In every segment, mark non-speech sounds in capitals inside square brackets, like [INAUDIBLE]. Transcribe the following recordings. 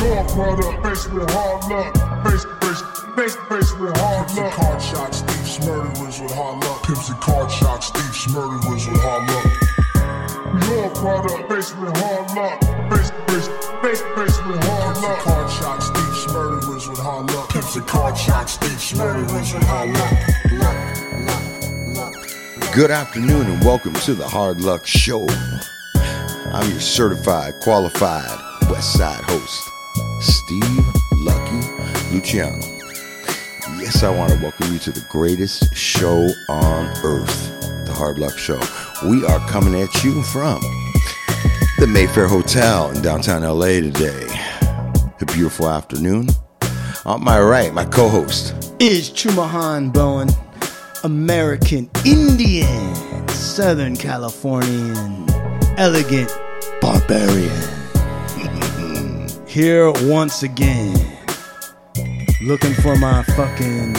We all product, faced with hard luck. Face, face, face, face with hard Pimps luck. card shots, thieves, murderers with hard luck. Pimps and card shots, thieves, murderers with hard luck. We all product, faced with hard luck. Face, face, face, face with hard Pimps luck. card shots, thieves, murderers with hard luck. Pimps and card shots, thieves, murderers with hard luck. Good afternoon and welcome to the Hard Luck Show. I'm your certified, qualified West Side host, Steve Lucky Luciano. Yes, I want to welcome you to the greatest show on earth, the Hard Luck Show. We are coming at you from the Mayfair Hotel in downtown LA today. A beautiful afternoon. On my right, my co host, is Chumahan Bowen, American Indian, Southern Californian, elegant barbarian. Here once again, looking for my fucking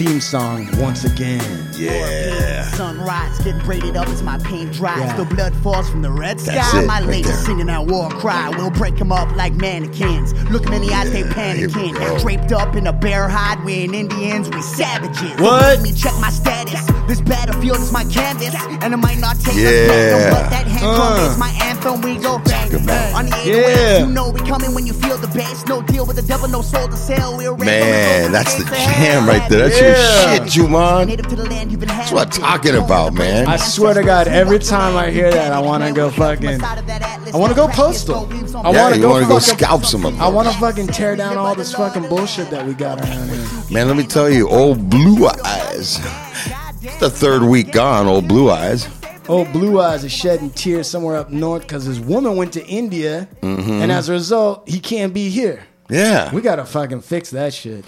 theme song once again. Yeah. Sunrise, getting braided up as my paint dries. Yeah. The blood falls from the red That's sky. it, my right lady singing that war cry. We'll break them up like mannequins. Looking in the eyes, they Yeah, here panicking. go. Draped up in a bear hide, we ain't Indians, we savages. What? Let me check my status. This battlefield is my canvas, and it might not take Yeah. us long, but that hand Uh. is my anthem. We go bang bang. On the Yeah. 808s, you know we coming when you feel the bass. No deal with the devil, no soul to sell. We're ready Man, that's the jam right there. That's your Yeah. shit, Juman. Native to the land you've That's what I'm talking about, man. I swear to God, every time I hear that, I want to go fucking. I want to go postal. I Yeah, want to you go want to go fucking- scalp some of them. I want to fucking tear down all this fucking bullshit that we got around here. Man, let me tell you, old Blue Eyes. It's the third week gone, old Blue Eyes. Old Blue Eyes is shedding tears somewhere up north because his woman went to India, Mm-hmm. and as a result, he can't be here. Yeah. We gotta fucking fix that shit.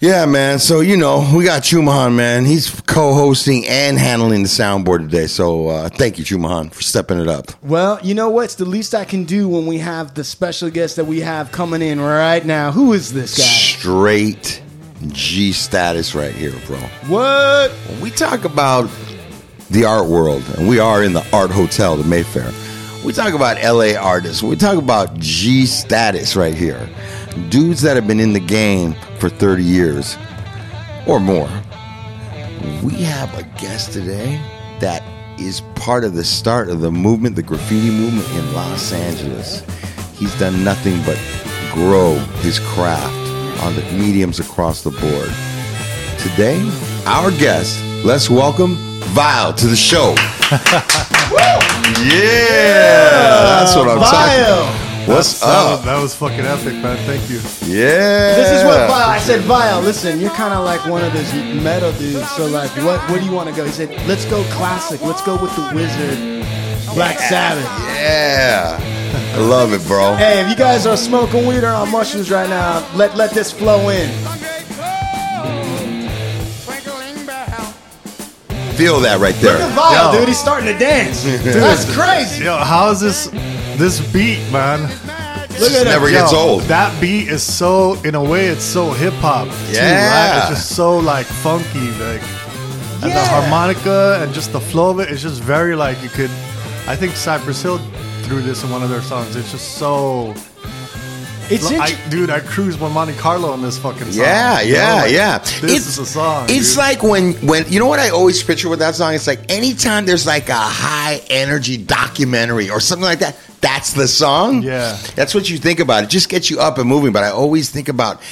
Yeah, man. So, you know, we got Chumahan, man. He's co hosting and handling the soundboard today. So, uh, thank you, Chumahan, for stepping it up. Well, you know what's the least I can do when we have the special guest that we have coming in right now. Who is this guy? Straight G status right here, bro. What? When we talk about the art world, and we are in the art hotel, the Mayfair, we talk about LA artists. We talk about G status right here. Dudes that have been in the game for 30 years or more. We have a guest today that is part of the start of the movement, the graffiti movement in Los Angeles. He's done nothing but grow his craft on the mediums across the board. Today, our guest, let's welcome Vyal to the show. [LAUGHS] yeah, that's what I'm talking Vyal. about. What's that, up? Was, that was fucking epic, man. Thank you. Yeah. This is what Vyal. I said, Vyal. Listen, you're kind of like one of those metal dudes. So like, what? Where do you want to go? He said, let's go classic. Let's go with the Wizard, Black Sabbath. Yeah. I love it, bro. Hey, if you guys are smoking weed or on mushrooms right now, let let this flow in. Feel that right there. Look at there. Vyal, dude. He's starting to dance. [LAUGHS] That's crazy. Yo, how is this this beat, man? Look at never him. gets Yo, old. That beat is so, in a way, it's so hip hop. too, Yeah. right? It's just so like funky, like, and the harmonica and just the flow of it is just very like you could. I think Cypress Hill threw this in one of their songs. It's just so. It's I, interesting. dude, I cruise with Monte Carlo on this fucking song. Yeah, you know, yeah, like, yeah. This is a song. It's dude. like when when you know what I always picture with that song. It's like anytime there's like a high energy documentary or something like that. That's the song. Yeah. that's what you think about. It just gets you up and moving. But I always think about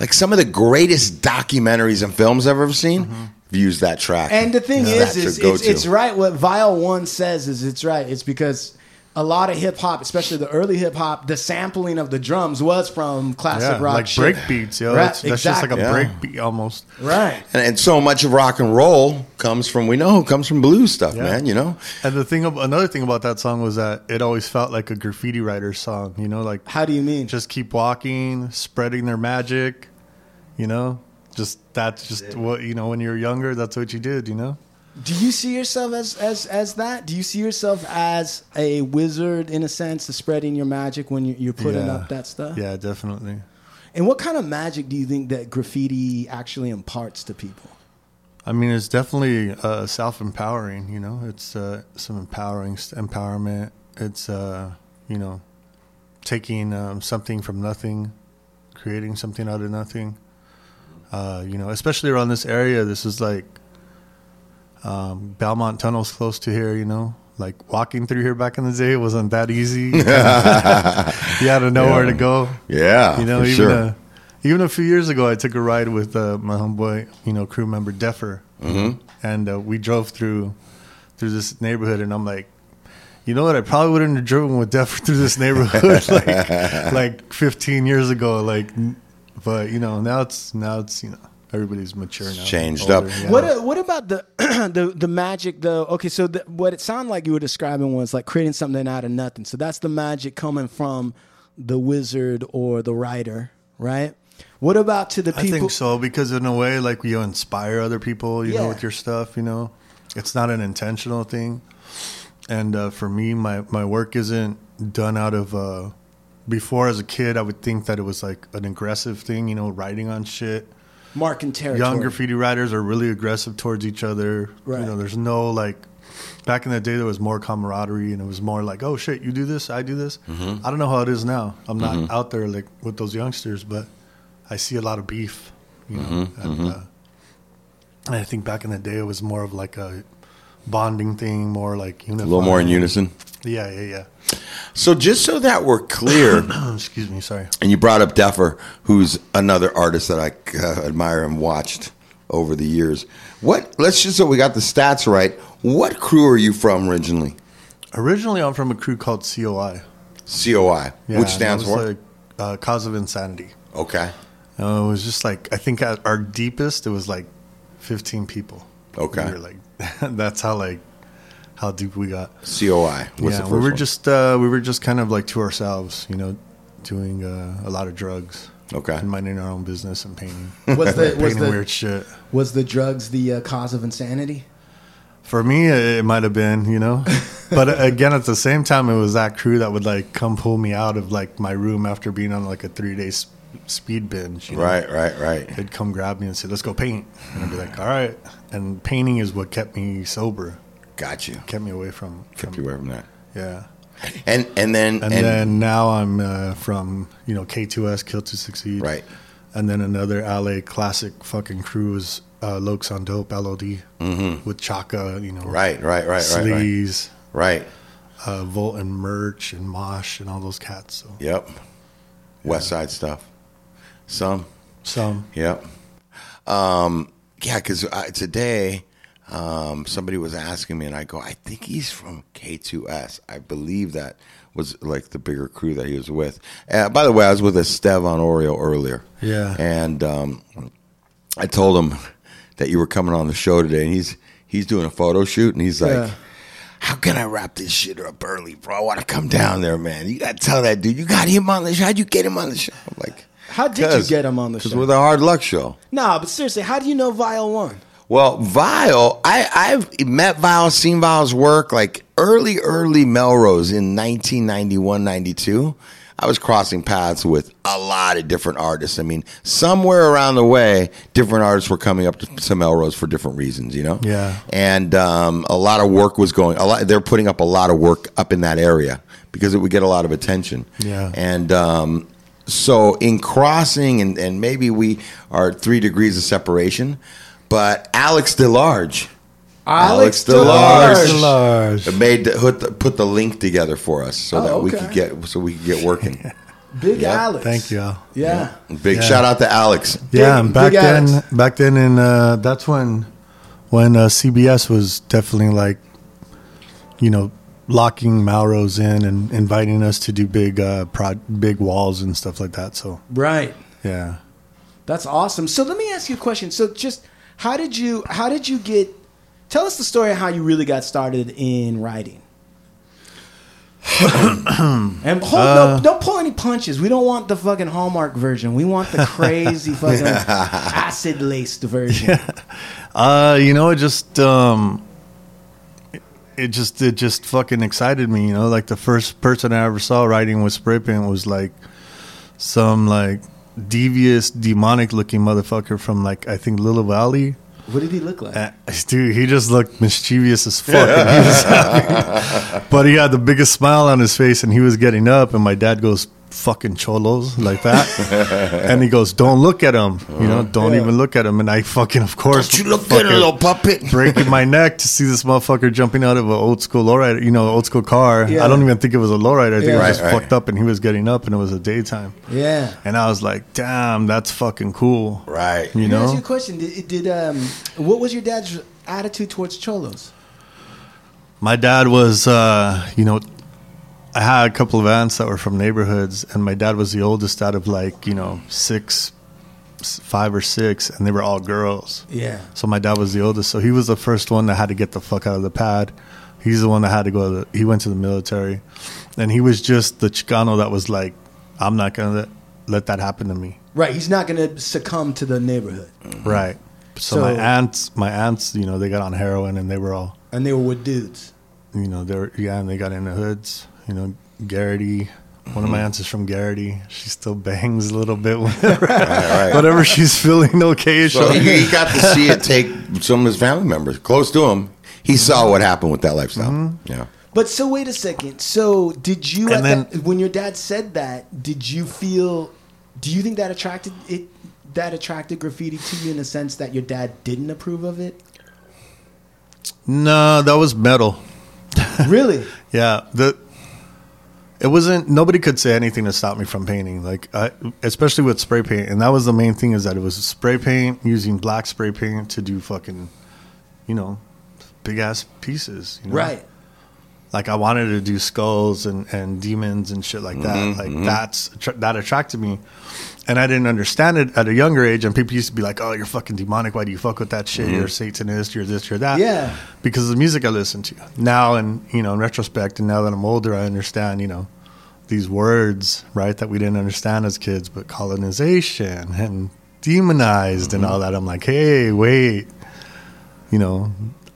like some of the greatest documentaries and films I've ever seen. Mm-hmm. Use that track. And the thing That's is, is it's, it's right. What Vyal One says is it's right. It's because a lot of hip hop, especially the early hip hop, the sampling of the drums was from classic yeah, rock like shit. break beats, yo. Right, That's, that's just like a. Yeah. break beat almost. Right. and, and so much of rock and roll comes from we know comes from blues stuff, Yeah. man. You know. And the thing, ab- another thing about that song was that it always felt like a graffiti writer's song. You know, like How do you mean? just keep walking, spreading their magic. You know, just that's just what you know. When you're younger, that's what you did. You know. Do you see yourself as as as that? Do you see yourself as a wizard in a sense, to spreading your magic when you're, you're putting Yeah. up that stuff? Yeah, definitely. And what kind of magic do you think that graffiti actually imparts to people? I mean, it's definitely uh, self empowering. You know, it's uh, some empowering empowerment. It's uh, you know, taking um, something from nothing, creating something out of nothing. Uh, you know, especially around this area, this is like um, Belmont Tunnel's close to here. You know, like walking through here back in the day wasn't that easy. [LAUGHS] [LAUGHS] you had to know where to go. Yeah, You know, even sure. uh, even a few years ago, I took a ride with uh, my homeboy, you know, crew member Deffer, Mm-hmm. and uh, we drove through through this neighborhood, and I'm like, you know what? I probably wouldn't have driven with Deffer [LAUGHS] through this neighborhood like like 15 years ago, like, but you know, now it's now it's you know everybody's mature now, changed up. yeah. What uh, what about the [CLEARS THROAT] the the magic though? Okay, so the, what it sounded like you were describing was like creating something out of nothing. So that's the magic coming from the wizard or the writer, right? What about to the people? I think so because in a way, like you inspire other people, you Yeah. know, with your stuff. You know, it's not an intentional thing. And uh, for me, my my work isn't done out of. Uh, before, as a kid, I would think that it was like an aggressive thing. You know, writing on shit. Marking territory. Young graffiti writers are really aggressive towards each other. Right. You know, there's no like. Back in the day, there was more camaraderie, and it was more like, "Oh shit, you do this, I do this." Mm-hmm. I don't know how it is now. I'm not out there like with those youngsters, but I see a lot of beef. You know, Mm-hmm, and, uh, and I think back in the day, it was more of like a bonding thing, more like A little more in unison. Yeah, yeah, yeah. So just so that we're clear, [COUGHS] Excuse me, sorry. and you brought up Deffer, who's another artist that I uh, admire and watched over the years. What? Let's just so we got the stats right. What crew are you from originally? Originally, I'm from a crew called COI, COI, yeah, which stands for. like, uh, Cause of Insanity. okay. Uh, it was just like I think at our deepest, it was like 15 people. Okay. we were like [LAUGHS] that's how like how deep we got. COI. What's yeah, the first we were one? just uh, we were just kind of like to ourselves, you know, doing uh, a lot of drugs. Okay. and minding our own business and painting, [LAUGHS] was the [LAUGHS] was painting the weird shit. was the drugs the uh, cause of insanity? For me, it, it might have been, you know, but again, at the same time, it was that crew that would like come pull me out of like my room after being on like a three day s- speed binge. You know? right, right, right. They'd come grab me and say, "Let's go paint," and I'd be like, "All right." And painting is what kept me sober, Got you. kept me away from, Kept from you away from that. yeah. And and then And, then now I'm uh, from you know K2S Kill to Succeed, right. And then another LA classic fucking crew is uh, Lokes on Dope LOD with Chaka, you know, Mm-hmm. Right, right, right, right, right. Sleaze, Right. uh, Volt and Merch and Mosh and all those cats. So Yep. West Side stuff. Some. some Yep. Um, yeah, because today um, somebody was asking me, and I go, I think he's from K2S. I believe that was like the bigger crew that he was with. Uh, by the way, I was with Estevan Oriol earlier. Yeah. And um, I told him that you were coming on the show today, and he's he's doing a photo shoot, and he's like. Yeah. How can I wrap this shit up early, bro? I want to come down there, man. You got to tell that dude. You got him on the show. How'd you get him on the show? I'm like, How did you get him on the show? Because show? with a hard luck show. Nah, but seriously, how do you know Vyal won? Well, Vyal, I, I've met Vyal, seen Vyal's work like early, early Melrose in 1991, 92. I was crossing paths with a lot of different artists. I mean, somewhere around the way, different artists were coming up to, to Melrose for different reasons, you know? Yeah. And um, a lot of work was going, a lot, they're putting up a lot of work up in that area because it would get a lot of attention. Yeah. And um, so in crossing, and, and maybe we are three degrees of separation, but Alex DeLarge. Alex DeLarge. DeLarge. Made the, put, the, put the link together for us so Oh, that we could get so we could get working. [LAUGHS] Big Yeah, Alex. Thank you. Al. Yeah. Big Yeah. shout out to Alex. Yeah, Big- and back big then, Alex. back then, in uh, that's when when uh, CBS was definitely like, you know, locking Melrose in and inviting us to do big, uh, prod, big walls and stuff like that. So Right. yeah, That's awesome. So let me ask you a question. So just how did you how did you get tell us the story of how you really got started in writing? [COUGHS] and hold, Uh, no, don't pull any punches. We don't want the fucking Hallmark version. We want the crazy fucking [LAUGHS] acid laced version. uh, you know, it just um, it, it just it just fucking excited me. You know, like the first person I ever saw writing with spray paint was like some like devious, demonic looking motherfucker from like I think Little Valley. What did he look like? Uh, Dude, he just looked mischievous as [LAUGHS] fuck. and he was [LAUGHS] but he had the biggest smile on his face, and he was getting up. And my dad goes, fucking cholos like that. [LAUGHS] and he goes, "Don't look at him. You know, don't Yeah. even look at him." And I fucking, of course, Don't you look fucking at a little puppet. [LAUGHS] breaking my neck to see this motherfucker jumping out of an old school lowrider, you know, old school car. Yeah. I don't even think it was a lowrider. I think it Yeah. was just Right, right. fucked up, and he was getting up, and it was a daytime. Yeah. And I was like, "Damn, that's fucking cool." Right. You Let me ask you know, a question. Did, did um, what was your dad's attitude towards cholos? my dad was, uh, you know, I had a couple of aunts that were from neighborhoods, and my dad was the oldest out of like you know six, five or six, and they were all girls. Yeah. So my dad was the oldest, so he was the first one that had to get the fuck out of the pad. He's the one that had to go. To the, he went to the military, and he was just the Chicano that was like, "I'm not gonna let, let that happen to me." Right. He's not going to succumb to the neighborhood. Mm-hmm. Right. So, So- my aunts, my aunts, you know, they got on heroin, and they were all, And they were with dudes. you know, they were yeah, and they got in the hoods. You know, Geraghty. One of my aunts is from Geraghty. She still [LAUGHS] bangs a little bit whenever, right. whenever she's feeling okay. So he, he got to see it [LAUGHS] take some of his family members close to him. He saw what happened with that lifestyle. Mm-hmm. Yeah. But so wait a second. So did you And then- that, when your dad said that? Did you feel? Do you think that attracted it? That attracted graffiti to you in the sense that your dad didn't approve of it. no, that was metal. Really? [LAUGHS] Yeah, the it wasn't. Nobody could say anything to stop me from painting. Like, I, especially with spray paint, and that was the main thing is that it was spray paint using black spray paint to do fucking, you know, big ass pieces. You know? right. Like I wanted to do skulls and, and demons and shit like that. Mm-hmm, like mm-hmm. that's that attracted me, and I didn't understand it at a younger age. And people used to be like, "Oh, you're fucking demonic. Why do you fuck with that shit? You're a Satanist. You're this. You're that." Yeah. because of the music I listen to now, and you know, in retrospect, and now that I'm older, I understand. You know, these words right that we didn't understand as kids, but colonization and demonized and all that. I'm like, hey, wait, you know,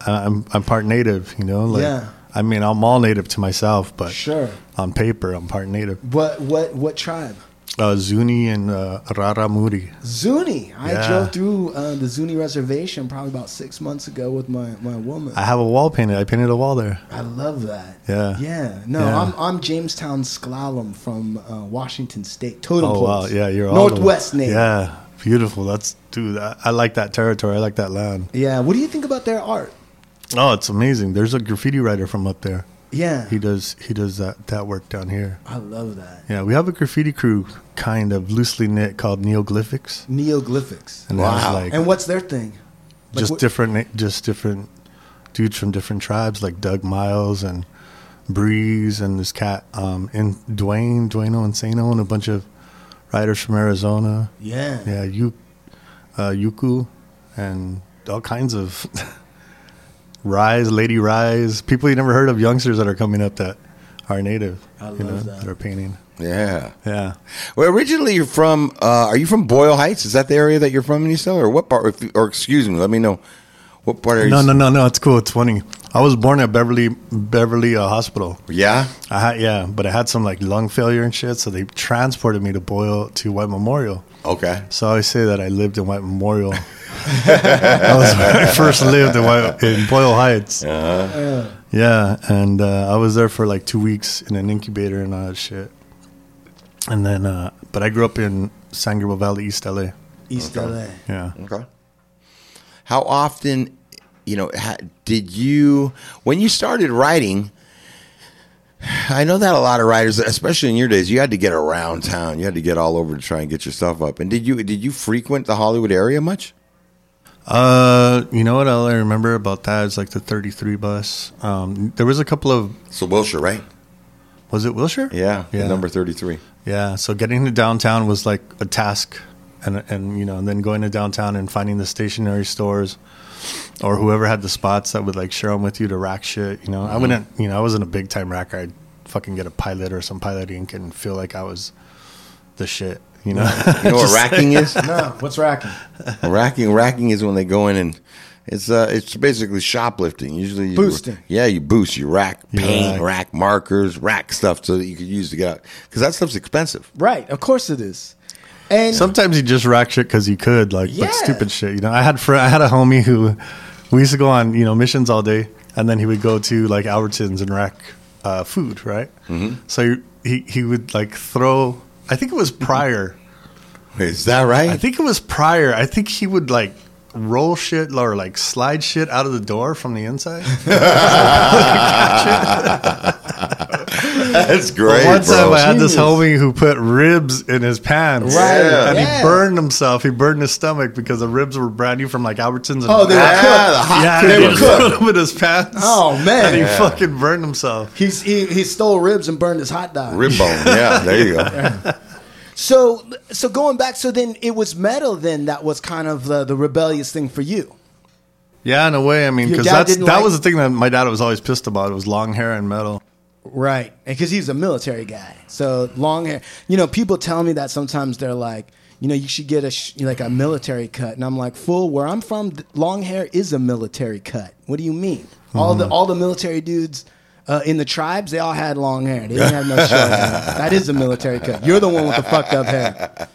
I- I'm I'm part native. You know, like. Yeah. I mean, I'm all native to myself, but Sure. on paper, I'm part native. What what what tribe? Uh, Zuni and uh, Raramuri. Zuni. I Yeah. drove through uh, the Zuni reservation probably about six months ago with my, my woman. I have a wall painted. I painted a wall there. I love that. Yeah. Yeah. No, Yeah. I'm I'm Jamestown S'Klallam from uh, Washington State. Totem Oh wow, yeah, you're all Northwest native. Yeah, beautiful. That's dude. I, I like that territory. I like that land. Yeah. What do you think about their art? Oh, it's amazing. There's a graffiti writer from up there. Yeah. He does he does that that work down here. I love that. Yeah, we have a graffiti crew, kind of loosely knit, called Neoglyphics, Neoglyphics. and Wow. like And what's their thing? Like just what- different, just different dudes from different tribes, like Doug Miles and Breeze, and this cat, um, and Dwayne, Dwayno Insano, and a bunch of writers from Arizona. Yeah. Yeah, you, uh, Yuku, and all kinds of [LAUGHS] Rise, Lady Rise, people you never heard of, youngsters that are coming up that are native. I you love know, that. that are painting. Yeah. Yeah. Well, originally you're from. Uh, are you from Boyle Heights? Is that the area that you're from, in you so or what part? If, or excuse me, let me know what part are you? No, no, no, no. It's cool. It's funny. I was born at Beverly Beverly uh, Hospital. Yeah. I had yeah, but I had some like lung failure and shit, so they transported me to Boyle to White Memorial. Okay. So I always say that I lived in White Memorial. [LAUGHS] that was when I first lived in, White, in Boyle Heights. Yeah, and uh, I was there for like two weeks in an incubator and all that shit. And then, uh, but I grew up in San Gabriel Valley, East LA. East LA. Yeah. Okay. How often, you know, ha, did you when you started writing? [SIGHS] I know that a lot of writers, especially in your days, you had to get around town. You had to get all over to try and get your stuff up. And did you did you frequent the Hollywood area much? Uh, you know what all I remember about that is like the 33 bus. Um, there was a couple of So Wilshire, right? was it Wilshire? Yeah, Yeah. number thirty three. Yeah, so getting to downtown was like a task, and and you know, and then going to downtown and finding the stationery stores, or whoever had the spots that would like share them with you to rack shit. You know, I wouldn't, you know, I wasn't a big time racker. I'd fucking get a pilot or some pilot ink and feel like I was the shit. You know, You know [LAUGHS] what racking is? [LAUGHS] No, what's racking? racking racking is when they go in and it's uh it's basically shoplifting. Usually you, Boosting. Yeah, you boost, you rack paint, rack. rack. markers, rack stuff so that you could use to get out because that stuff's expensive. Right. Of course it is. And Sometimes you just rack shit because you could, like, Yeah. but stupid shit. You know, I had fr- I had a homie who we used to go on, you know, missions all day, and then he would go to like Albertsons and rack uh, food, right? Mm-hmm. So he he would like throw. I think it was prior. Is that right? I think it was prior. I think he would like roll shit or like slide shit out of the door from the inside. [LAUGHS] That's great, One bro. time I had this homie who put ribs in his pants. Right, And yeah. he burned himself. He burned his stomach because the ribs were brand new from like Albertsons. And Oh, they were cooked. the yeah, they were cooked. put them in his pants. Oh, man. And he Yeah. fucking burned himself. He's, he he stole ribs and burned his hot dog. Rib bone. Yeah, there you go. [LAUGHS] So so going back, so then it was metal. Then that was kind of the, the rebellious thing for you. Yeah, in a way. I mean, Your because dad that's didn't that like- was the thing that my dad was always pissed about. It was long hair and metal. Right. Because he's a military guy. So long hair. You know, people tell me that sometimes they're like, you know, you should get a sh- like a military cut, and I'm like, fool. Where I'm from, th- long hair is a military cut. What do you mean? All mm-hmm. the all the military dudes. Uh, in the tribes, they all had long hair. They didn't have no short hair. [LAUGHS] That is a military cut. You're the one with the fucked up hair.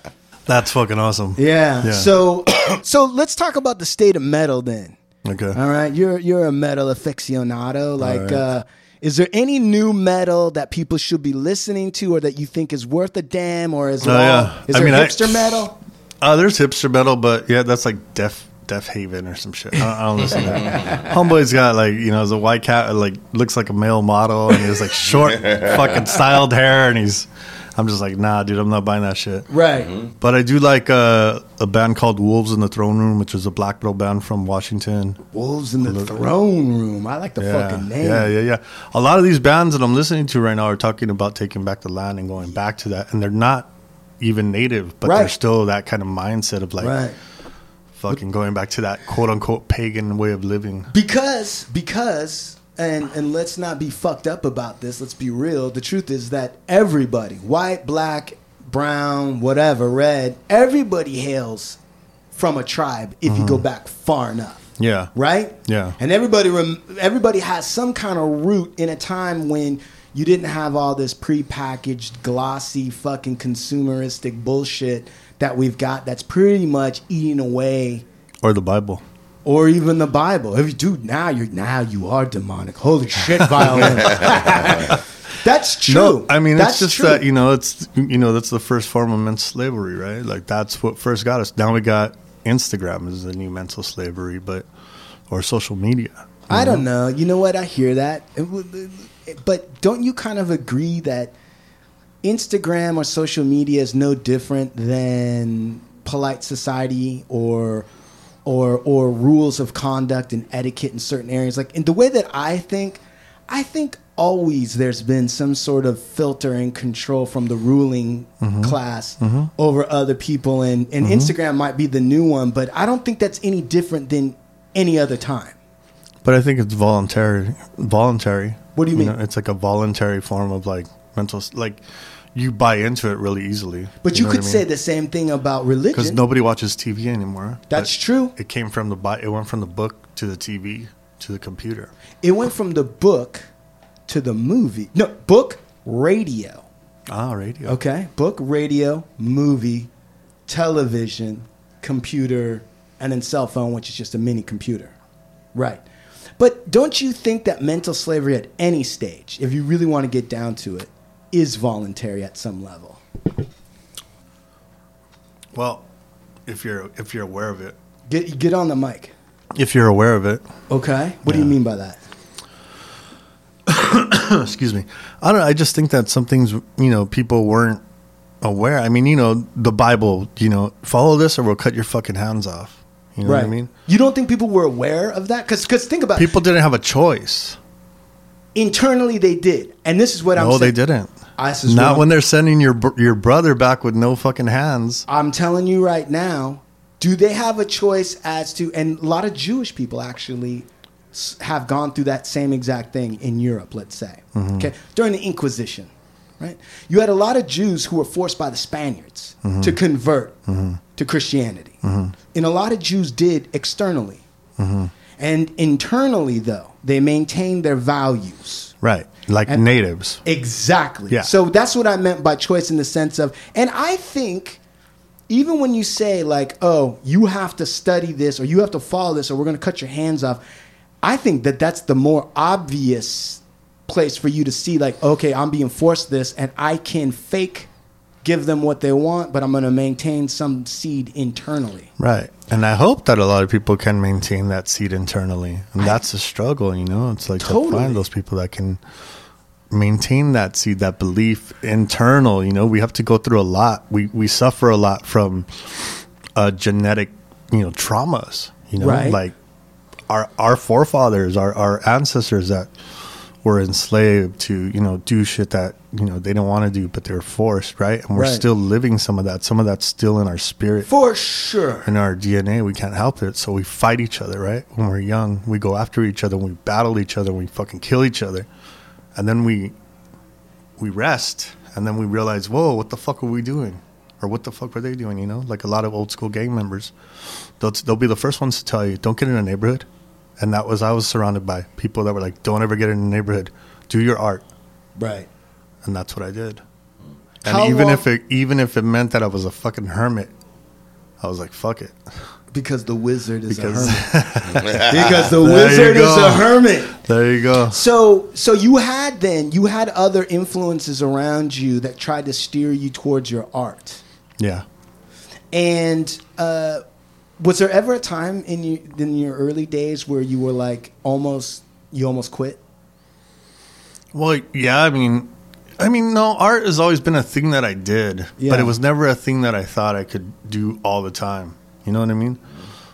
That's fucking awesome. Yeah. Yeah. So, [CLEARS THROAT] so let's talk about the state of metal then. Okay. All right, you're you're a metal aficionado. Like, right. uh, is there any new metal that people should be listening to, or that you think is worth a damn, or is it Oh, all, yeah. is I there mean, I- hipster metal? Uh, there's hipster metal, but yeah, that's like Def Deafheaven or some shit. I don't, I don't listen to that. [LAUGHS] Homeboy's got like you know, he's a white cat, like looks like a male model, and he's like short, fucking styled hair, and he's. I'm just like, nah, dude, I'm not buying that shit. Right. But I do like uh, a band called Wolves in the Throne Room, which is a black metal band from Washington. Wolves in the throne room. I like the Yeah, fucking name. yeah, yeah, yeah. A lot of these bands that I'm listening to right now are talking about taking back the land and going back to that, and they're not even native, but they're still that kind of mindset of like Right. Fucking going back to that quote unquote pagan way of living. Because because and and let's not be fucked up about this. Let's be real. The truth is that everybody, white, black, brown, whatever, red, everybody hails from a tribe if you go mm-hmm. back far enough. Yeah. Right? Yeah. And everybody rem- everybody has some kind of root in a time when you didn't have all this prepackaged glossy fucking consumeristic bullshit that we've got that's pretty much eating away Or the Bible. or even the Bible. If you do now, you're now you are demonic. Holy shit, [LAUGHS] violin. that's true. No, I mean that's it's just true. that you know it's you know that's the first form of mental slavery, right? Like that's what first got us. Now we got Instagram is the new mental slavery, but or social media. I don't know. You know what? I hear that, but don't you kind of agree that Instagram or social media is no different than polite society or or or rules of conduct and etiquette in certain areas? Like in the way that I think, I think always there's been some sort of filter and control from the ruling mm-hmm. class mm-hmm. over other people, and and mm-hmm. Instagram might be the new one, but I don't think that's any different than any other time. But I think it's voluntary. Voluntary. What do you mean? know, it's like a voluntary form of like mental, like you buy into it really easily. But you, know could I say the same thing about religion because nobody watches TV anymore. That's true. It came from the Bi- it went from the book to the TV to the computer. It went from the book to the movie. No, book, radio. Ah, radio. Okay, book, radio, movie, television, computer, and then cell phone, which is just a mini computer. Right. But don't you think that mental slavery at any stage, if you really want to get down to it, is voluntary at some level? Well, if you're if you're aware of it, Get get on the mic. if you're aware of it, Okay. What do you mean by that? [COUGHS] excuse me. I don't. I just think that some things you know people weren't aware. I mean, you know, the Bible. You know, follow this or we'll cut your fucking hands off. You know what I mean? You don't think people were aware of that? Because because think about it. People didn't have a choice. internally they did, and this is what I'm No, they didn't. I, this is Not when they're sending your your brother back with no fucking hands. I'm telling you right now. Do they have a choice as to? And a lot of Jewish people actually have gone through that same exact thing in Europe. Let's say, Mm-hmm. okay, during the Inquisition, right? You had a lot of Jews who were forced by the Spaniards Mm-hmm. to convert to Christianity, and a lot of Jews did externally, Mm-hmm. and internally though they maintained their values. Right. Like And- natives. Exactly. Yeah. So that's what I meant by choice in the sense of, and I think even when you say like, oh, you have to study this or you have to follow this or we're going to cut your hands off, I think that that's the more obvious place for you to see like, okay, I'm being forced this, and I can fake give them what they want, but I'm going to maintain some seed internally. Right. And I hope that a lot of people can maintain that seed internally. And that's a struggle, you know? It's like to find those people that can maintain that seed, that belief internal, you know? We have to go through a lot. We we suffer a lot from uh genetic, you know, traumas, you know? Right. Like our our forefathers, our our ancestors that were enslaved to, you know, do shit that, you know, they don't want to do, but they're forced, right? And we're Right. still living some of that. Some of that's still in our spirit For sure. in our DNA. We can't help it. So we fight each other, right? When we're young, we go after each other, we battle each other, we fucking kill each other. And then we we rest and then we realize, whoa, what the fuck were we doing? Or what the fuck were they doing, you know? Like a lot of old school gang members. They'll, they'll be the first ones to tell you, don't get in a neighborhood. And that was, I was surrounded by people that were like, don't ever get in the neighborhood. Do your art. Right. And that's what I did. And How even long- if it even if it meant that I was a fucking hermit, I was like, fuck it. Because the wizard is Because- a hermit. [LAUGHS] because the wizard is a hermit. There you go. So, so you had then you had other influences around you that tried to steer you towards your art. Yeah. And uh, was there ever a time in you in your early days where you were like almost you almost quit? Well, yeah, I mean, I mean, no, art has always been a thing that I did, Yeah. but it was never a thing that I thought I could do all the time. You know what I mean?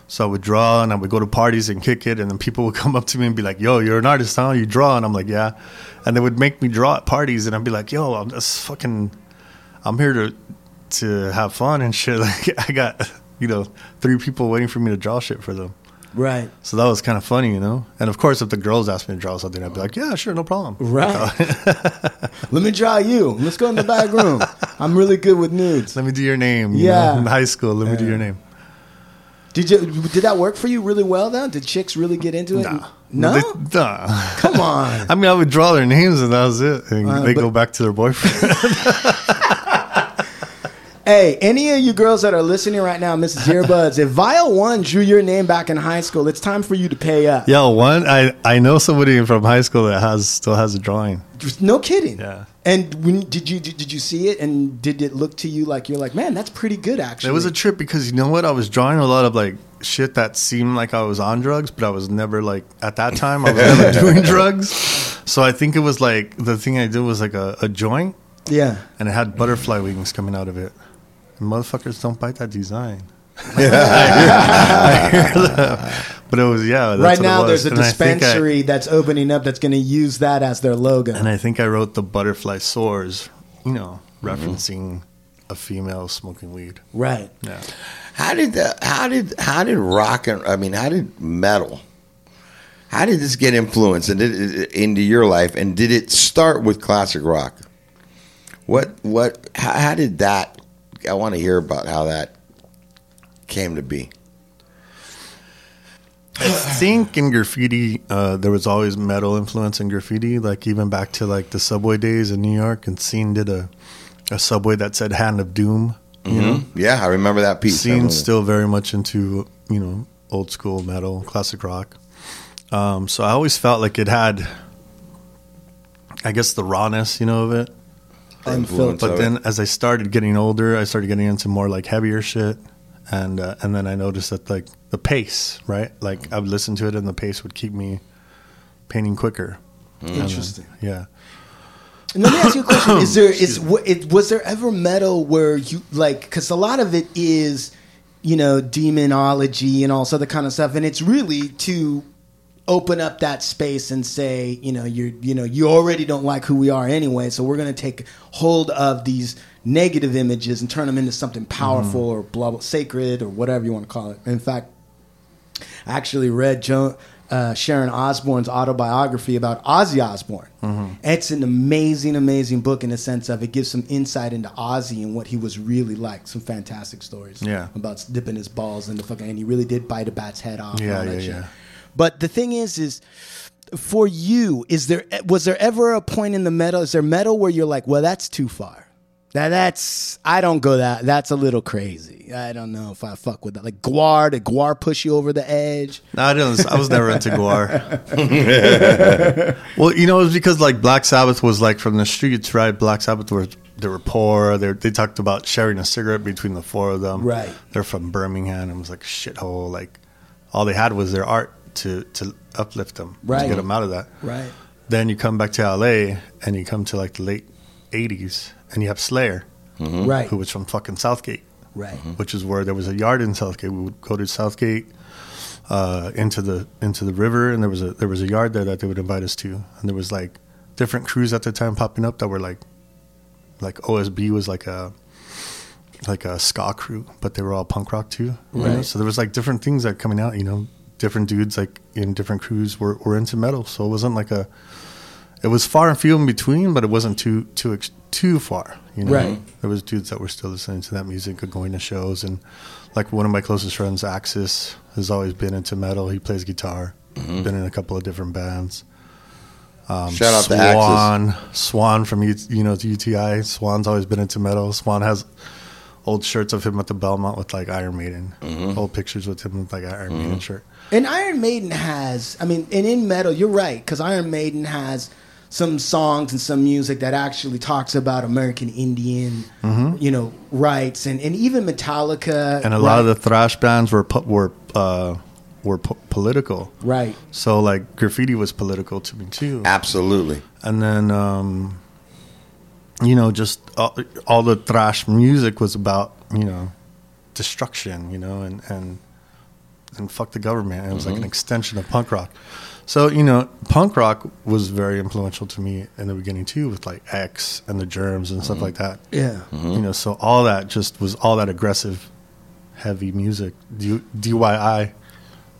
So I would draw and I would go to parties and kick it, and then people would [LAUGHS] come up to me and be like, "Yo, you're an artist, huh? You draw?" And I'm like, "Yeah," and they would make me draw at parties, and I'd be like, "Yo, I'm just fucking, I'm here to to have fun and shit." [LAUGHS] Like I got, you know, three people waiting for me to draw shit for them. Right. So that was kind of funny, you know. And of course, if the girls asked me to draw something, I'd be like, "Yeah, sure, no problem." Right. [LAUGHS] Let me draw you. Let's go in the back room. I'm really good with nudes. Let me do your name. you Yeah. know, in high school, let me do your name. Did you did that work for you really well though? Did chicks really get into it? Nah. No. They- nah. Come on. [LAUGHS] I mean, I would draw their names and that was it. And Uh, they go back to their boyfriend. [LAUGHS] Hey, any of you girls that are listening right now, Mrs. [LAUGHS] Earbuds, if Vyal One drew your name back in high school, it's time for you to pay up. Yo, one, I, I know somebody from high school that has still has a drawing. No kidding. Yeah. And when did you did you see it and did it look to you like you're like, man, that's pretty good actually? It was a trip because you know what? I was drawing a lot of like shit that seemed like I was on drugs, but I was never like at that time I was [LAUGHS] never doing drugs. So I think it was like the thing I did was like a, a joint yeah. and it had butterfly wings coming out of it. And motherfuckers don't bite that design. [LAUGHS] [LAUGHS] I hear them. But it was yeah. That's right what it now, was. there's a And I I- dispensary that's opening up that's going to use that as their logo. and I think I wrote the butterfly sores, you know, Mm-hmm. referencing a female smoking weed. right. Yeah. How did the, how did how did rock and I mean how did metal? How did this get influenced and did it, into your life? And did it start with classic rock? What what how, how did that? I want to hear about how that came to be. I think in graffiti, uh, there was always metal influence in graffiti. Like even back to like the subway days in New York, and Seen did a a subway that said "Hand of Doom." You know, Yeah, I remember that piece. Seen's still very much into you know old school metal, classic rock. Um, so I always felt like it had, I guess, the rawness, you know, of it. Influence. But then as I started getting older, I started getting into more like heavier shit. And uh, and then I noticed that like the pace, right? Like mm. I would listen to it and the pace would keep me painting quicker. Mm. Uh, Interesting. Yeah. And let me ask you a question: Is there [COUGHS] is wa- it, was there ever metal where you like? Because a lot of it is, you know, demonology and all this other kind of stuff, and it's really to open up that space and say, you know, you're, you know, you already don't like who we are anyway, so we're going to take hold of these negative images and turn them into something powerful or blah, blah sacred or whatever you want to call it. In fact, I actually read Joan, uh, Sharon Osbourne's autobiography about Ozzy Osbourne. Mm-hmm. It's an amazing, amazing book in the sense of it gives some insight into Ozzy and what he was really like. Some fantastic stories. Yeah. About dipping his balls into fucking, and he really did bite a bat's head off. and Yeah, all that yeah, shit. yeah. But the thing is, is for you, is there was there ever a point in the metal? Is there metal where you're like, well, that's too far? That that's I don't go that that's a little crazy. I don't know if I fuck with that. Like Gwar, did Gwar push you over the edge? No, I didn't. I was never into Gwar. [LAUGHS] well, you know, it was because like Black Sabbath was like from the streets, right? Black Sabbath were they were poor. They they talked about sharing a cigarette between the four of them. Right. They're from Birmingham. It was like a shithole. Like all they had was their art to to uplift them, Right. to get them out of that. Right. Then you come back to LA and you come to like the late '80s, and you have Slayer, Right. who was from fucking Southgate Right. which is where there was a yard in Southgate. We would go to Southgate uh, into the into the river, and there was a there was a yard there that they would invite us to, and there was like different crews at the time popping up that were like like OSB was like a like a ska crew, but they were all punk rock too. you know? Right. So there was like different things that coming out. You know, different dudes like in different crews were were into metal. So it wasn't like a it was far and few in between, but it wasn't too too too far. You know, Right. there was dudes that were still listening to that music or going to shows, and like one of my closest friends, Axis, has always been into metal. He plays guitar, mm-hmm. been in a couple of different bands. Um, Shout out to Axis. Swan, Swan from U- you know UTI. Swan's always been into metal. Swan has old shirts of him at the Belmont with like Iron Maiden, mm-hmm. old pictures with him with like Iron mm-hmm. Maiden shirt. And Iron Maiden has, I mean, and in metal, you're right, because Iron Maiden has some songs and some music that actually talks about American Indian, you know, rights, and, and even Metallica. And a lot of the thrash bands were pu- were uh, were po- political. right, So like graffiti was political to me too. Absolutely. and then um, you know just all, all the thrash music was about you know destruction you know and and and fuck the government it was like an mm-hmm. extension of punk rock so you know punk rock was very influential to me in the beginning too with like x and the germs and stuff mm-hmm. like that yeah. Mm-hmm. you know so all that just was all that aggressive heavy music D- dyi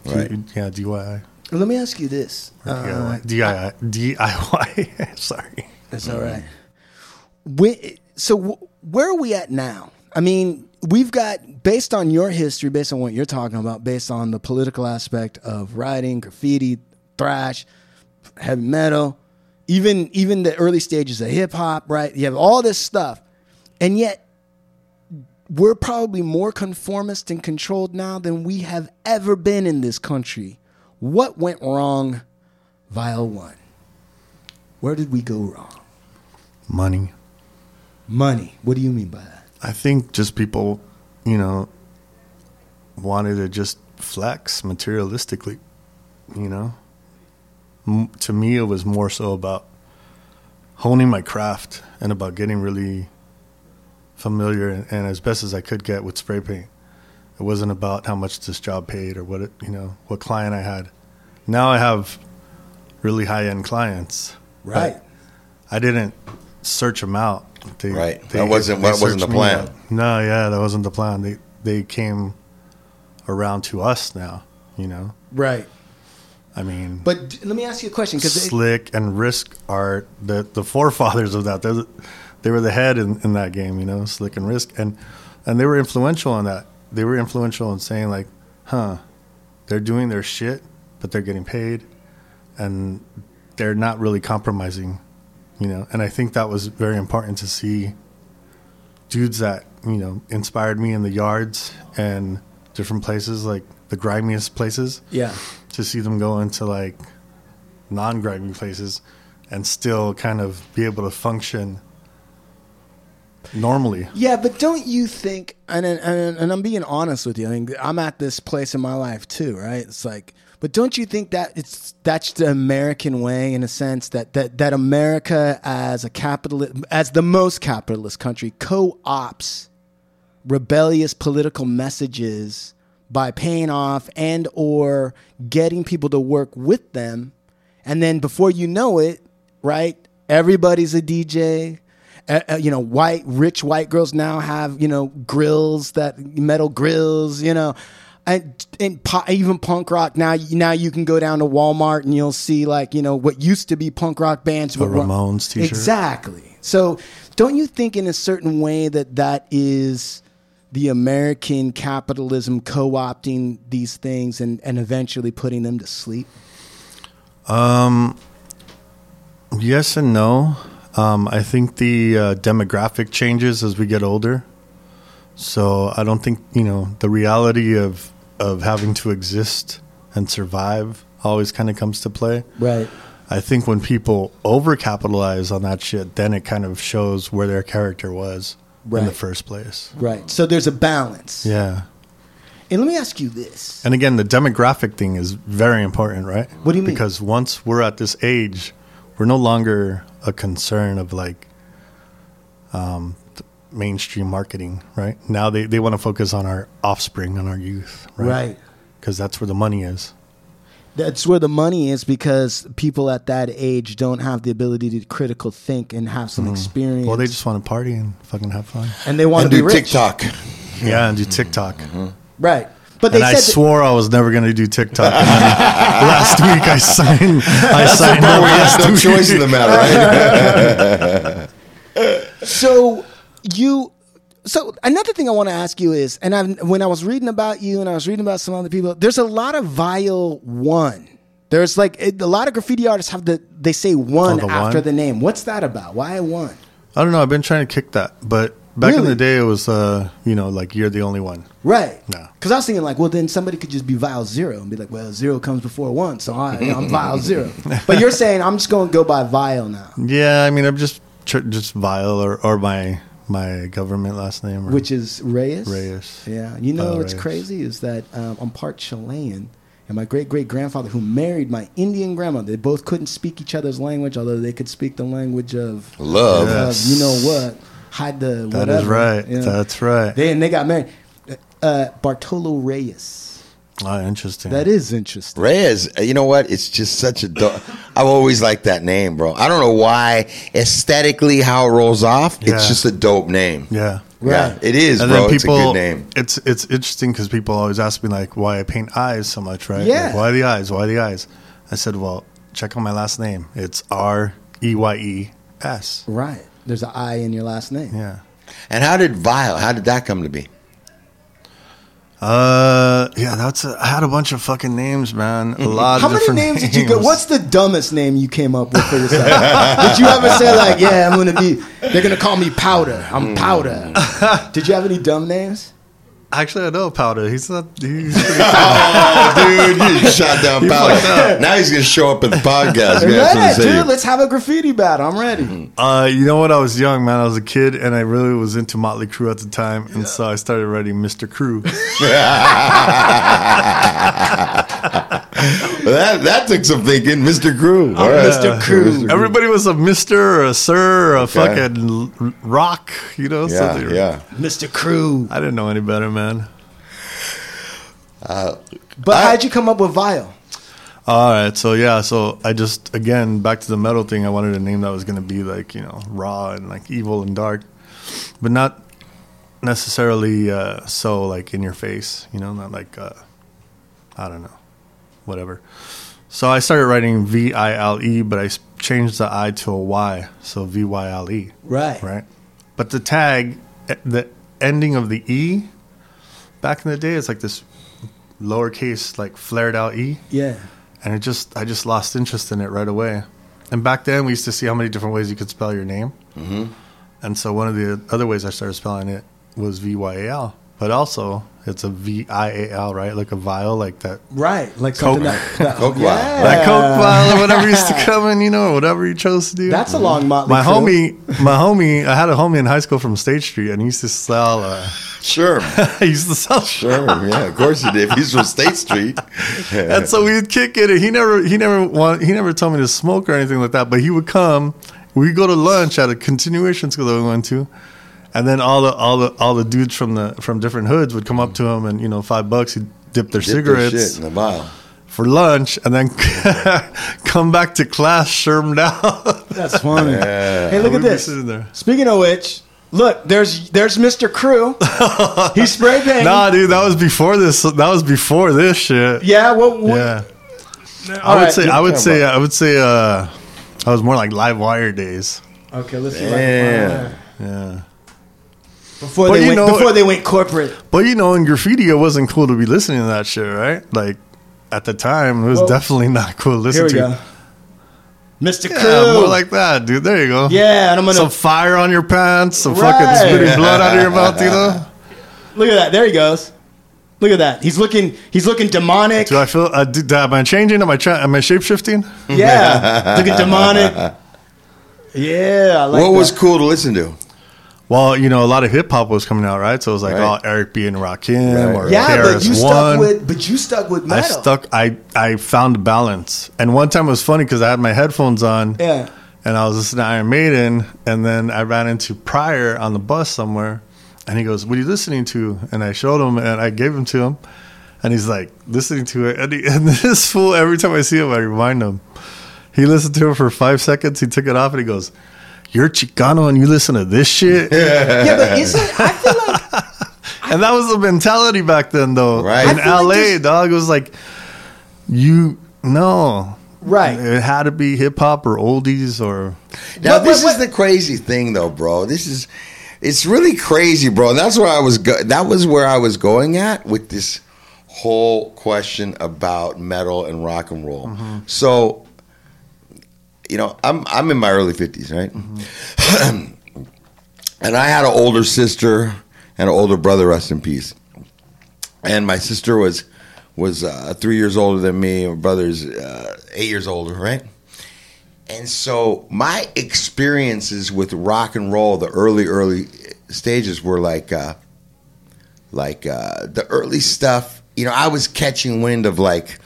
Right. yeah dyi Let me ask you this. Uh, DIY, DIY. [LAUGHS] Sorry. That's all right. When, so wh- where are we at now? I mean, we've got based on your history, based on what you're talking about, based on the political aspect of writing, graffiti, thrash, heavy metal, even even the early stages of hip hop, right? You have all this stuff, and yet we're probably more conformist and controlled now than we have ever been in this country. What went wrong, Vyal One? Where did we go wrong? Money. Money. What do you mean by that? I think just people, you know, wanted to just flex materialistically, you know. M- to me, it was more so about honing my craft and about getting really familiar and, and as best as I could get with spray paint. It wasn't about how much this job paid or what it, you know, what client I had. Now I have really high end clients. Right. I didn't search them out. They, Right. That wasn't- that wasn't the plan. No, yeah, that wasn't the plan. They they came around to us now. You know, Right. I mean, But let me ask you a question because Slick and Risk are the the forefathers of that. They're they were the head in, in that game. You know, Slick and Risk, and and they were influential in that. They were influential in saying like, huh, they're doing their shit, but they're getting paid, and they're not really compromising. You know, and I think that was very important to see dudes that you know inspired me in the yards and different places like the grimiest places yeah, to see them go into like non-grimy places and still kind of be able to function normally. yeah. But don't you think? And and, and I'm being honest with you. I mean, I'm at this place in my life too, right? It's like, but don't you think that it's that's the American way in a sense that that that America as a capitalist, as the most capitalist country, co-ops rebellious political messages by paying off and or getting people to work with them. And then before you know it right everybody's a dj uh, uh, you know white rich white girls now have you know grills that metal grills you know and, and po- even punk rock now now you can go down to Walmart and you'll see like you know what used to be punk rock bands but Ramones t-shirt. exactly so don't you think in a certain way that that is the American capitalism co-opting these things and, and eventually putting them to sleep um Yes and no. Um, I think the uh, demographic changes as we get older. So I don't think you know the reality of of having to exist and survive always kind of comes to play. Right. I think when people overcapitalize on that shit, then it kind of shows where their character was in the first place. Right. So there's a balance. Yeah. And let me ask you this. And again, the demographic thing is very important, right? What do you mean? Because once we're at this age, we're no longer a concern of like um, mainstream marketing, right? Now they, they want to focus on our offspring, on our youth, right? Right. Because that's where the money is. That's where the money is because people at that age don't have the ability to critical think and have some experience. Mm-hmm. Well, they just want to party and fucking have fun. and they want And to be do rich. TikTok. Yeah, and do TikTok. Right. But they And I said that- swore I was never going to do TikTok. [LAUGHS] Last week I signed. I signed up we have last no choice in the matter, right? [LAUGHS] so you so another thing I want to ask you is, and I when I was reading about you and I was reading about some other people, there's a lot of Vyal one. There's like it, a lot of graffiti artists have the they say one Oh, the after one? the name. What's that about? Why one? I don't know. I've been trying to kick that, but back in the day, it was uh, you know like you're the only one. Right. No. Because I was thinking like, well, then somebody could just be Vyal zero and be like, well, zero comes before one, so I, I'm Vyal zero. [LAUGHS] But you're saying I'm just going to go by Vyal now, Yeah, I mean I'm just just Vyal or, or my my government last name. Which is Reyes. Reyes. Yeah. You know Vyal what's Reyes. crazy is that um, I'm part Chilean. And my great great grandfather, who married my Indian grandmother, they both couldn't speak each other's language, although they could speak the language of, Love. Yeah. of you know what, hide the That whatever. is right. Yeah. That's right. They and they got married. Uh, Bartolo Reyes. Oh, interesting. That is interesting. Reyes, uh, you know what? It's just such a. Do- I've always liked that name, bro. I don't know why. Aesthetically, how it rolls off, Yeah. it's just a dope name. Yeah. Yeah, it is, and bro. then it's a good name. it's it's interesting because people always ask me like why I paint eyes so much, right? Yeah. Like, why the eyes? Why the eyes? I said, well, check out my last name. It's R E Y E S. Right. There's an I in your last name. Yeah. And how did Vyal? How did that come to be? Uh, yeah, that's a, I had a bunch of fucking names, man. A lot How of many different names did you go? What's the dumbest name you came up with for yourself? [LAUGHS] did you ever say like, "Yeah, I'm gonna be"? They're gonna call me Powder. I'm Powder. [LAUGHS] did you have any dumb names? Actually, I know Powder. He's not. He's pretty [LAUGHS] Oh, dude, you shot down Powder. Now he's gonna show up at the podcast. We're gonna have Yeah, something say. dude, let's have a graffiti battle. I'm ready. Uh, you know what? I was young, man. I was a kid, and I really was into Motley Crue at the time, and so I started writing Mr. Crew. [LAUGHS] [LAUGHS] that that took some thinking, Mr. Crew. All right. Mr. Crew. Everybody was a Mister or a Sir or a Okay. fucking rock, you know. Yeah, they were- yeah. Mr. Crew. I didn't know any better, man. But how'd you come up with Vyal? All right, so yeah, so I just again back to the metal thing. I wanted a name that was gonna be like you know raw and like evil and dark, but not necessarily uh, so like in your face. You know, not like uh, I don't know, whatever. So I started writing V I L E, but I changed the I to a Y, so V Y L E. Right. Right. But the tag, the ending of the E, back in the day, it's like this lowercase, like flared out E Yeah. and it just I just lost interest in it right away. And back then we used to see how many different ways you could spell your name, mm-hmm. and so one of the other ways I started spelling it was V Y A L, but also it's a V I A L, right? Like a vial, like that. Right. Like something Coke. that, that [LAUGHS] Coke vial. yeah. That Coke vial or whatever used to come in, you know, whatever you chose to do. That's a long motley. my Crew. homie, my homie. I had a homie in high school from State Street, and he used to sell. Uh, Sure, [LAUGHS] he used to sell sure, yeah. Of course he did. He's from State Street. [LAUGHS] and so we'd kick it. And he never, he never want, he never told me to smoke or anything like that. But he would come. We go to lunch at a continuation school that we went to, and then all the all the all the dudes from the from different hoods would come up to him, and you know, five bucks, he'd dip their Dip their cigarettes shit in the vial. for lunch, and then [LAUGHS] come back to class shermed out. That's funny. Hey, look We'd at this. there. Speaking of which, look, there's there's Mr. Crew. [LAUGHS] He spray painting. Nah, dude, that was before this. That was before this shit. Yeah. What? what Yeah. All I would right. say. I would say. I would say. Uh, I was more like live wire days. Okay, let's see. Yeah. Yeah. Before But they you went, know- before they went corporate. But you know, in graffiti, it wasn't cool to be listening to that shit, right? Like at the time, it was Well, definitely not cool to Here listen we to. go. Mr. Yeah, Crew. more like that, dude. There you go. yeah, and I'm gonna Some fire on your pants, some Right. fucking spitting [LAUGHS] blood out of your mouth, you know? look at that. There he goes. Look at that. He's looking. He's looking demonic. Do I feel, uh, did, am I changing? Am I, tra- am I shape shifting? Yeah, looking demonic. [LAUGHS] Yeah, I like what was cool to listen to? Well, you know, a lot of hip hop was coming out, right? So it was like, Right. oh, Eric B and Rakim Right. or Yeah, but KRS you stuck One. with. But you stuck with I stuck. I I found balance, and one time it was funny because I had my headphones on, Yeah. and I was listening to Iron Maiden, and then I ran into Pryor on the bus somewhere, and he goes, "What are you listening to?" And I showed him, and I gave him to him, and he's like listening to it, and, he, [LAUGHS] and this fool every time I see him, I remind him. He listened to it for five seconds. He took it off, and he goes. You're Chicano and you listen to this shit? [LAUGHS] Yeah, but isn't I feel like [LAUGHS] And that was the mentality back then, though. Right. In I feel like LA, dog, it was like, you, no. right. It had to be hip hop or oldies or. Now What- this what- is the crazy thing, though, bro. This is it's really crazy, bro. And that's where I was. Go- that was where I was going at with this whole question about metal and rock and roll. Mm-hmm. So, you know, I'm I'm in my early fifties, right? [CLEARS THROAT] and I had an older sister and an older brother. Rest in peace. And my sister was was uh, three years older than me. My brother's uh, eight years older, right? And so my experiences with rock and roll, the early, early stages were like, uh, like uh, the early stuff. You know, I was catching wind of like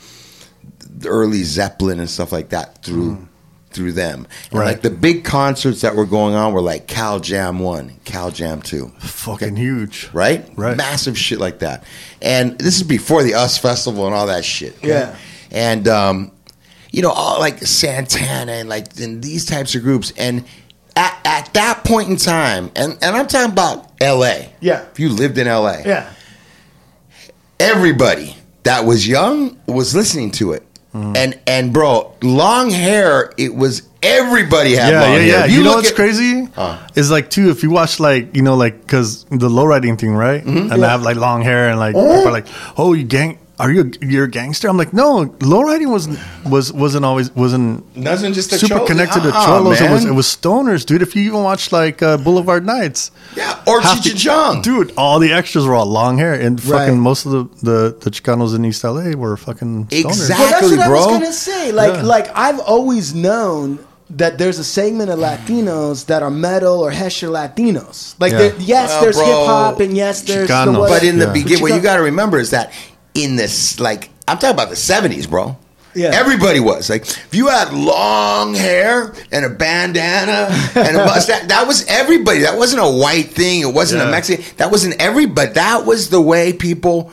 the early Zeppelin and stuff like that through through them. And Right. like the big concerts that were going on were like Cal Jam One, Cal Jam Two Fucking huge. right? Right. Massive shit like that. And this is before the US Festival and all that shit. okay? Yeah. And um, you know, all like Santana and like and these types of groups. And at, at that point in time, and, and I'm talking about LA. Yeah. If you lived in LA, Yeah. everybody that was young was listening to it. Mm-hmm. And and bro, long hair, it was everybody had Yeah, long yeah, hair. yeah. If You, know look what's at- crazy? Huh. Is like too if you watch like you know like because the low riding thing, right? Mm-hmm. And I have like long hair and like people are like, oh, you gang. Are you a, you're a gangster? I'm like, no. Low riding wasn't was wasn't always wasn't Wasn't just super cholo- connected to Uh-uh, cholos. It was it was stoners, dude. If you even watch like uh, Boulevard Nights, Yeah, or half the- Cheech and Chong. dude, all the extras were all long hair, and fucking Right. most of the, the the Chicanos in East LA were fucking stoners. Exactly. Well, that's what I was gonna say. Like, Yeah. like I've always known that there's a segment of Latinos that are metal or Hesher Latinos. Like, Yeah. yes, Well, there's hip hop, and yes, there's Chicanos. the what- But in the Yeah. beginning, what you you got to remember is that in this, like, I'm talking about the 70s, bro. Yeah. Everybody was like, if you had long hair and a bandana [LAUGHS] and a mustache, that was everybody. That wasn't a white thing. It wasn't a Mexican. That wasn't everybody. But that was the way people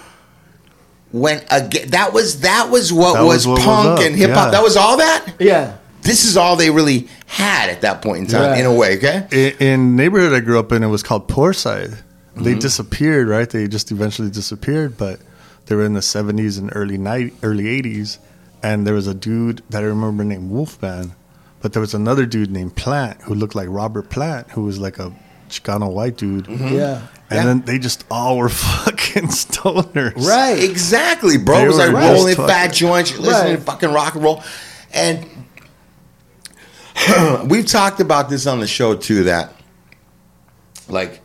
went again. That was that was what That was was what punk up, and hip hop. yeah. That was all that. yeah, This is all they really had at that point in time, Right. in a way. Okay. in, in neighborhood I grew up in, it was called Poor Side. They Mm-hmm. disappeared, right? They just eventually disappeared, but they were in the seventies and early night, early eighties. And there was a dude that I remember named Wolfman, but there was another dude named Plant who looked like Robert Plant, who was like a Chicano white dude. yeah. And Mm-hmm. Yeah. then they just all were [LAUGHS] fucking stoners. Right. Exactly, bro. They It was like rolling just fat joints, listening Right. to fucking rock and roll. And [CLEARS THROAT] we've talked about this on the show too, that like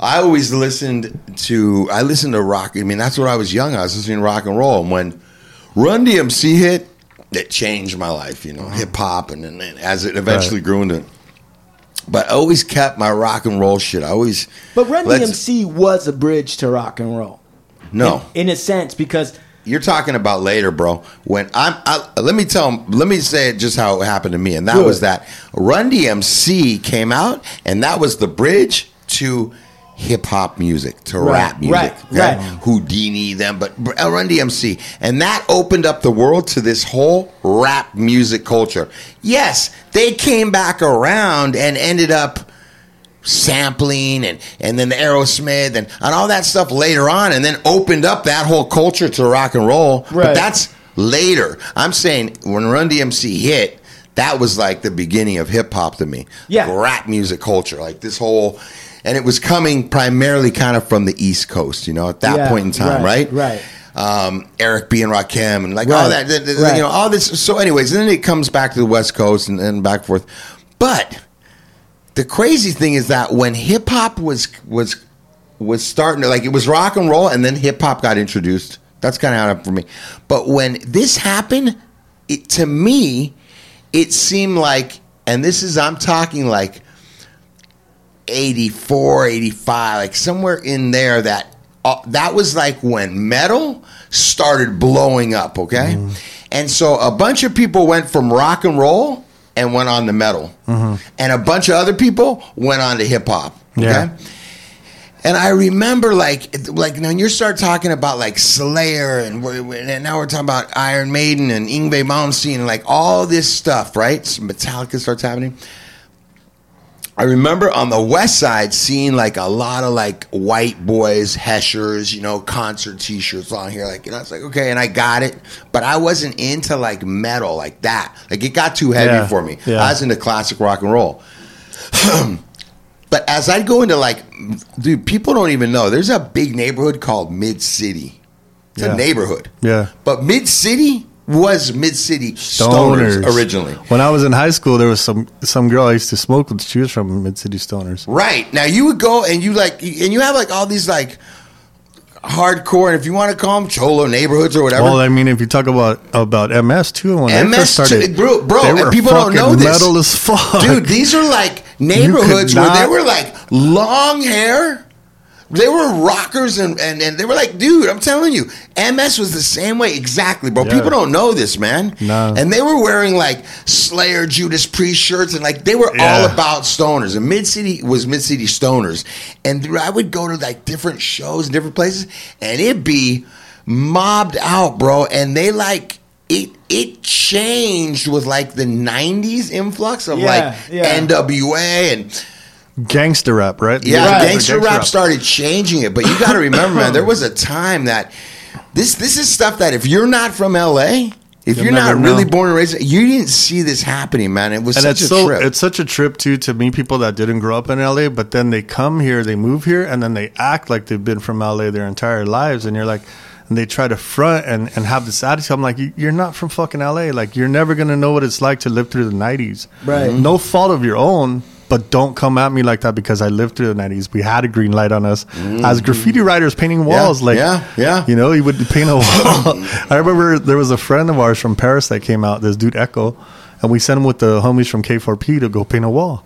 I always listened to I listened to rock. I mean, that's what I was young. I was listening to rock and roll. And when Run DMC hit, it changed my life, you know, uh-huh. hip hop and then as it eventually Right. grew into but I always kept my rock and roll shit. I always But Run DMC was a bridge to rock and roll. No. in, in a sense, because You're talking about later, bro. When I'm, I, let me tell, let me say it just how it happened to me, and that Good. was that Run DMC came out, and that was the bridge to hip hop music, to Right, rap music, right, okay? right. Whodini, them, but Run DMC, and that opened up the world to this whole rap music culture. Yes, they came back around and ended up sampling and and then the Aerosmith and, and all that stuff later on and then opened up that whole culture to rock and roll. But that's later. I'm saying when Run DMC hit, that was like the beginning of hip hop to me. Yeah. Rap music culture. Like this whole and it was coming primarily kind of from the East Coast, you know, at that Yeah, point in time, right? right, right. um, Eric B and Rakim and like all that, the- the- Right. you know, all this. So, anyways, then it comes back to the West Coast and, and back and forth. But the crazy thing is that when hip hop was was was starting to like it was rock and roll, and then hip hop got introduced. That's kind of how it for me. But when this happened, it to me, it seemed like, and this is I'm talking like 84, 85, like somewhere in there that uh, that was like when metal started blowing up, okay? And so a bunch of people went from rock and roll and went on to metal. And a bunch of other people went on to hip hop, okay? Yeah. And I remember, like, like when you start talking about like Slayer, and, and now we're talking about Iron Maiden and Yngwie Malmsteen, and like all this stuff, right? Metallica starts happening. I remember on the west side seeing like a lot of like white boys, heshers, you know, concert T-shirts on here. Like, you know, it's like okay, and I got it, but I wasn't into like metal like that. Like, it got too heavy Yeah, for me. yeah. I was into classic rock and roll. [CLEARS THROAT] But as I go into like, dude, people don't even know. There's a big neighborhood called Mid City. It's Yeah. a neighborhood. Yeah. But Mid City was Mid City Stoners, originally. When I was in high school, there was some some girl I used to smoke with. She was from Mid City Stoners. Right. Now you would go and you like, and you have like all these like hardcore, and if you want to call them cholo neighborhoods or whatever. Well, I mean, if you talk about about MS too, when MS started, bro, bro, people don't know this. metal as fuck, Dude, these are like neighborhoods where they were like long hair. They were rockers and, and, and they were like, dude, I'm telling you, MS was the same way exactly, bro. Yeah. People don't know this, man. No. And they were wearing like Slayer, Judas Priest shirts, and like they were all about stoners. And Mid City was Mid City Stoners, and dude, I would go to like different shows in different places, and it'd be mobbed out, bro. And they like it. It changed with like the '90s influx of Yeah, like yeah. NWA and gangster rap, right? yeah, Right. gangster rap started changing it. But you got to remember, man, there was a [CLEARS THROAT] time that this this is stuff that if you're not from LA, if You'll you're not never really know. born and raised, you didn't see this happening, man. It was and such it's a so trip. it's such a trip too to meet people that didn't grow up in LA, but then they come here, they move here, and then they act like they've been from LA their entire lives, and you're like, and they try to front and, and have this attitude. I'm like, "You- you're not from fucking LA. Like, you're never gonna know what it's like to live through the '90s. Right. No fault of your own. But don't come at me like that because I lived through the '90s. We had a green light on us mm-hmm. as graffiti writers painting walls. like, yeah, yeah. you know, he would paint a wall. [LAUGHS] I remember there was a friend of ours from Paris that came out, this dude Echo, and we sent him with the homies from K4P to go paint a wall.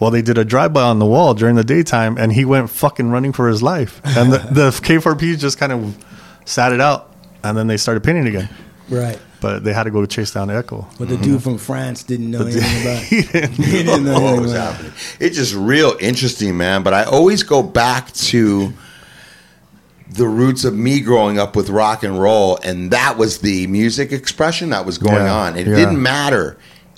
Well, they did a drive by on the wall during the daytime, and he went fucking running for his life. And the, the [LAUGHS] K4P just kind of sat it out, and then they started painting again. Right. But they had to go chase down Echo. But the dude from France didn't know anything [LAUGHS] about it. he didn't. [LAUGHS] He didn't know what was happening. It's just real interesting, man. But I always go back to the roots of me growing up with rock and roll, and that was the music expression that was going Yeah, on. It yeah. didn't matter.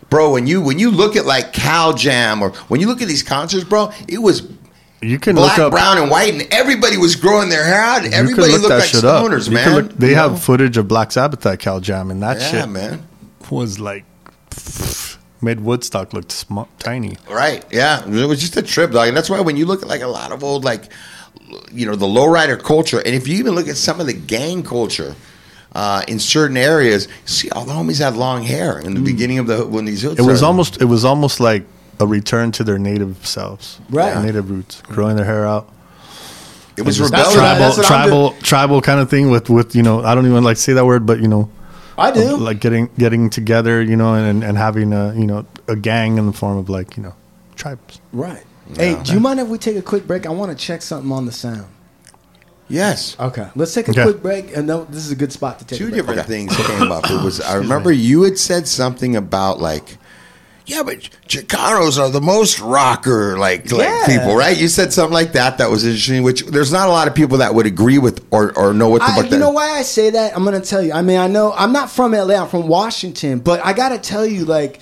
Bro, when you when you look at like Cal Jam or when you look at these concerts, bro, it was You can black, look up. brown, and white, and everybody was growing their hair out. Everybody look looked like stoners, up. Man. look- they You have know? footage of Black Sabbath at Cal Jam, and that yeah, shit man. was like made Woodstock look sm- tiny. Right. Yeah. It was just a trip, dog. And that's why when you look at like a lot of old like you know, the lowrider culture, and if you even look at some of the gang culture uh, in certain areas, see all the homies had long hair in the beginning of the when these Mm. It was started. almost it was almost like a return to their native selves, Right. Their native roots, growing their hair out. it was rebellious. what tribal, that's tribal, tribal kind of thing with with you know I don't even like to say that word, but you know I do. like getting getting together, you know, and and having a you know a gang in the form of like you know tribes. Right. Hey, do you mind if we take a quick break? I want to check something on the sound. Yes. Okay. Let's take a Okay. quick break, and then this is a good spot to take. Two a break. different things came up. It was I [LAUGHS] remember you had said something about like yeah, but Chicanos are the most rocker like like Yeah. people, right? You said something like that. That was interesting. Which there's not a lot of people that would agree with or, or know what the I, fuck you that. know why I say that? I'm gonna tell you. I mean, I know I'm not from LA. I'm from Washington, but I gotta tell you, like,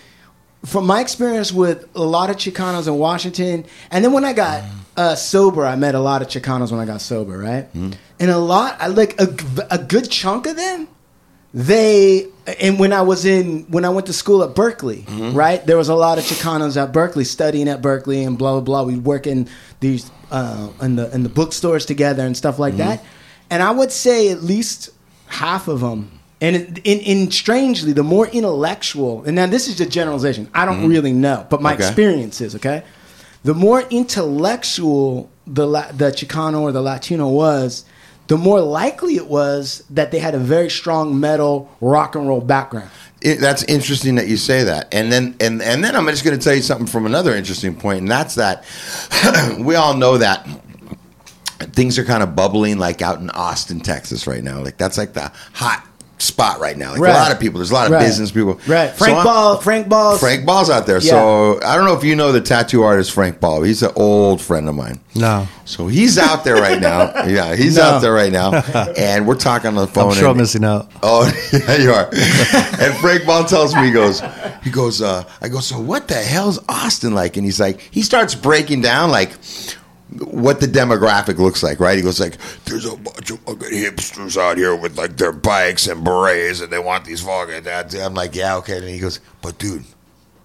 from my experience with a lot of Chicanos in Washington, and then when I got uh, sober, I met a lot of Chicanos when I got sober, right? And a lot, I like a, a good chunk of them. They and when I was in when I went to school at Berkeley, right? There was a lot of Chicanos at Berkeley studying at Berkeley and blah blah blah. We work in these uh, in the in the bookstores together and stuff like that. And I would say at least half of them. And in, in, strangely, the more intellectual, and now this is just generalization. I don't really know, but my Mm-hmm. Okay. experience is okay. The more intellectual the La- the Chicano or the Latino was, the more likely it was that they had a very strong metal rock and roll background. It, that's interesting that you say that, and then and and then I'm just going to tell you something from another interesting point, and that's that [CLEARS THROAT] we all know that things are kind of bubbling like out in Austin, Texas, right now. Like that's like the hot spot right now. Like Right. a lot of people, there's a lot of Right. business people. Right. So Frank I'm- Ball. Frank Ball's. Frank Ball's out there. So I don't know if you know the tattoo artist Frank Ball. He's an old friend of mine. No, So he's out there right now. [LAUGHS] Yeah, he's No. out there right now, [LAUGHS] and we're talking on the phone. I'm sure I'm missing out. Oh, [LAUGHS] yeah, you are. and Frank Ball tells me, he goes, he goes, uh, I go, so what the hell's Austin like? And he's like, he starts breaking down like what the demographic looks like, right? He goes like, there's a bunch of fucking hipsters out here with like their bikes and berets, and they want these fucking that. I'm like, yeah, okay. And he goes, but dude,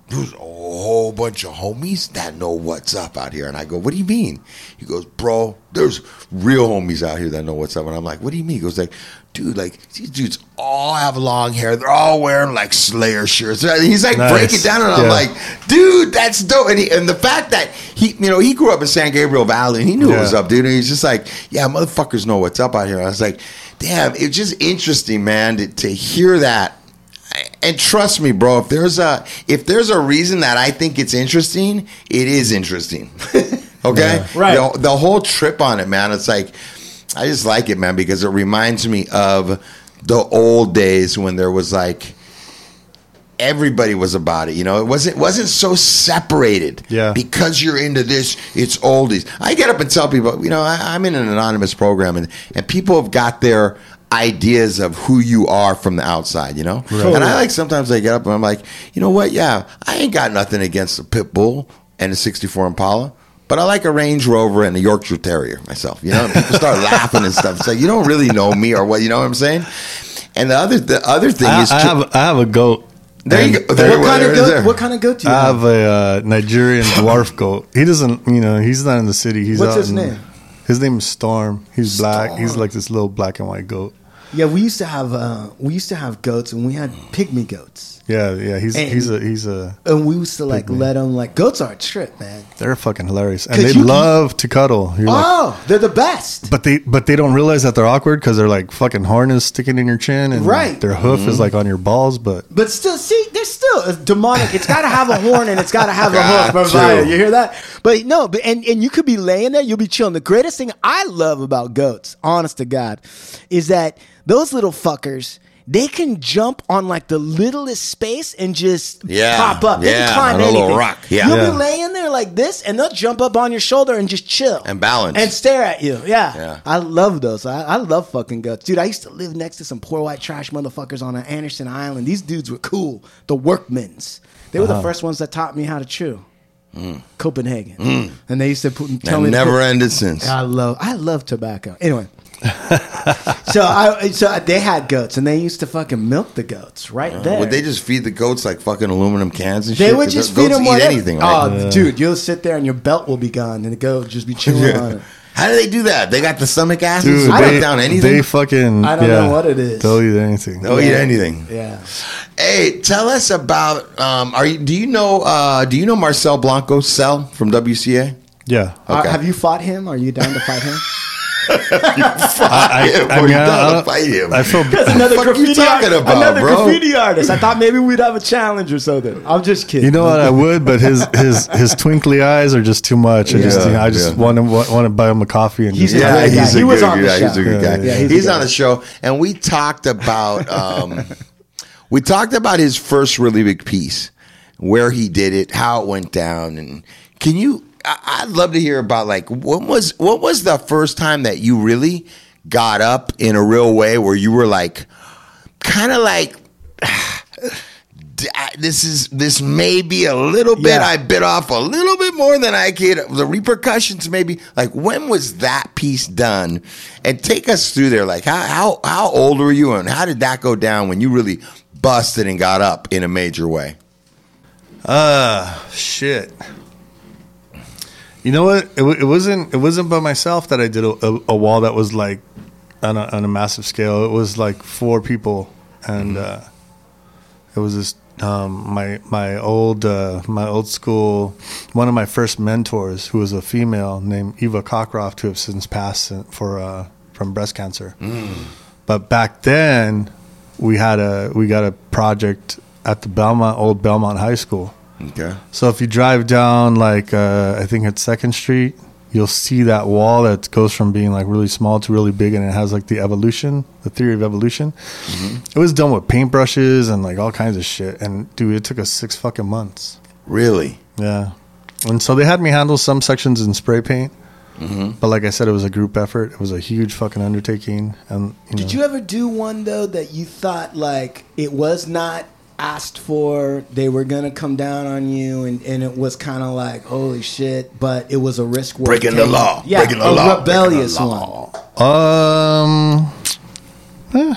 there's a whole bunch of homies that know what's up out here. And I go, what do you mean? He goes, bro, there's real homies out here that know what's up. And I'm like, what do you mean? He goes like, dude, like these dudes all have long hair. They're all wearing like Slayer shirts. And he's like Nice. breaking down, and I'm Yeah. like, dude, that's dope. And, he, and the fact that he, you know, he grew up in San Gabriel Valley, and he knew what was up, dude. And he's just like, yeah, motherfuckers know what's up out here. And I was like, damn, it's just interesting, man, to, to hear that and trust me, bro. If there's a if there's a reason that I think it's interesting, it is interesting. [LAUGHS] okay, Right. The, the whole trip on it, man. It's like I just like it, man, because it reminds me of the old days when there was like everybody was about it. You know, it wasn't wasn't so separated. Yeah. Because you're into this, it's oldies. I get up and tell people, you know, I, I'm in an anonymous program, and and people have got their ideas of who you are from the outside. You know, and I like sometimes I get up and I'm like, you know what? Yeah, I ain't got nothing against a pit bull and a '64 Impala. But I like a Range Rover and a Yorkshire Terrier myself. You know, people start [LAUGHS] laughing and stuff. It's like you don't really know me or what. You know what I'm saying? And the other the other thing I, is, I have I have a goat. there you go. there- What kind of goat? What kind of goat do you have? I have? have a uh, Nigerian [LAUGHS] dwarf goat. He doesn't, you know, he's not in the city. He's What's his in- name? His name is Storm. He's black. He's like this little black and white goat. Yeah, we used to have uh, we used to have goats, and we had pygmy goats, Yeah, yeah. He's And- he's a he's a. and we used to like let them like goats are a trip, man. They're fucking hilarious, and they you can- love to cuddle. You're like, Oh, they're the best. but they but they don't realize that they're awkward because they're like fucking horn is sticking in your chin, and Right. their hoof Mm-hmm. is like on your balls. But But still, see, they're still it's demonic. It's got to have a horn and it's got to have a Got [LAUGHS] hoof provider. You hear that? But no, but and and you could be laying there, you'll be chilling. The greatest thing I love about goats, honest to God, is that those little fuckers. They can jump on like the littlest space and just Yeah, pop up. They yeah, can climb on a little anything. rock, yeah. You'll Yeah. be laying there like this, and they'll jump up on your shoulder and just chill And balance. and stare at you. Yeah, Yeah. I love those. I, I love fucking guts, dude. I used to live next to some poor white trash motherfuckers on an Anderson Island. These dudes were cool. The workmen's. They were Uh-huh. the first ones that taught me how to chew. Copenhagen, and they used to put, tell and me to Mm. never put- ended since. I love I love tobacco. Anyway. [LAUGHS] so I so they had goats and they used to fucking milk the goats right there. Would they just feed the goats like fucking aluminum cans and shit? They shit? would 'Cause just goats feed them eat whatever. anything, right? Oh, dude, you'll sit there and your belt will be gone, and the goat would just be chewing on it. How do they do that? They got the stomach acid dude, to break they, down anything. they fucking I don't yeah, know what it is. They'll eat anything. They'll eat anything. Yeah. Hey, tell us about. Um, are you? Do you know? Uh, do you know Marcel Blanco Cell from WCA? Yeah, Uh, Okay. have you fought him? Are you down to fight him? [LAUGHS] I, I, [LAUGHS] I Boy, mean, you I, gotta I, don't- fight him. I feel another fuck you talking art- about, another bro? graffiti artist. I thought maybe we'd have a challenge or something. I'm just kidding. You know what? I would, but his his his twinkly eyes are just too much. I just Yeah, I just yeah. want to want to buy him a coffee and He's just, a Yeah, he's a He was good on the guy. He's show. a good guy. Yeah, yeah, he's he's on the show, and we talked about [LAUGHS] um, we talked about his first really big piece, where he did it, how it went down, and can you? I'd love to hear about like what was what was the first time that you really got up in a real way where you were like, kind of like. [SIGHS] This is this may be a little bit. Yeah. I bit off a little bit more than I could. The repercussions, maybe. Like when was that piece done? And take us through there. Like how how how old were you, and how did that go down when you really busted and got up in a major way? uh shit. You know what? It, it wasn't it wasn't by myself that I did a, a, a wall that was like on a, on a massive scale. It was like four people, and uh, it was this um, my my old uh, my old school one of my first mentors who was a female named Eva Cockcroft who have since passed for uh, from breast cancer. But back then, we had a we got a project at the Belmont old Belmont High School. Okay. So if you drive down like uh, I think it's Second Street, you'll see that wall that goes from being like really small to really big, and it has like the evolution, the theory of evolution. It was done with paintbrushes and like all kinds of shit. And dude, it took us six fucking months. Really? Yeah, and so they had me handle some sections in spray paint. But like I said, it was a group effort. It was a huge fucking undertaking. And you Did know, you ever do one though that you thought like it was not asked for? They were gonna come down on you, and, and it was kind of like holy shit, but it was a risk worth Breaking the law. Yeah, Breaking the a law. rebellious Breaking the one. law. Um, eh,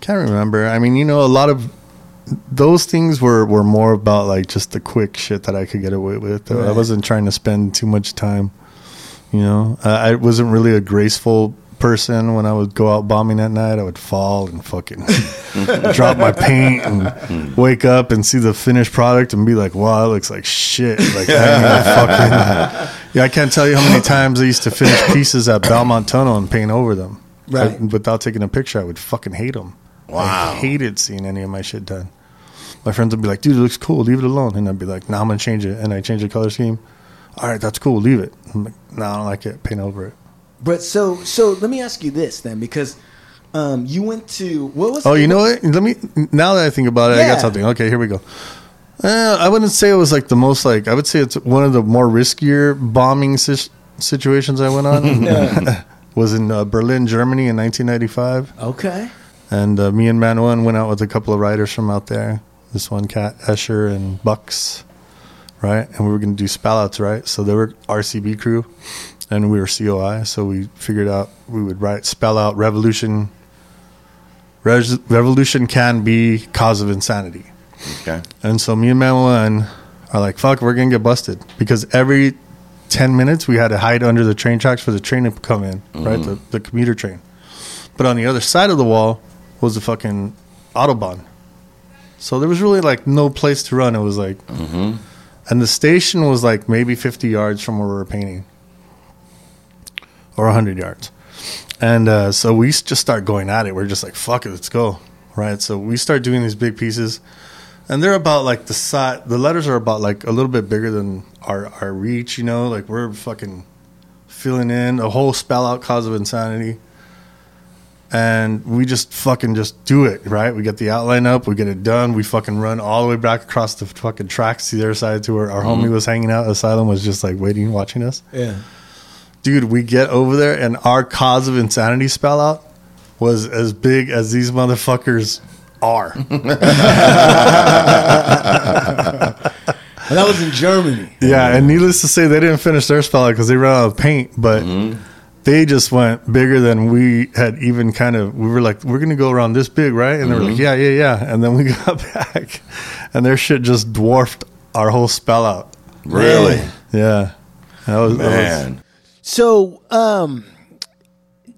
can't remember. I mean, you know, a lot of those things were were more about like just the quick shit that I could get away with. I wasn't trying to spend too much time. You know, I, I wasn't really a graceful person when I would go out bombing at night. I would fall and fucking [LAUGHS] drop my paint and wake up and see the finished product and be like, "Wow, it looks like shit." Like, I fucking. [LAUGHS] Yeah, I can't tell you how many times I used to finish pieces at Belmont Tunnel and paint over them. Right. I- without taking a picture, I would fucking hate them. Wow. I hated seeing any of my shit done. My friends would be like, dude, it looks cool. Leave it alone. And I'd be like, nah, I'm going to change it. And I change the color scheme. All right, that's cool. Leave it. I'm like, no, I don't like it. Paint over it. But so so let me ask you this then, because um, you went to what was? Oh, you know what? Let me, now that I think about it, I got something. Okay, here we go. Uh, I wouldn't say it was like the most like, I would say it's one of the more riskier bombing sis- situations I went on. [LAUGHS] [LAUGHS] was in uh, Berlin, Germany in 1995. Okay. And uh, me and Manuel went out with a couple of riders from out there. This one cat, Escher and Bucks, right? And we were going to do spell outs, right? So they were RCB crew and we were COI. So we figured out we would write spell out revolution. Res- revolution can be cause of insanity. Okay. And so me and Manuel are like, fuck, we're going to get busted. Because every 10 minutes we had to hide under the train tracks for the train to come in, right? Mm-hmm. The, the commuter train. But on the other side of the wall was the fucking Autobahn. So there was really like no place to run. It was like, mm-hmm. and the station was like maybe 50 yards from where we were painting or 100 yards. And uh, so we just start going at it. We're just like, fuck it, let's go. Right. So we start doing these big pieces. And they're about like the side, the letters are about like a little bit bigger than our, our reach, you know? Like we're fucking filling in a whole spell out cause of insanity. And we just fucking just do it, right? We get the outline up, we get it done, we fucking run all the way back across the fucking tracks to the other side to where our homie was hanging out. Asylum was just like waiting, watching us Yeah. Dude, we get over there and our cause of insanity spell out was as big as these motherfuckers are. [LAUGHS] And that was in Germany. yeah, and needless to say, they didn't finish their spell out because they ran out of paint, but mm-hmm. they just went bigger than we had even kind of. We were like, we're gonna go around this big, right? And they were like, mm-hmm. yeah, yeah, yeah. And then we [LAUGHS] got back, and their shit just dwarfed our whole spell out. Really? Yeah, that was, that was Man. So, um,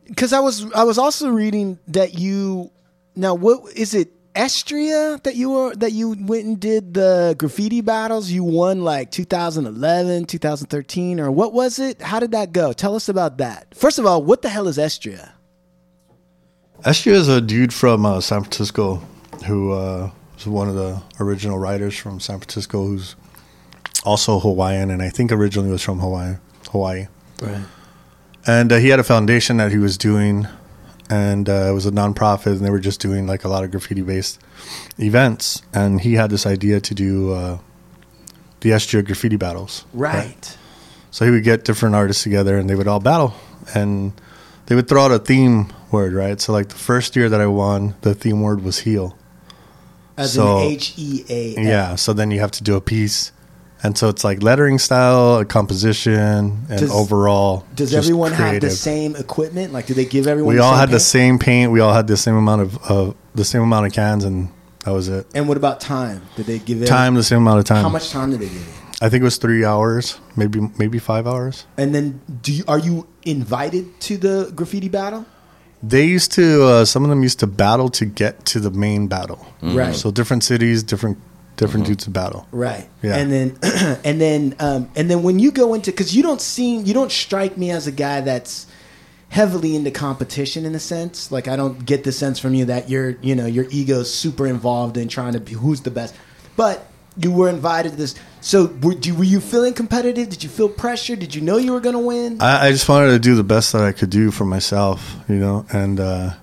because I was I was also reading that you now what is it Estria that you were that you went and did the graffiti battles you won like 2011 2013 or what was it how did that go tell us about that first of all what the hell is Estria Estria is a dude from uh, San Francisco who uh, was one of the original writers from San Francisco who's also Hawaiian and I think originally was from Hawaii. Hawaii. Right And uh, he had a foundation that he was doing and uh, it was a nonprofit and they were just doing like a lot of graffiti based events and he had this idea to do uh, the Estria graffiti battles. right So he would get different artists together and they would all battle. And they would throw out a theme word, right? So, like the first year that I won, the theme word was heal. as So- in H E A Yeah. So then you have to do a piece. And so it's like lettering style, a composition, and Does- overall. does everyone have the same equipment like do they give everyone We all had the same paint. We all had the same amount of, of the same amount of cans, and that was it. and what about time did they give every- Time, the same amount of time. how much time did they give you I think it was three hours, maybe maybe five hours. And then, do you, are you invited to the graffiti battle? They used to. Uh, some of them used to battle to get to the main battle. Right. So different cities, different different dudes to battle. Right. Yeah. And then [CLEARS THROAT] and then um, and then when you go into because you don't seem you don't strike me as a guy that's heavily into competition in a sense. Like I don't get the sense from you that you're you know your ego's super involved in trying to be who's the best. But you were invited to this. So were, do, were you feeling competitive? Did you feel pressure? Did you know you were going to win? I, I just wanted to do the best that I could do for myself, you know, and uh,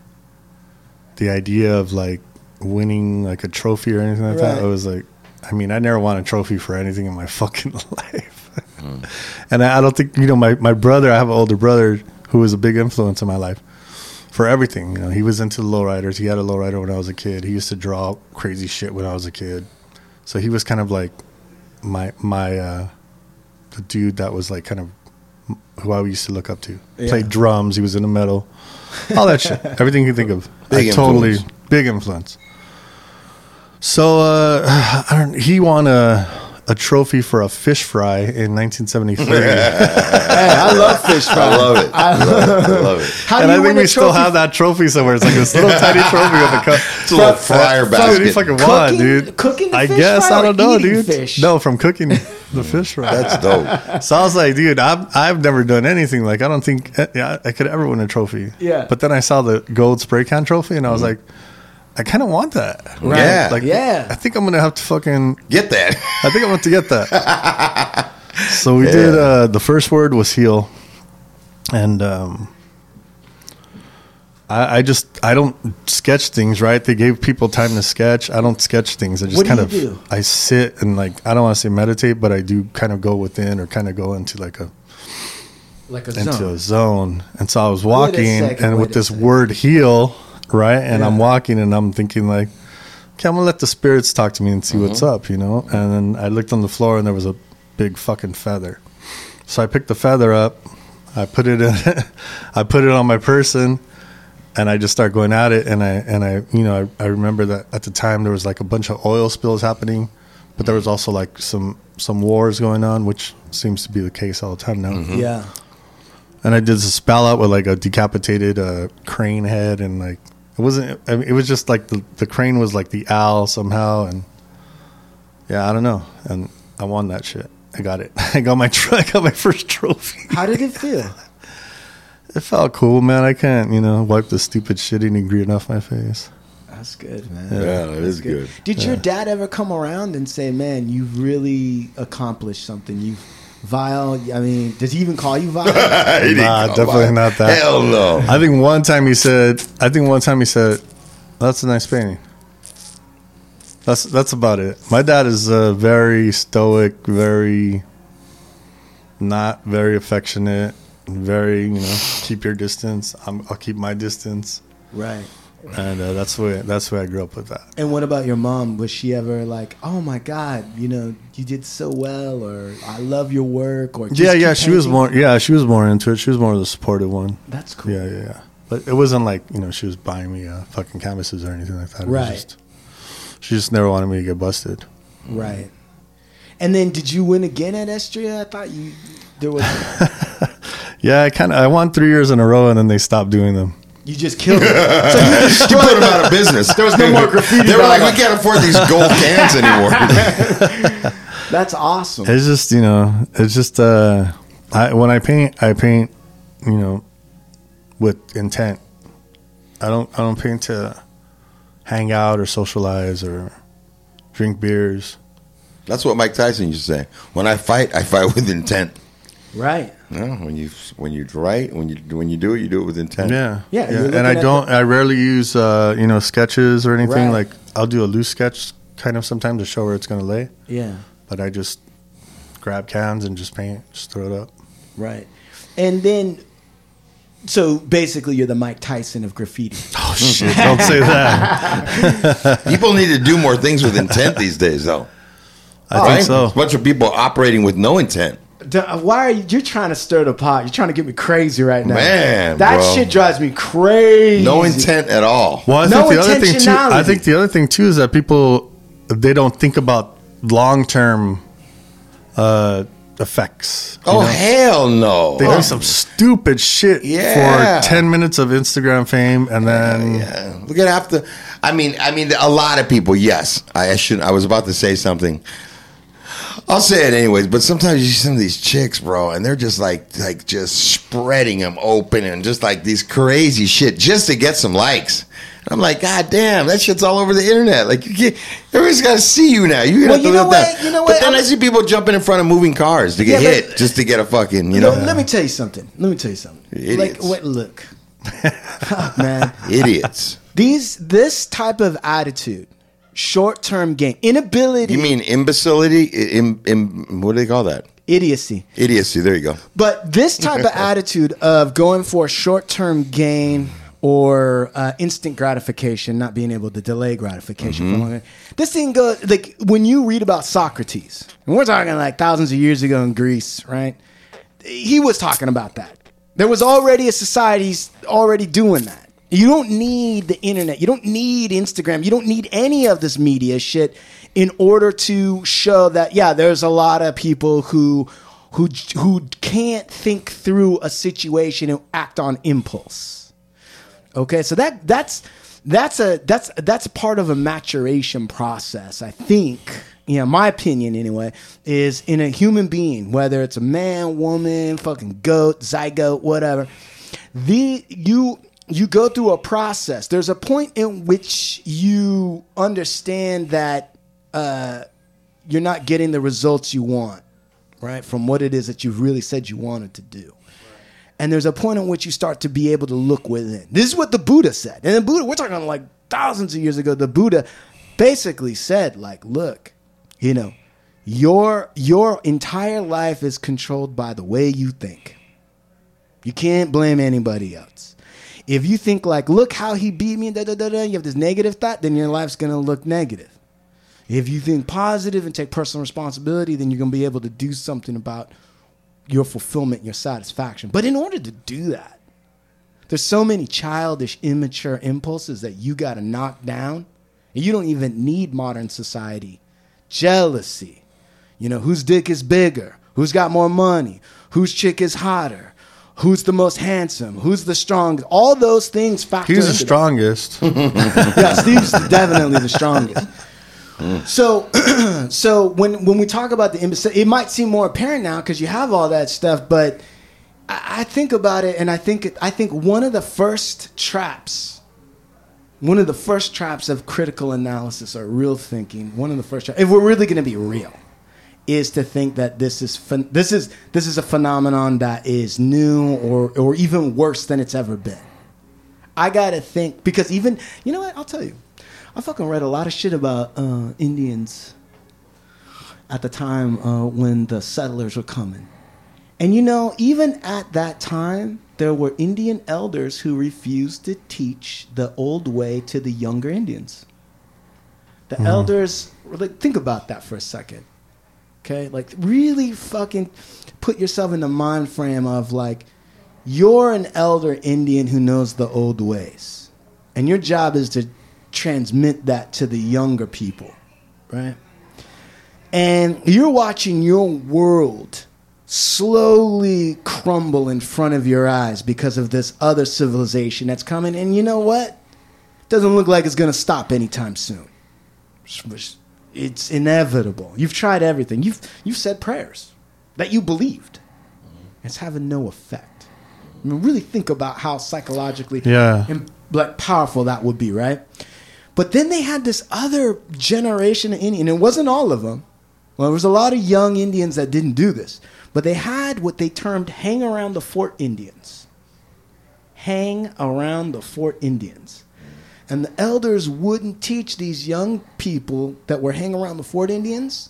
the idea of like winning like a trophy or anything like that, Right. I was like, I mean, I never won a trophy for anything in my [LAUGHS] fucking life. [LAUGHS] and I, I don't think, you know, my, my brother, I have an older brother who was a big influence in my life for everything. You know, he was into lowriders. He had a lowrider when I was a kid. He used to draw crazy shit when I was a kid. So he was kind of like my, my, uh, the dude that was like kind of who I used to look up to. Yeah. Played drums. He was in the metal. All that shit. Everything you can think of. Big I totally big influence. So uh, [SIGHS] I don't, he won a a trophy for a fish fry in 1973, [LAUGHS] hey, I love fish fry. I love it. I love it. I love it. How and you I think we still have that trophy somewhere. It's like this little [LAUGHS] tiny trophy with a cup. It's a little fryer Dude, he basket. fucking won, Cooking- dude. cooking the I fish guess fry I don't know, dude. fish? No, from cooking the [LAUGHS] fish fry. That's dope. So I was like, dude, I've I've never done anything like I don't think uh, yeah, I could ever win a trophy. Yeah. But then I saw the gold spray can trophy, and I was like, I kind of want that. Right. Yeah. Like, Yeah. I think I'm gonna have to fucking. Get that. I think I'm going to get that. [LAUGHS] so we did. Uh, the first word was heal, and um, I, I just I don't sketch things. Right? They gave people time to sketch. I don't sketch things. I just What do kind you of do? I sit and like I don't want to say meditate, but I do kind of go within or kind of go into like a like a into zone. a zone. And so I was walking second, and with this second. word heal, right? And I'm walking and I'm thinking like, okay, I'm gonna let the spirits talk to me and see what's Mm-hmm. up, you know? And then I looked on the floor and there was a big fucking feather. So I picked the feather up, I put it in [LAUGHS] I put it on my person and I just start going at it and I and I you know, I, I remember that at the time there was like a bunch of oil spills happening, but there was also like some some wars going on, which seems to be the case all the time now Yeah. and I did this spell out with like a decapitated uh, crane head, and like it wasn't. I mean, it was just like the the crane was like the owl somehow, and yeah, I don't know. And I won that shit. I got it. [LAUGHS] I got my tr- I got my first trophy. How did it feel? [LAUGHS] It felt cool, man. I can't, you know, wipe the stupid shit shitty ingredient off my face. That's good, man. Yeah, it is good. Did your dad ever come around and say, "Man, you've really accomplished something"? You, Vyal. I mean, does he even call you Vyal? [LAUGHS] He didn't Nah, definitely by. not that. Hell no. I think one time he said. I think one time he said, "That's a nice painting." That's that's about it. My dad is uh, very stoic, very not very affectionate, very you know keep your distance. I'm, I'll keep my distance, right. And uh, that's where that's way I grew up with that. And what about your mom? Was she ever like, "Oh my God, you know, you did so well," or "I love your work," or just yeah, yeah, she was more. Yeah, she was more into it. She was more of the supportive one. That's cool. Yeah, yeah, yeah. But it wasn't like you know she was buying me uh, fucking canvases or anything like that. It Right. just- she just never wanted me to get busted. Right. And then, did you win again at Estria? I thought you there was [LAUGHS] Yeah, I kind of I won three years in a row, and then they stopped doing them. You just killed [LAUGHS] it. So you You put them out of business. There was no more graffiti They were like, we can't afford these gold [LAUGHS] cans anymore. [LAUGHS] That's awesome. It's just you know, it's just uh, I when I paint, I paint, you know, with intent. I don't I don't paint to hang out or socialize or drink beers. That's what Mike Tyson used to say. When I fight, I fight with intent. Right. You know, when you when you write, when you when you do it, you do it with intent. Yeah, Yeah, you're And I don't. I rarely use uh, you know sketches or anything. Right. Like I'll do a loose sketch kind of sometimes to show where it's gonna lay. Yeah. But I just grab cans and just paint, just throw it up. Right. And then, so basically, you're the Mike Tyson of graffiti. [LAUGHS] Oh shit! Don't say that. [LAUGHS] People need to do more things with intent these days, though. I Right? think so. A bunch of people operating with no intent. D- Why are you? You're trying to stir the pot. You're trying to get me crazy right now. Man, that bro. shit drives me crazy. No intent at all. Well, I No think the other thing too. I think the other thing too is that people they don't think about long term uh, effects. Oh know? hell no! They do some stupid shit Yeah. for ten minutes of Instagram fame, and then Yeah, we're gonna have to. I mean, I mean, a lot of people. Yes, I, I should. I was about to say something. I'll say it anyways. But sometimes you see some of these chicks, bro, and they're just like, like just spreading them open and just like these crazy shit just to get some likes. I'm like, God damn, that shit's all over the internet. Like, you get, everybody's got to see you now. You Well, you know what? You know But what? then i I'm- see people jumping in front of moving cars to get Yeah, but- hit just to get a fucking, you know, let me tell you something. Let me tell you something. Idiots. Like, wait, look, [LAUGHS] man. idiots. These this type of attitude, short term gain, inability, You mean imbecility? Im, im, what do they call that? idiocy. Idiocy. There you go. But this type of [LAUGHS] attitude of going for short term gain or uh, instant gratification, not being able to delay gratification for longer. This thing goes like when you read about Socrates, and we're talking like thousands of years ago in Greece, right? He was talking about that. There was already a society already doing that. You don't need the internet. You don't need Instagram. You don't need any of this media shit in order to show that yeah, there's a lot of people who who who can't think through a situation and act on impulse. Okay, so that that's that's a that's that's part of a maturation process. I think, know, my opinion anyway, is in a human being, whether it's a man, woman, fucking goat, zygote, whatever. The you you go through a process. There's a point in which you understand that uh, you're not getting the results you want, right, from what it is that you've really said you wanted to do. And there's a point in which you start to be able to look within. This is what the Buddha said. And the Buddha, we're talking like thousands of years ago, the Buddha basically said, like, look, you know, your your entire life is controlled by the way you think. You can't blame anybody else. If you think like, look how he beat me, and da da da da, you have this negative thought, then your life's gonna look negative. If you think positive and take personal responsibility, then you're gonna be able to do something about your fulfillment, your satisfaction. But in order to do that, there's so many childish, immature impulses that you got to knock down. And you don't even need modern society. Jealousy. You know, whose dick is bigger? Who's got more money? Whose chick is hotter? Who's the most handsome? Who's the strongest? All those things factor he's the strongest. [LAUGHS] Yeah, Steve's definitely the strongest. So, [CLEARS THROAT] so when when we talk about the imbecile, it might seem more apparent now because you have all that stuff. But I, I think about it, and I think I think one of the first traps, one of the first traps of critical analysis or real thinking, one of the first traps, if we're really going to be real, is to think that this is this is this is a phenomenon that is new or or even worse than it's ever been. I gotta think because even you know what I'll tell you, I fucking read a lot of shit about uh, Indians at the time uh, when the settlers were coming, and you know even at that time there were Indian elders who refused to teach the old way to the younger Indians. The elders, like, think about that for a second. Okay, like really fucking put yourself in the mind frame of like you're an elder Indian who knows the old ways, and your job is to transmit that to the younger people, right? And you're watching your world slowly crumble in front of your eyes because of this other civilization that's coming, and you know what? Doesn't look like it's gonna stop anytime soon it's inevitable. You've tried everything. You've you've said prayers that you believed. Mm-hmm. It's having no effect. I mean, really think about how psychologically Yeah. and like powerful that would be, right? But then they had this other generation of Indian. It wasn't all of them. Well, there was a lot of young Indians that didn't do this, but they had what they termed "hang around the fort Indians." Hang around the fort Indians. And the elders wouldn't teach these young people that were hanging around the Fort Indians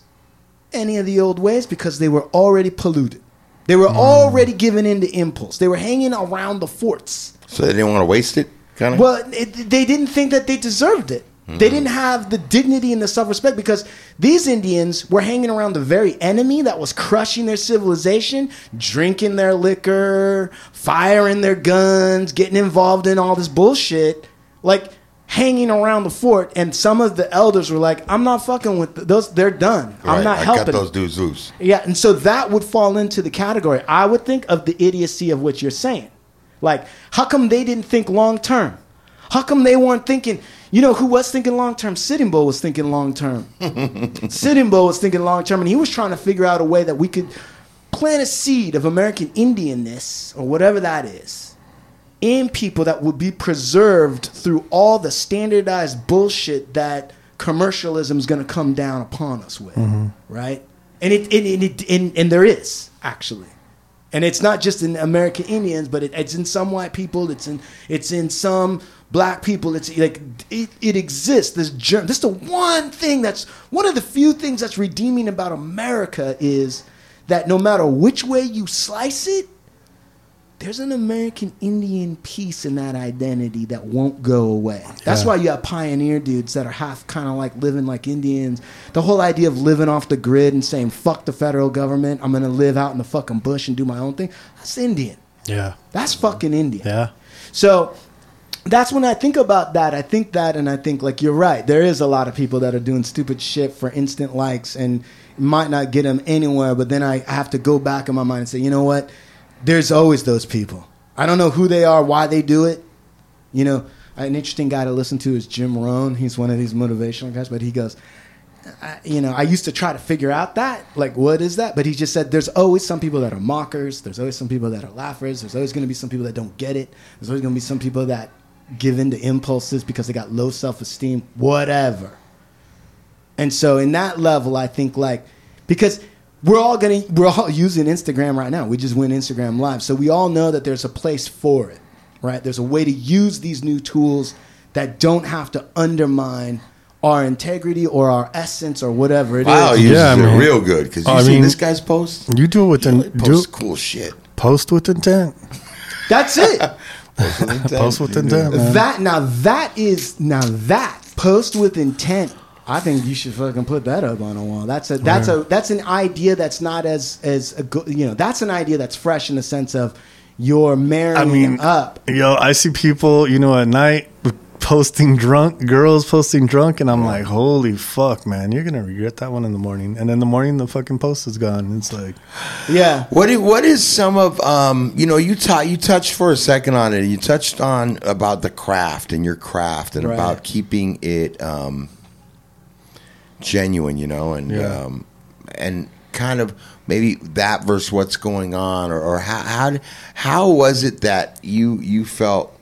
any of the old ways because they were already polluted. They were mm. already given into impulse. They were hanging around the forts. So they didn't want to waste it, kind of. Well, it, they didn't think that they deserved it. They mm. didn't have the dignity and the self respect because these Indians were hanging around the very enemy that was crushing their civilization, drinking their liquor, firing their guns, getting involved in all this bullshit. Like, hanging around the fort, and some of the elders were like, "I'm not fucking with th- those. They're done. I'm not I helping." cut those dudes loose. Yeah, and so that would fall into the category. I would think of the idiocy of what you're saying. Like, how come they didn't think long term? How come they weren't thinking? You know who was thinking long term? Sitting Bull was thinking long term. [LAUGHS] Sitting Bull was thinking long term, and he was trying to figure out a way that we could plant a seed of American Indianness or whatever that is in people that would be preserved through all the standardized bullshit that commercialism is going to come down upon us with, mm-hmm. right? And it, and, and, it and, and there is actually, and it's not just in American Indians, but it, it's in some white people. It's in it's in some black people. It's like it, it exists. This germ. This is the one thing that's one of the few things that's redeeming about America is that no matter which way you slice it, there's an American Indian piece in that identity that won't go away. That's Yeah. why you have pioneer dudes that are half kind of like living like Indians. The whole idea of living off the grid and saying, fuck the federal government, I'm gonna live out in the fucking bush and do my own thing. That's Indian. Yeah. That's fucking Indian. Yeah. So that's when I think about that. I think that, and I think like you're right. There is a lot of people that are doing stupid shit for instant likes and might not get them anywhere. But then I have to go back in my mind and say, you know what? There's always those people. I don't know who they are, why they do it. You know, an interesting guy to listen to is Jim Rohn. He's one of these motivational guys, but he goes, I, you know, I used to try to figure out that, like, what is that? But he just said, there's always some people that are mockers. There's always some people that are laughers. There's always going to be some people that don't get it. There's always going to be some people that give in to impulses because they got low self esteem, whatever. And so, in that level, I think, like, because we're all gonna, we're all using Instagram right now. We just went Instagram live. So, we all know that there's a place for it, right? There's a way to use these new tools that don't have to undermine our integrity or our essence or whatever it is. Wow, you Yeah, uses it real good because you I see mean- this guy's post. You do it with He an, really do cool shit. post with intent. That's it. [LAUGHS] Post with intent, man. that now that is now that post with intent. I think you should fucking put that up on a wall. That's a that's a that's an idea that's not as as a go, you know that's an idea that's fresh in the sense of you're marrying I mean, up. yo, I see people, you know, at night posting drunk, girls posting drunk, and I'm like, holy fuck, man, you're gonna regret that one in the morning. And in the morning, the fucking post is gone. It's like, Yeah, What i- what is some of um you know you ta- you touched for a second on it. You touched on about the craft and your craft and Right. about keeping it um genuine, you know, and Yeah. um and kind of maybe that versus what's going on or, or how how how was it that you you felt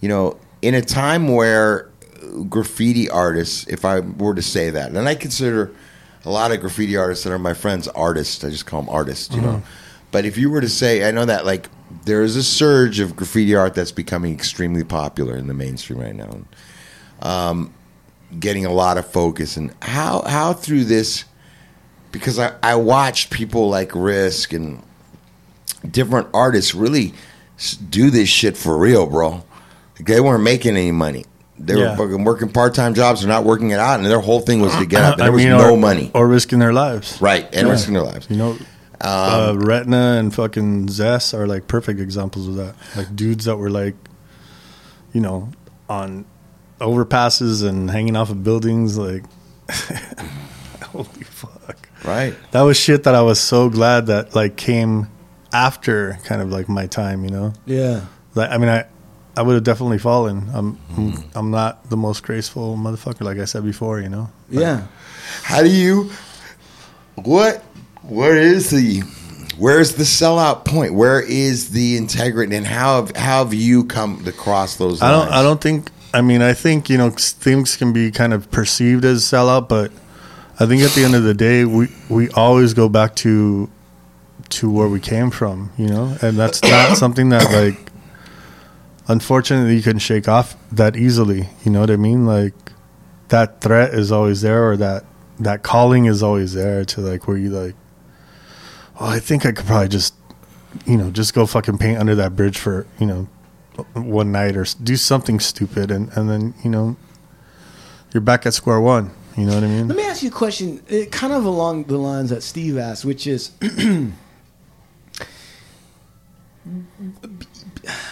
you know in a time where graffiti artists if I were to say that and I consider a lot of graffiti artists that are my friends artists I just call them artists you know. But if you were to say I know that like there is a surge of graffiti art that's becoming extremely popular in the mainstream right now. Um, getting a lot of focus and how how through this because I, I watched people like Risk and different artists really do this shit for real, bro. Like, they weren't making any money. They Yeah. were fucking working part time jobs. They're not working it out, and their whole thing was to get up. And there was mean, no or, money, or risking their lives. right? And risking their lives. You know, uh, Retina and fucking Zess are like perfect examples of that. Like dudes that were like, you know, on overpasses and hanging off of buildings. Like, [LAUGHS] holy fuck. Right. That was shit that I was so glad that like came after kind of like my time, you know? yeah. Like, I mean, I, I would have definitely fallen. I'm, I'm, mm-hmm. I'm not the most graceful motherfucker, like I said before, you know? Yeah. How do you? What? Where is the? Where's the sellout point? Where is the integrity? And how have, how have you come to cross those? I don't. I don't think. I mean, I think you know things can be kind of perceived as sellout, but I think at the end of the day, we we always go back to to where we came from, you know, and that's [COUGHS] not something that like unfortunately you can shake off that easily. You know what I mean? Like that threat is always there, or that that calling is always there to like where you like. Well, I think I could probably just, you know, just go fucking paint under that bridge for you know one night or do something stupid and and then you know you're back at square one you know what i mean Let me ask you a question, uh, kind of along the lines that Steve asked, which is, [CLEARS THROAT]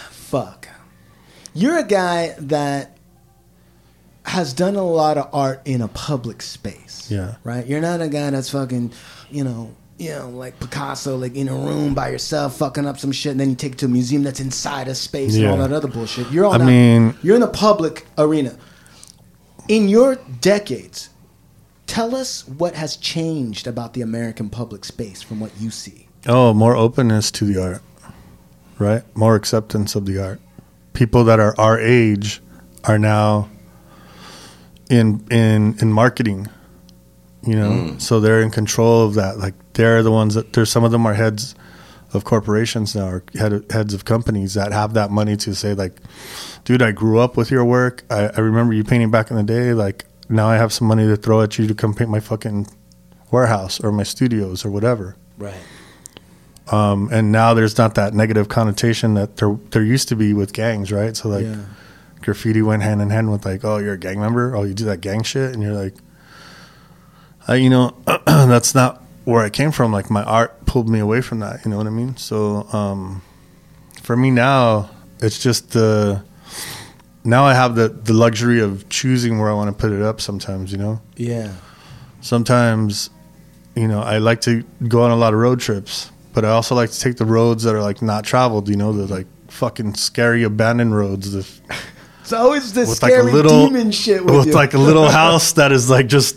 fuck, you're a guy that has done a lot of art in a public space. Yeah. Right? You're not a guy that's fucking, you know, you know, like Picasso, like in a room by yourself, fucking up some shit, and then you take it to a museum that's inside a space and all that other bullshit. You're all I mean- you're in the public arena. In your decades, tell us what has changed about the American public space from what you see. Oh, more openness to the art, right? More acceptance of the art. People that are our age are now in in in marketing. You know, so they're in control of that. Like they're the ones that there's some of them are heads of corporations now, or head, heads of companies that have that money to say like, dude, I grew up with your work. I, I remember you painting back in the day. Like now I have some money to throw at you to come paint my fucking warehouse or my studios or whatever Right. um, and now there's not that negative connotation that there there used to be with gangs, right? So like Yeah. graffiti went hand in hand with like, oh, you're a gang member, oh, you do that gang shit, and you're like, uh, you know, [CLEARS THROAT] that's not where I came from. Like my art pulled me away from that. You know what I mean? So um, for me now, it's just the now I have the the luxury of choosing where I want to put it up. Sometimes, you know Yeah. sometimes you know i like to go on a lot of road trips but i also like to take the roads that are like not traveled you know the like fucking scary abandoned roads the, [LAUGHS] It's always this with like scary a little demon shit with, with you. like a little [LAUGHS] house that is like just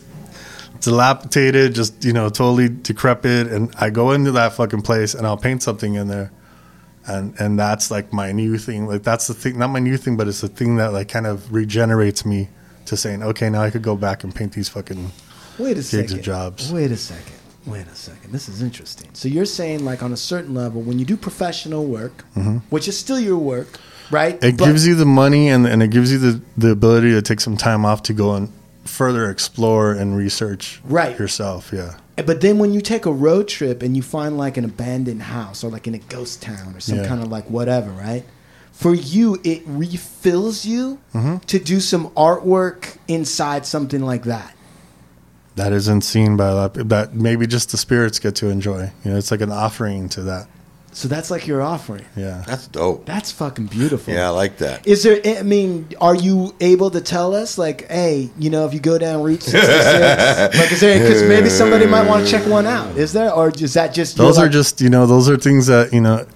dilapidated just you know totally decrepit and i go into that fucking place and i'll paint something in there and and that's like my new thing like that's the thing not my new thing but it's the thing that like kind of regenerates me to saying okay now i could go back and paint these fucking Wait a gigs second. jobs. Wait a second. Wait a second. This is interesting. So you're saying, like, on a certain level, when you do professional work, which is still your work, right? Mm-hmm. It gives you the money and, and it gives you the, the ability to take some time off to go and further explore and research Right. yourself. Yeah. But then when you take a road trip and you find like an abandoned house or like in a ghost town or some Yeah. kind of like whatever, right? For you, it refills you Mm-hmm. to do some artwork inside something like that. That isn't seen by a lot. That maybe just the spirits get to enjoy. You know, it's like an offering to that. So that's like your offering. Yeah. That's dope. That's fucking beautiful. Yeah, I like that. Is there? I mean, are you able to tell us, like, hey, you know, if you go down Route 66, [LAUGHS] like, is there? Because maybe somebody might want to check one out. Is there, or is that just Those you're like- just, you know, those are things that, you know, i-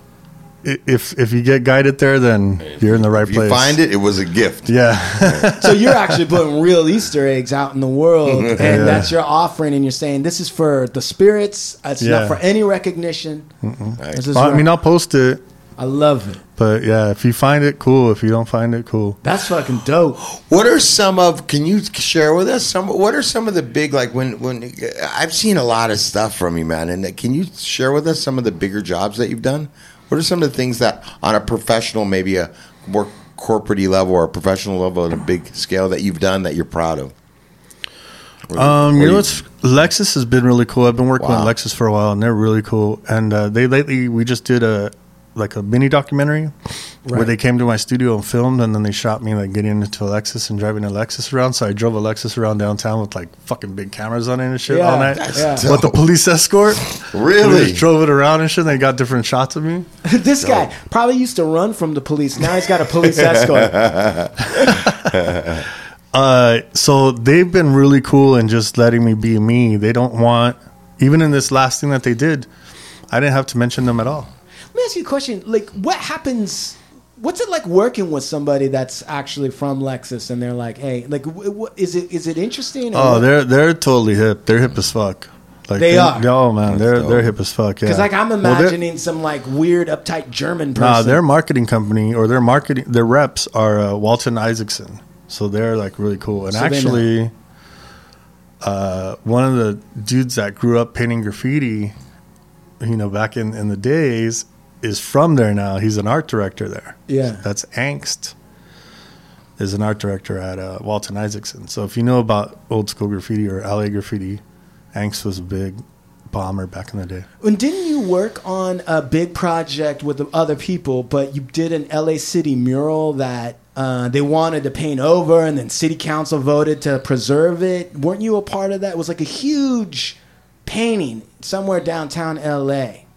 if if you get guided there, then you're in the right If you place. find it, it was a gift. Yeah. [LAUGHS] So you're actually putting real Easter eggs out in the world, [LAUGHS] and Yeah. that's your offering, and you're saying this is for the spirits. It's not for any recognition. This is Well, I mean, I'll post it, I love it. but yeah, if you find it, cool. If you don't find it, cool. That's fucking dope. [GASPS] What are some of? Can you share with us some? What are some of the big like when when I've seen a lot of stuff from you, man? And can you share with us some of the bigger jobs that you've done? What are some of the things that on a professional, maybe a more corporate level or a professional level at a big scale that you've done that you're proud of? Or- Um, or you know, what's Lexus has been really cool. I've been working Wow. with Lexus for a while, and they're really cool. And uh, they lately we just did a like a mini documentary where they came to my studio and filmed, and then they shot me like getting into a Lexus and driving a Lexus around. So I drove a Lexus around downtown with like fucking big cameras on it and shit Yeah, all night. that's Yeah. With the police escort, Really? We just drove it around and shit. And they got different shots of me. [LAUGHS] this guy probably used to run from the police. Now he's got a police escort. [LAUGHS] [LAUGHS] Uh, so they've been really cool in just letting me be me. They don't want, even in this last thing that they did, I didn't have to mention them at all. Let me ask you a question. Like, what happens? What's it like working with somebody that's actually from Lexus and they're like, hey, like, w- w- is it is it interesting? Oh, what? they're they're totally hip. They're hip as fuck. Like They are. Oh man, they're they're hip as fuck. Yeah. Because like I'm Well, imagining some like weird uptight German person. Nah, their marketing company or their marketing their reps are uh, Walton Isaacson. So they're like really cool. And So actually, uh, one of the dudes that grew up painting graffiti, you know, back in in the days, is from there now. He's an art director there. Yeah. that's Angst. Is an art director at uh, Walton Isaacson. So if you know about old school graffiti or LA graffiti, Angst was a big bomber back in the day. And didn't you work on a big project with other people, but you did an LA City mural that uh, they wanted to paint over, and then City Council voted to preserve it? Weren't you a part of that? It was like a huge painting somewhere downtown LA.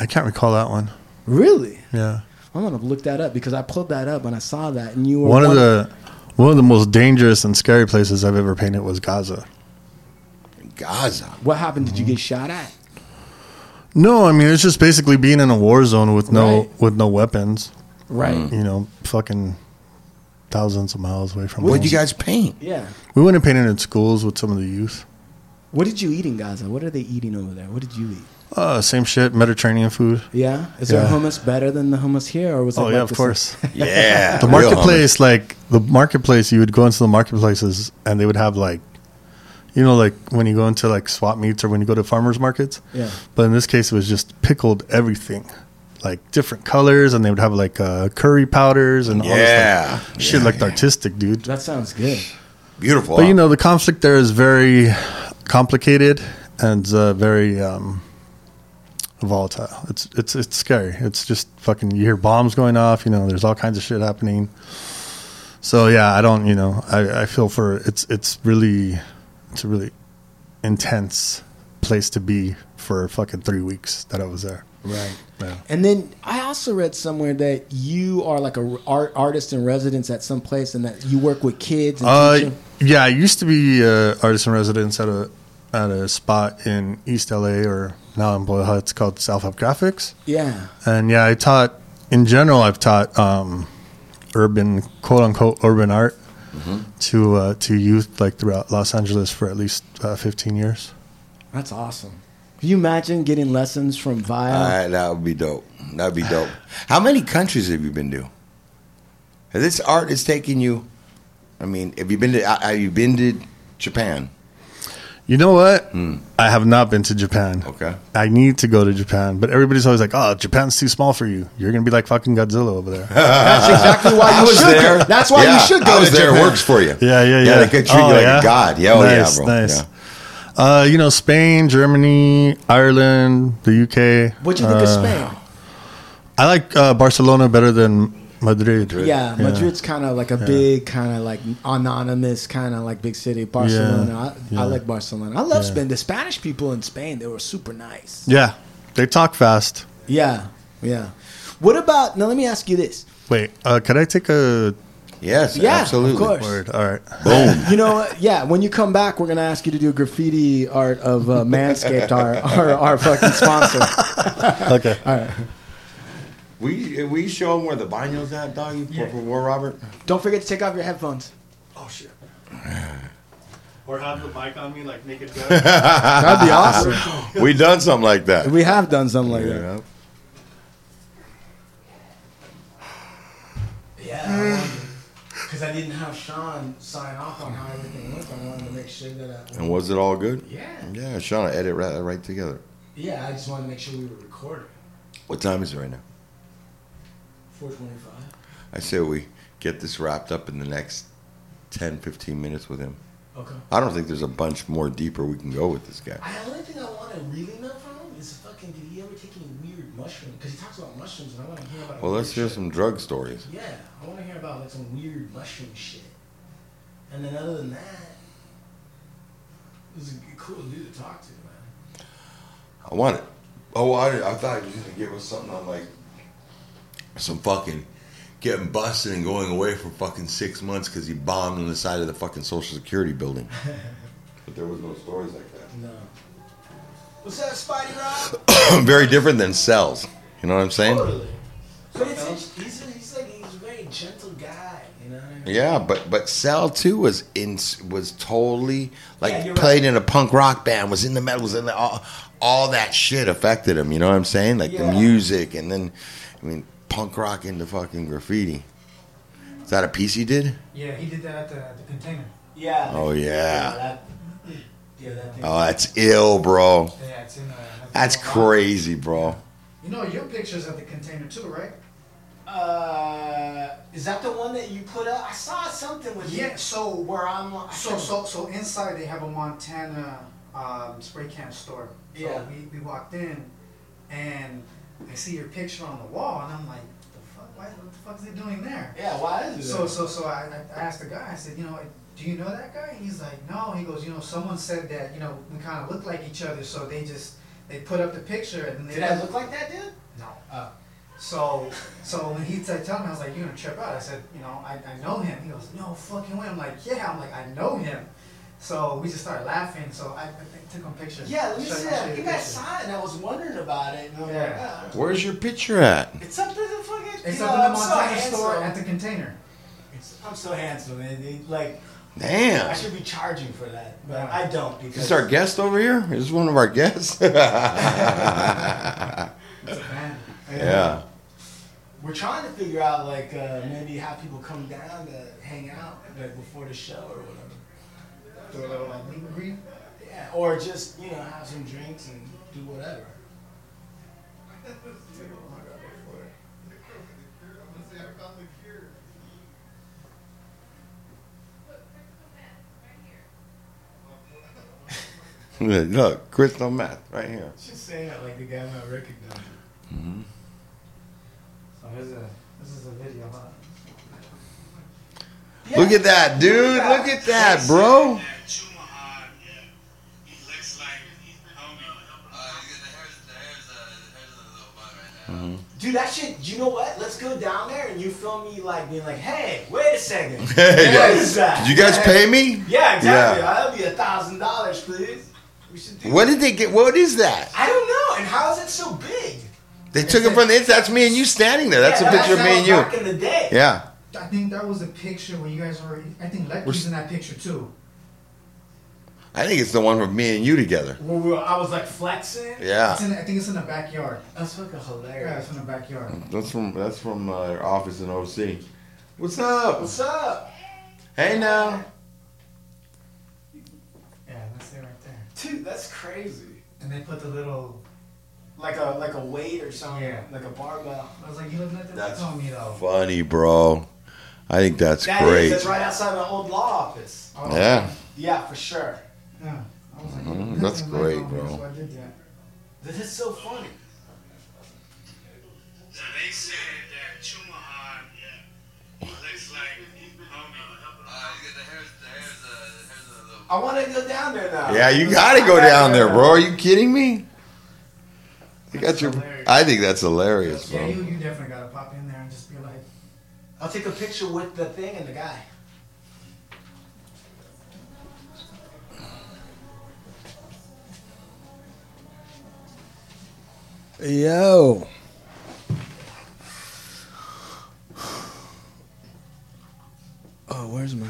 I can't recall that one. Really? Yeah. I'm gonna look that up because I pulled that up and I saw that, and you were One of the one of the most dangerous and scary places I've ever painted was Gaza. Gaza. What happened? Did you Mm-hmm. get shot at? No, I mean it's just basically being in a war zone with no Right. with no weapons. Right. You know, fucking thousands of miles away from. What'd home. you guys paint? Yeah. We went and painted in schools with some of the youth. What did you eat in Gaza? What are they eating over there? What did you eat? Uh, same shit, Mediterranean food. Yeah. Is there Yeah. hummus better than the hummus here, or was it? Oh like yeah, of course. [LAUGHS] Yeah. the marketplace, like the marketplace, you would go into the marketplaces and they would have like, you know, like when you go into like swap meets or when you go to farmers markets. Yeah. But in this case, it was just pickled everything, like different colors, and they would have like uh, curry powders and all Yeah. this like, shit, Yeah, like yeah. artistic, dude. That sounds good. Beautiful. But you know, the conflict there is very complicated and uh, very um, volatile. It's it's it's scary. It's just fucking. You hear bombs going off. You know, there's all kinds of shit happening. So yeah, I don't. You know, I, I feel for it's it's really it's a really intense place to be for fucking three weeks that I was there. Right. Yeah. And then I also read somewhere that you are like a art artist in residence at some place, and that you work with kids. And Uh, yeah, I used to be uh, artist in residence at a at a spot in East LA or now in Boyle Heights called Self Help Graphics. yeah. And yeah, I taught in general. I've taught um, urban, quote unquote, urban art to uh, to youth like throughout Los Angeles for at least uh, 15 years. That's awesome. Can you imagine getting lessons from Vyal? Uh, that would be dope. That'd be dope. [SIGHS] How many countries have you been to? This art is taking you? I mean, have you been to? uh, Have you been to Japan? You know what? I have not been to Japan. Okay. I need to go to Japan, but everybody's always like, "Oh, Japan's too small for you. You're gonna be like fucking Godzilla over there." [LAUGHS] That's exactly why you [LAUGHS] was should. there. Go. That's why Yeah, you should go I was to there. Japan. It works for you. Yeah, yeah, yeah. yeah they could treat Oh, you like yeah? a god. Yeah, oh nice, yeah, bro. Nice. Yeah. Uh, you know, Spain, Germany, Ireland, the UK. What'd you think of Uh, Spain? I like uh, Barcelona better than Madrid. Yeah, Madrid's kind of like a big, kind of like anonymous, kind of like big city. Barcelona, I, yeah. I like Barcelona. I love Yeah. Spain. The Spanish people in Spain, they were super nice. Yeah, they talk fast. Yeah, yeah. What about now? Let me ask you this. Wait, uh, could I take a Yes, Yeah, of absolutely. course. word? All right. Boom. [LAUGHS] You know, yeah. When you come back, we're gonna ask you to do graffiti art of uh, Manscaped, our, our our fucking sponsor. [LAUGHS] Okay. [LAUGHS] we we show them where the bino's at, doggy, for, for War Robert. Don't forget to take off your headphones. Oh shit. Or have the mic on me like naked guy. [LAUGHS] That'd be awesome. [LAUGHS] we done something like that. We have done something like that. Yeah. Yeah, because I didn't have Sean sign off on how everything looked. I wanted to make sure that. I, And was it all good? yeah, Yeah, Shauna, edit right, right together. yeah. I just wanted to make sure we were recording. What time is it right now? Four twenty-five. I say we get this wrapped up in the next 10, 15 minutes with him. Okay. I don't think there's a bunch more deeper we can go with this guy. The only thing I want to really know from him is fucking did he ever take any weird mushrooms? Because he talks about mushrooms, and I want to hear about. Well, let's hear shit. some drug stories. Yeah, I want to hear about like some weird mushroom shit. And then other than that, is a cool dude to talk to, man. I want it. Oh, I, I thought he was going to give us something on like some fucking getting busted and going away for fucking six months because he bombed on the side of the fucking Social Security building. [LAUGHS] but there was no stories like that. No. What's up, Spidey Rob? [COUGHS] Very different than cells. You know what I'm saying? Totally. But it's, he's, he's like he's a very gentle guy, you know. I mean? Yeah, but but Cell too was in was totally like Yeah, played right. in a punk rock band, was in the metal, was in the all, all that shit affected him. You know what I'm saying? Like the music, and then I mean punk rock into fucking graffiti. Is that a piece he did? Yeah, he did that at the, the container. Yeah. Oh yeah. that, yeah, that. Oh, that's ill, bro. Yeah, it's in. Uh, That's crazy, bro. You know your pictures at the container too, right? Uh, is that the one that you put up? I saw something with Yeah. you So where I'm. I so so so inside they have a Montana um, spray can store. So Yeah. we, we walked in, and I see your picture on the wall, and I'm like, the fuck? Why, what the fuck is he doing there? Yeah, why is it? So so so I, I asked the guy. I said, you know, do you know that guy? He's like, no. He goes, you know, someone said that you know we kind of look like each other, so they just they put up the picture and they Did I look like that, dude? no. Oh. So, so when he said, tell me, I was like, you're gonna trip out. I said, you know, I, I know him. He goes, no fucking way. I'm like, yeah. I'm like, I know him. So we just started laughing. So I, I took him pictures. Yeah, let me Show- see I'll show that. you You the guys picture. saw it, and I was wondering about it. And I'm Yeah. like, ah. Where's your picture at? It's up to the fucking. It's up know, in the I'm so Montana store at the container. I'm so handsome, man. They- Like, Damn. I should be charging for that, but Yeah. I don't Is because this our guest over here? Is this one of our guests? [LAUGHS] It's a fan. yeah. we're trying to figure out like uh, maybe have people come down to hang out like before the show or whatever. Do a little like meet and greet. Yeah, or just you know have some drinks and do whatever. Look, crystal meth right here. Just saying it like the guy might recognize. Mm-hmm. So here's a this is a video. Huh? Yeah. Look at that, dude. Look at that, bro. Uh-huh. Dude, that shit. You know what? Let's go down there and you film me like being like, "Hey, wait a second, [LAUGHS] Hey, what guys, is that?" Did you guys pay me? Yeah, exactly. Yeah. That'll be a thousand dollars, please. We should do. What did they get? What is that? I don't know. And how is it so big? They took it from the. Inside. That's me and you standing there. That's Yeah, a picture of me and you. Back in the day. Yeah. I think that was a picture where you guys were. I think Lex was in that picture too. I think it's the one with me and you together. Where we were- I was like flexing. Yeah. It's in, I think it's in the backyard. That's fucking hilarious. Yeah, it's in the backyard. That's from that's from uh, our office in OC. What's up? What's up, Hey now. Yeah, that's it right there. dude? That's crazy. And they put the little. Like a like a weight or something. Yeah. Like a barbell. I was like, you look nothing That's like me though. Funny, bro. I think that's That is. great. That's right outside my old law office. Oh, Yeah. Yeah, for sure. Yeah. I was like, you Mhm, that's great, bro. So I did that. This is so funny. So they said that Chumahan looks like homie. I want to go down there now. Yeah, you gotta go down there, bro. Are you kidding me? You got your. I think that's hilarious, Yeah, bro. you, you definitely gotta pop in there and just be like, I'll take a picture with the thing and the guy. Yo. Oh, where's my.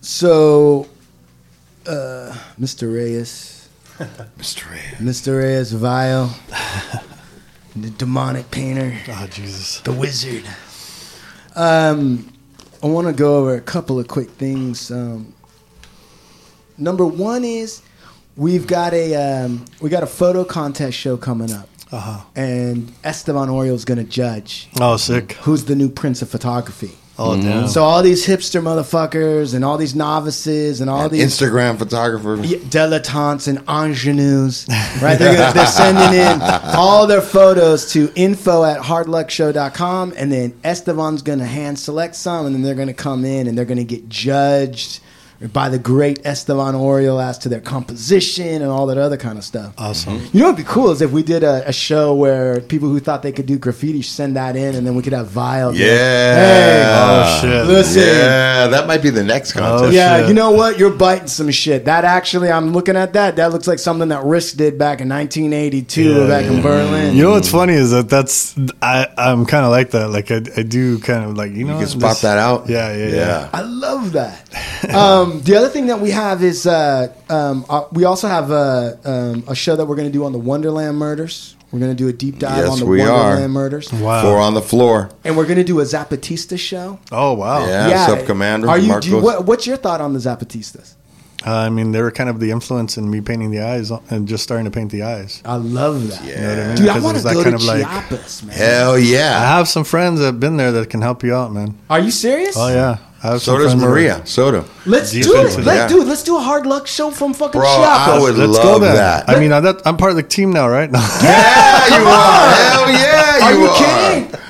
So, uh, Mr. Reyes, Mr. Ray. Mr. Reyes Vyal, [LAUGHS] the demonic painter, Oh Jesus. the wizard. Um, I want to go over a couple of quick things. Um, number one is we've got a um, we got a photo contest show coming up, Uh huh. and Esteban Oriol's going to judge Oh, sick. who's the new prince of photography. Oh, damn. So all these hipster motherfuckers and all these novices and all And these Instagram photographers. dilettantes and ingenues, right? They're, gonna, they're [LAUGHS] sending in all their photos to info at hardluckshow.com, and then Esteban's going to hand select some, and then they're going to come in and they're going to get judged by the great Esteban Oriol as to their composition and all that other kind of stuff. Awesome. You know what'd be cool is if we did a, a show where people who thought they could do graffiti send that in, and then we could have Vyal. be like, Yeah. Oh, shit. Listen. Yeah, that might be the next contest. Oh, Yeah, shit. you know what? You're biting some shit. That actually, I'm looking at that. That looks like something that Risk did back in 1982, Yeah, back in. Berlin. You know what's funny is that that's I I'm kind of like that. Like I, I do kind of like you know You can spot this- that out. Yeah, yeah, yeah. I love that. [LAUGHS] um, the other thing that we have is uh, um, uh, we also have a, um, a show that we're going to do on the Wonderland murders. We're going to do a deep dive Yes, on the we are. Wonderland murders, Wow. Four on the floor. and we're going to do a Zapatista show. Oh wow. Yeah, sub commander. Are you? Do you what, what's your thought on the Zapatistas? Uh, I mean, they were kind of the influence in me painting the eyes and just starting to paint the eyes. I love that. Yeah. You know what I mean? Dude, I Because it want to was that go kind to of like- Chiapas, man. Hell yeah. I yeah. have some friends that have been there that can help you out, man. Are you serious? Oh yeah. I have So does friends that- Maria. Soto. Let's Deep do it. into Let, do it. let's do a hard luck show from fucking Bro, Chiapas. I would Let's love go then. that. I mean, I, that, I'm part of the team now, right? [LAUGHS] Yeah, you are. Hell yeah, you Are you, you are. kidding?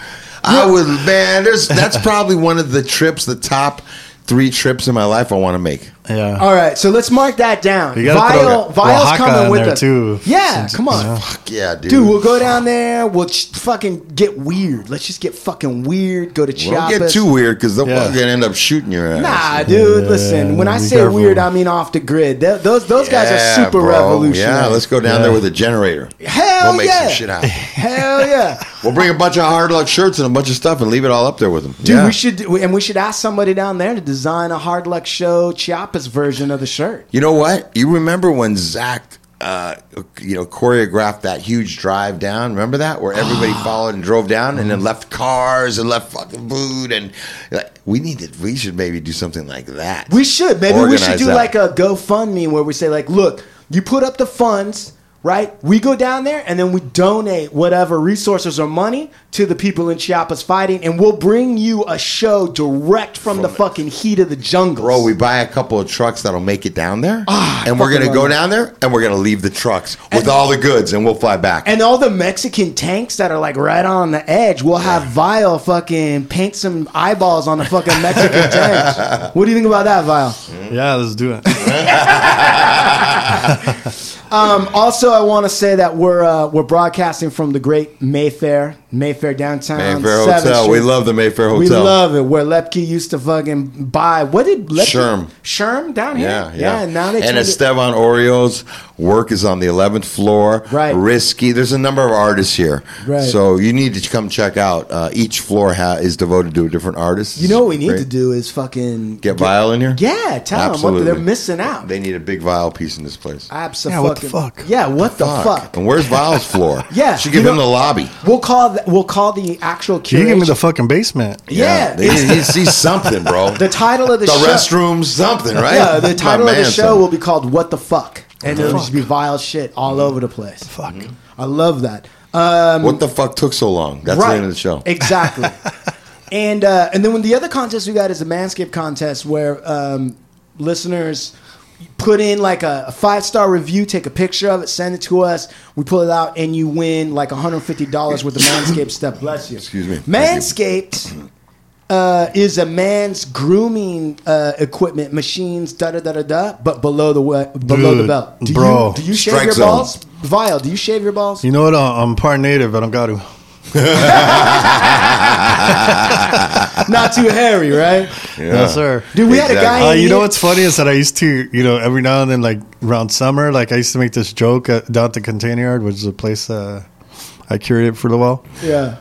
I would, man. There's that's probably one of the trips, the top three trips in my life I want to make. Yeah. All right, so let's mark that down. You gotta Vyal, throw Vyal's Oaxaca coming in with there, us. too. Yeah, Since- come on. you know. Fuck yeah, dude. Dude, we'll go down there. We'll ch- fucking get weird. Let's just get fucking weird. Go to Well, don't get too weird because they'll Yeah. fucking end up shooting your ass. Nah, dude. Yeah, listen, when I be say careful. weird, I mean off the grid. Th- those those guys are super bro. revolutionary. Yeah, let's go down Yeah. there with a generator. Hell we'll make yeah. some shit happen. [LAUGHS] Hell yeah, We'll bring a bunch of hard luck shirts and a bunch of stuff and leave it all up there with them. dude. Yeah. We should do- and we should ask somebody down there to design a hard luck show Chiapas version of the shirt. You know what? You remember when Zach, uh, you know, choreographed that huge drive down? Remember that where everybody [GASPS] followed and drove down and then left cars and left fucking food and like, we need to. We should maybe do something like that. We should. Maybe we should do that. like a GoFundMe where we say like, look, you put up the funds, right? We go down there and then we donate whatever resources or money to the people in Chiapas fighting, and we'll bring you a show direct from, the fucking heat of the jungle. Bro, we buy a couple of trucks that'll make it down there, Ah, and we're gonna go love it. down there, and we're gonna leave the trucks with all the goods, and we'll fly back. and all the Mexican tanks that are like right on the edge, we'll have Vyal fucking paint some eyeballs on the fucking Mexican [LAUGHS] tanks. What do you think about that, Vyal? Yeah, let's do it. [LAUGHS] [LAUGHS] Um, also, I want to say that we're uh, we're broadcasting from the great Mayfair, Mayfair downtown. Mayfair 7th Hotel. We love the Mayfair Hotel. We love it. Where Lepke used to fucking buy. What did Lepke? Sherm. Sherm down here. Yeah, yeah. and now they and turned it- Esteban Oriol's work is on the 11th floor. Right. Risky. There's a number of artists here. Right. So you need to come check out. Uh, each floor ha- is devoted to a different artist. You know what we need Great. to do is fucking Get Vyal in here? Yeah, tell them what they're missing out. They need a big Vyal piece in this place. Absolutely. Yeah, what the fuck? Yeah, what the fuck? And where's Vyal's floor? [LAUGHS] Yeah, Should give you him the lobby. We'll call th- we'll call the actual You give me the fucking basement. yeah, They it's- need to see something, bro. [LAUGHS] the title of the, the show. restrooms, something, right? Yeah, the My title of the show something. will be called "What the Fuck," and it'll just be vile shit all over the place. Fuck. I love that. Um, What the fuck took so long? That's the name of the show. Exactly. [LAUGHS] and uh, and then when the other contest we got is a Manscaped contest where um, listeners put in like a, a five star review, take a picture of it, send it to us. We pull it out, and you win like $150 worth of [LAUGHS] Manscaped stuff. Bless you. Excuse me. Manscaped. Uh, is a man's grooming uh, equipment, machines, da da da da da, but below the we- below the belt. Do bro. you do you shave your zone. balls? Vyal, do you shave your balls? You know what? Uh, I'm part native. I don't got to. [LAUGHS] Not too hairy, right? No, sir. Dude, we had a guy. Uh, in you know what's funny is that I used to, you know, every now and then, like around summer, like I used to make this joke at, down at the Container Yard, which is a place uh, I curated for a little while, Yeah.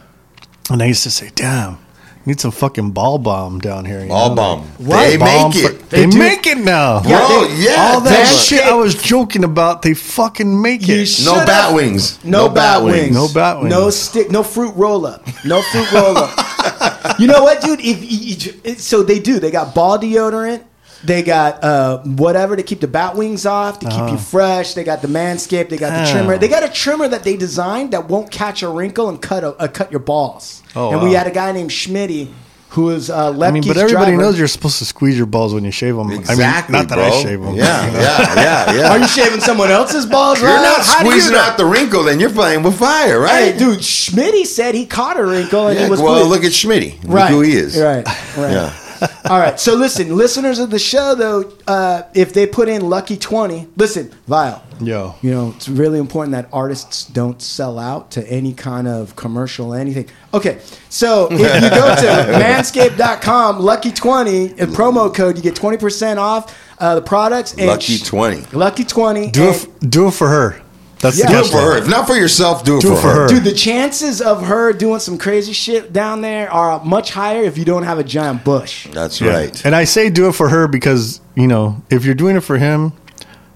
and I used to say, "Damn, need some fucking ball bomb down here." you Ball know, bomb. like, They bomb make for- it. They, do. make it now. Bro, they- yeah. All that that's- shit I was joking about, they fucking make You it. sh- No Shut bat up. wings. No, bat wings. No bat wings. No stick. No fruit roll up. No fruit roll up. [LAUGHS] you know what, dude? If, if, if- so they do. They got ball deodorant. They got uh, whatever to keep the bat wings off, to keep you fresh. They got the manscape. They got the Oh. trimmer. They got a trimmer that they designed that won't catch a wrinkle and cut a, uh, cut your balls. Oh, and we had a guy named Schmitty who was uh, Lepke's I mean, but everybody driver. knows you're supposed to squeeze your balls when you shave them. Exactly, I mean, not that bro. I shave them. Yeah, yeah, yeah, [LAUGHS] yeah. Are you shaving someone else's balls? You're Ryan? not How do you squeezing out the wrinkle, then you're playing with fire, right? Hey, dude, Schmitty said he caught a wrinkle and Yeah, he was well, put- look at Schmitty. Look right who he is. Right, right. Yeah. [LAUGHS] All right. So listen, listeners of the show, though, uh, if they put in lucky twenty, listen, Vyal. Yo. You know, it's really important that artists don't sell out to any kind of commercial, anything. Okay, so if you go to [LAUGHS] manscaped.com, lucky 20, a promo code, you get 20% off uh, the products. And Lucky sh- 20. Lucky 20. Do it, f- do it for her. That's Yeah. the Do it for her. If not for yourself, do it, Do for, it for her. her. Dude, the chances of her doing some crazy shit down there are much higher if you don't have a giant bush. That's Yeah. right. And I say do it for her because you know if you're doing it for him,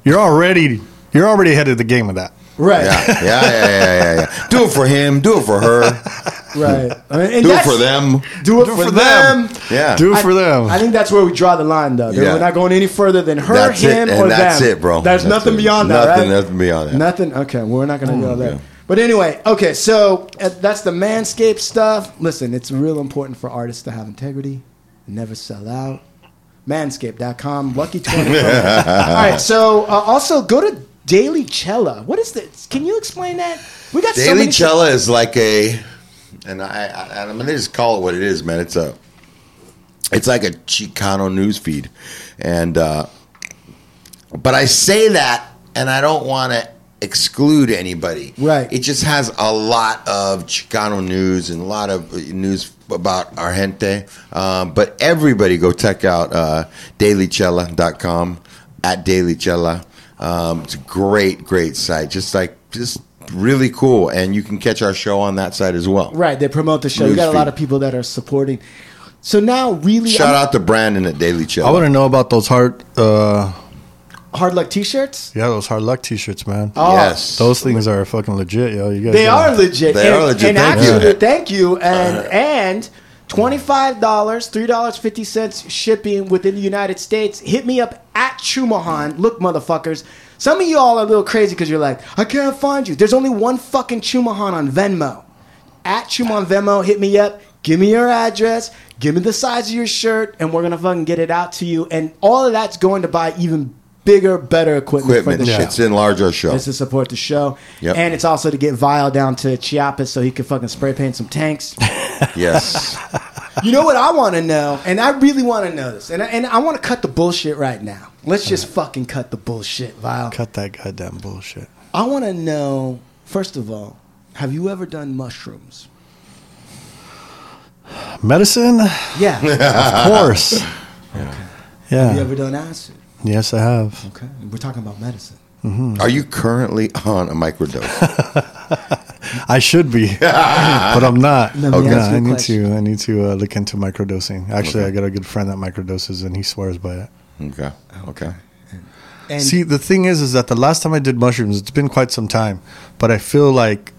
you're already you're already ahead of the game with that. Right. Yeah, yeah, yeah, yeah, yeah, yeah. Do it for him. Do it for her. [LAUGHS] Right. I mean, and Do it that's- for them. Do it, for, them. Yeah. Do it I- for them. I think that's where we draw the line, though. Yeah. We're not going any further than her, That's it, him, and or that's them. it, bro. There's That's nothing it. beyond that, Nothing, right? nothing beyond that. Nothing. Okay, we're not going to go there. yeah. But anyway, okay, so uh, that's the Manscaped stuff. Listen, it's real important for artists to have integrity, never sell out. Manscaped.com, lucky 20. [LAUGHS] All right, so uh, also go to Daily Chella. What is this? Can you explain that? We got so Daily many Chella is like a, and I, I, I'm gonna just call it what it is, man. It's a, it's like a Chicano news feed, and uh, but I say that, and I don't want to exclude anybody. Right. It just has a lot of Chicano news and a lot of news about our gente. Um, but everybody go check out uh, dailychella.com at dailychella. Um, it's a great, great site. Just like, just really cool. And you can catch our show on that site as well. Right, they promote the show. You got a lot of people that are supporting. So now, really, Shout I'm- out to Brandon at Daily Chella. I want to know about those hard, uh, hard luck T-shirts. yeah, those hard luck T-shirts, man. Oh, yes. Those things are fucking legit, yo. You guys, They are legit. They and, are legit. And Thank actually, you. thank you. And and twenty five dollars, three dollars fifty cents shipping within the United States. Hit me up at Chumahan. Look, motherfuckers. Some of y'all are a little crazy because you're like, I can't find you. There's only one fucking Chumahan on Venmo. At Chumahan Venmo, hit me up. Give me your address. Give me the size of your shirt, and we're gonna fucking get it out to you. And all of that's going to buy even bigger, better equipment, Equipment. for the show. It's enlarge our show. It's to support the show. Yep. And it's also to get Vyal down to Chiapas so he can fucking spray paint some tanks. [LAUGHS] Yes. you know what I want to know? And I really want to know this. And I, and I want to cut the bullshit right now. Let's just fucking cut the bullshit, Vyal. Cut that goddamn bullshit. I want to know, first of all, have you ever done mushrooms? Medicine, Yeah. of course. [LAUGHS] Have Yeah. you ever done acid? Yes, I have. Okay. We're talking about medicine. Are you currently on a microdose? [LAUGHS] I should be, [LAUGHS] but I'm not. Let me Yeah, ask you a I need question. to. I need to uh, look into microdosing. Actually, I got a good friend that microdoses, and he swears by it. Okay. Okay. And See, the thing is, is that the last time I did mushrooms, it's been quite some time, but I feel like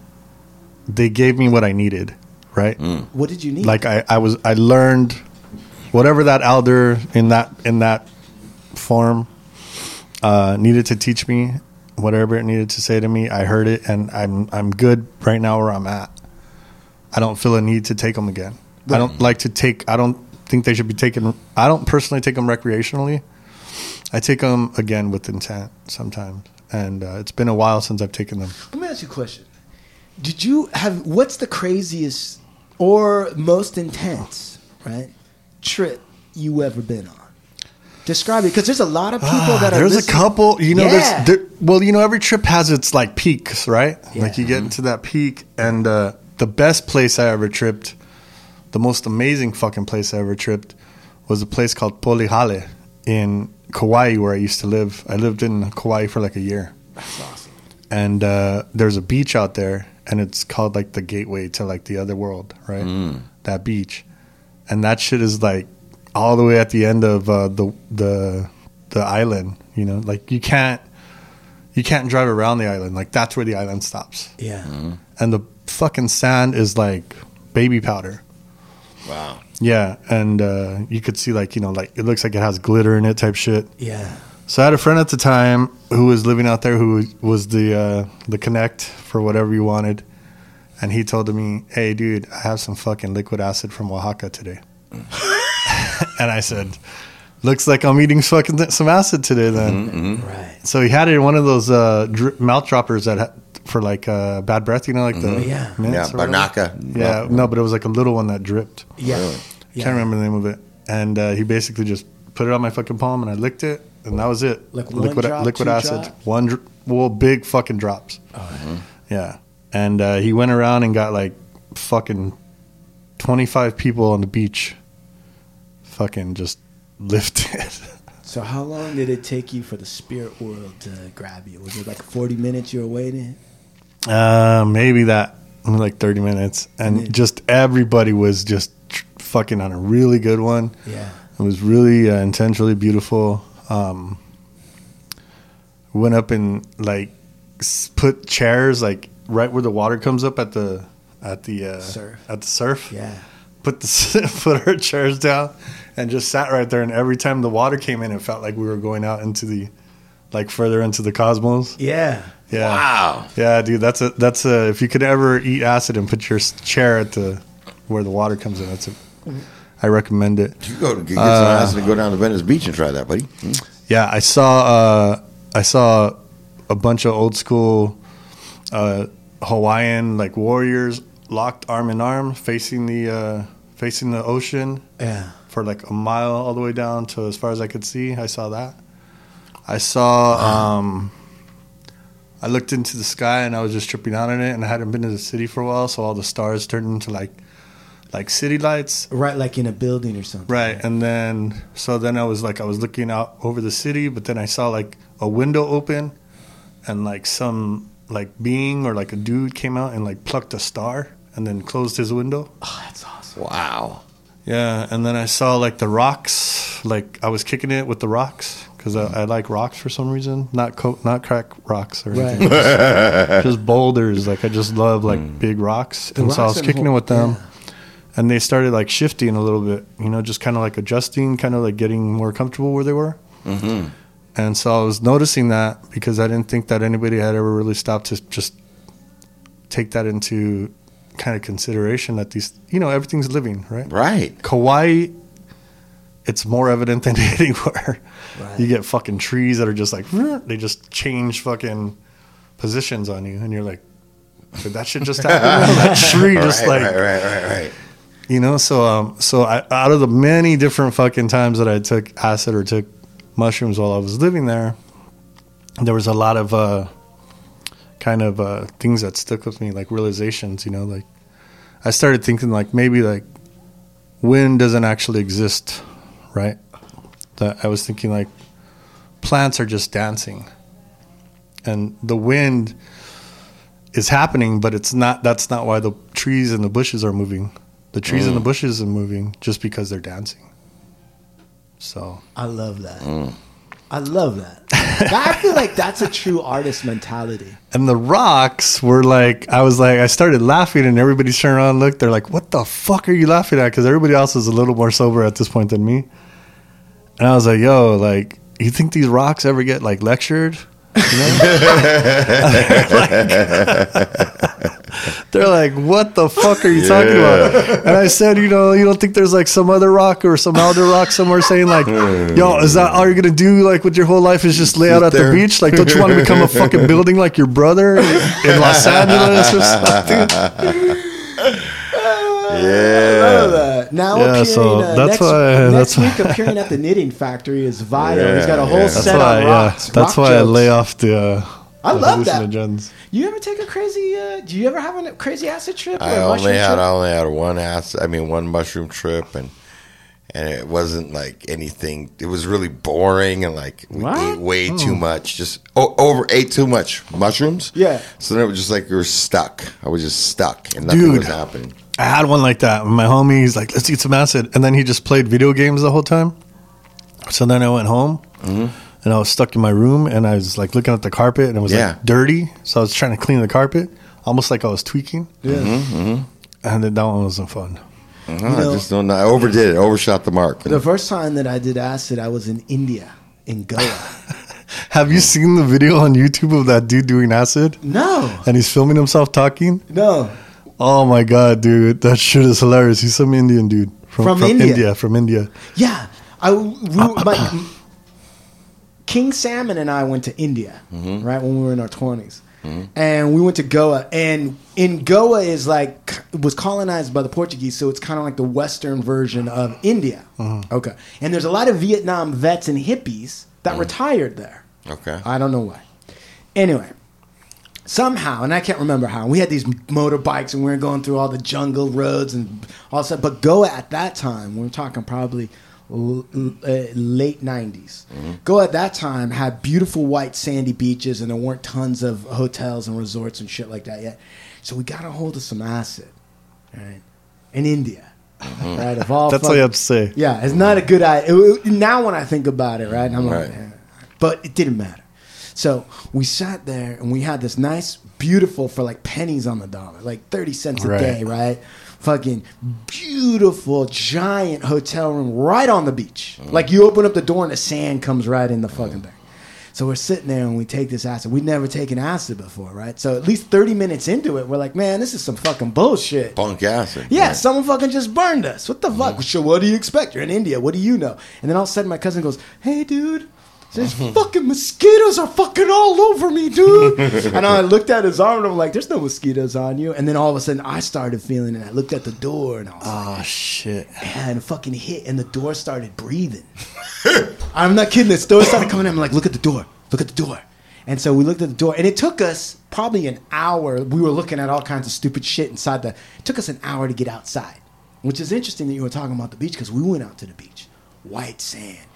they gave me what I needed, right? what did you need? Like I, I was, I learned whatever that elder in that in that form uh, needed to teach me, whatever it needed to say to me. I heard it, and I'm I'm good right now where I'm at. I don't feel a need to take them again. I don't like to take. I don't think they should be taken. I don't personally take them recreationally. I take them again with intent sometimes, and uh, it's been a while since I've taken them. Let me ask you a question. Did you have what's the craziest or most intense, right, trip you ever been on? Describe it because there's a lot of people that are. Ah, There's a couple, you know. Yeah. There's there, well, you know, every trip has its like peaks, right? Yeah. Like you get into that peak, and uh, the best place I ever tripped, the most amazing fucking place I ever tripped, was a place called Polihale in Kauai, where I used to live. I lived in Kauai for like a year. That's awesome. and uh, there's a beach out there, and it's called like the gateway to like the other world, right? That beach, and that shit is like all the way at the end of uh, the the the island. You know, like you can't you can't drive around the island. Like that's where the island stops, Yeah. and the fucking sand is like baby powder. Wow. Yeah, and uh, you could see like you know like it looks like it has glitter in it type shit. Yeah. So I had a friend at the time who was living out there who was the uh, the connect for whatever you wanted, and he told me, "Hey, dude, I have some fucking liquid acid from Oaxaca today." [LAUGHS] [LAUGHS] and I said, "Looks like I'm eating fucking some acid today then." Right. So he had it in one of those uh, dri- mouth droppers that ha- for like uh, bad breath, you know, like the Yeah. mints Yeah, or whatever. Binaca. Yeah, no, but it was like a little one that dripped. Yeah. Really? Yeah. Can't remember the name of it. And uh, he basically just put it on my fucking palm, and I licked it, and that was it. Like one liquid drop, liquid two acid, drops? one dr- well, big fucking drops. Yeah, and uh, he went around and got like fucking twenty five people on the beach, fucking just lifted. [LAUGHS] So how long did it take you for the spirit world to grab you? Was it like 40 minutes you were waiting? uh, maybe that like thirty minutes, and just everybody was just tr- fucking on a really good one. Yeah. It was really uh, intentionally beautiful. Um, went up and like put chairs like right where the water comes up at the at the uh, Surf. at the surf. Yeah. Put the [LAUGHS] put our chairs down and just sat right there. And every time the water came in, it felt like we were going out into the like further into the cosmos. Yeah. Yeah. Wow. Yeah, dude, that's a that's a if you could ever eat acid and put your chair at the where the water comes in, that's a I recommend it. You go to get some Uh, acid and go down to Venice Beach and try that, buddy. Hmm? Yeah, I saw uh, I saw a bunch of old school uh, Hawaiian like warriors locked arm in arm facing the uh, facing the ocean Yeah. for like a mile all the way down to as far as I could see. I saw that. I saw. Um, I looked into the sky and I was just tripping out on it, and I hadn't been to the city for a while, so all the stars turned into like, like city lights. Right, like in a building or something. Right, and then so then I was like I was looking out over the city, but then I saw like a window open, and like some like being or like a dude came out and like plucked a star and then closed his window. Oh, that's awesome. Wow. Yeah, and then I saw like the rocks. Like I was kicking it with the rocks because I, I like rocks for some reason. Not co- not crack rocks or anything. Just, [LAUGHS] just boulders. Like I just love like big rocks, and so I was and kicking it with them. yeah. And they started like shifting a little bit, you know, just kind of like adjusting, kind of like getting more comfortable where they were. Mm-hmm. And so I was noticing that because I didn't think that anybody had ever really stopped to just take that into kind of consideration that these, you know, everything's living, right? Right. Kauai, it's more evident [LAUGHS] than anywhere. Right. You get fucking trees that are just like they just change fucking positions on you, and you're like, did that shit just happen? [LAUGHS] that tree just right, like right, right, right, right. you know. So um, so I, out of the many different fucking times that I took acid or took mushrooms while I was living there, there was a lot of uh, kind of uh, things that stuck with me, like realizations. You know, like I started thinking like maybe like wind doesn't actually exist, right? That I was thinking like plants are just dancing, and the wind is happening, but it's not. That's not why the trees and the bushes are moving. The trees and the bushes are moving just because they're dancing. So I love that. I love that. I feel like that's a true artist mentality. and the rocks were like, I was like, I started laughing, and everybody's turned around and looked. They're like, "What the fuck are you laughing at?" Because everybody else is a little more sober at this point than me. And I was like, "Yo, like, you think these rocks ever get like lectured?" You know? [LAUGHS] [LAUGHS] [LAUGHS] They're like, "What the fuck are you talking about?" And I said, "You know, you don't think there's like some other rock or some elder rock somewhere saying like, [LAUGHS] yo, is that all you're gonna do like with your whole life is just lay out at there. the beach? Like, don't you want to become a [LAUGHS] fucking building like your brother in Los Angeles or something?" Yeah. Now Yeah, appearing, so uh, that's next, why- next that's week appearing at the Knitting Factory is Vio. He's got a whole Yeah, yeah. set That's why, on yeah, rocks. that's rock why I lay off the. Uh, I love that. You ever take a crazy? Uh, do you ever have a crazy acid trip? Or I only had trip? I only had one ass. I mean, one mushroom trip, and and it wasn't like anything. It was really boring, and like we What? ate way too much. Just o- over ate too much mushrooms. Yeah. So then it was just like you were stuck. I was just stuck, and nothing Dude. was happening. I had one like that. My homie, he's like, let's eat some acid. And then he just played video games the whole time. So then I went home Mm-hmm. And I was stuck in my room and I was like looking at the carpet and it was Yeah. like dirty. So I was trying to clean the carpet, almost like I was tweaking. Yeah. Mm-hmm. And then that one wasn't fun. No, know- I just don't know. I overdid it. Overshot the mark. The first time that I did acid, I was in India, in Goa. [LAUGHS] Have you seen the video on YouTube of that dude doing acid? no, And he's filming himself talking? no. Oh my God, dude. That shit is hilarious. He's some Indian dude. From India? From India. Yeah, I we, my, King Salmon and I went to India, mm-hmm. right when we were in our 20s mm-hmm. and we went to Goa. And in Goa is like was colonized by the Portuguese, so it's kind of like the Western version of India. Uh-huh. Okay, and there's a lot of Vietnam vets and hippies that mm-hmm. retired there. Okay. I don't know why. Anyway, somehow, and I can't remember how, we had these motorbikes and we were going through all the jungle roads and all that. But Goa at that time, we're talking probably l- l- uh, late 90s. Goa at that time had beautiful white sandy beaches and there weren't tons of hotels and resorts and shit like that yet. So we got a hold of some acid, right? In India. Right, of all That's all you have to say. yeah, it's not a good idea. It- it- now when I think about it, right? I'm like, eh. but it didn't matter. So we sat there and we had this nice, beautiful for like pennies on the dollar, like thirty cents a Right. day, right? Fucking beautiful, giant hotel room right on the beach. Mm-hmm. Like you open up the door and the sand comes right in the mm-hmm. fucking thing. So we're sitting there and we take this acid. We'd never taken acid before, right? So at least 30 minutes into it, we're like, man, this is some fucking bullshit. Punk acid. Yeah, Right. someone fucking just burned us. What the fuck? Mm-hmm. So what do you expect? You're in India. What do you know? And then all of a sudden, my cousin goes, "Hey, dude." There's mm-hmm. fucking mosquitoes are fucking all over me, dude. [LAUGHS] and I looked at his arm and I'm like, "There's no mosquitoes on you." And then all of a sudden, I started feeling it. I looked at the door and I was ah, like, Oh, shit. and it fucking hit, and the door started breathing. [LAUGHS] I'm not kidding. The door started coming in. I'm like, look at the door. Look at the door. And so we looked at the door, and it took us probably an hour. We were looking at all kinds of stupid shit inside the. It took us an hour to get outside, which is interesting that you were talking about the beach because we went out to the beach, white sand,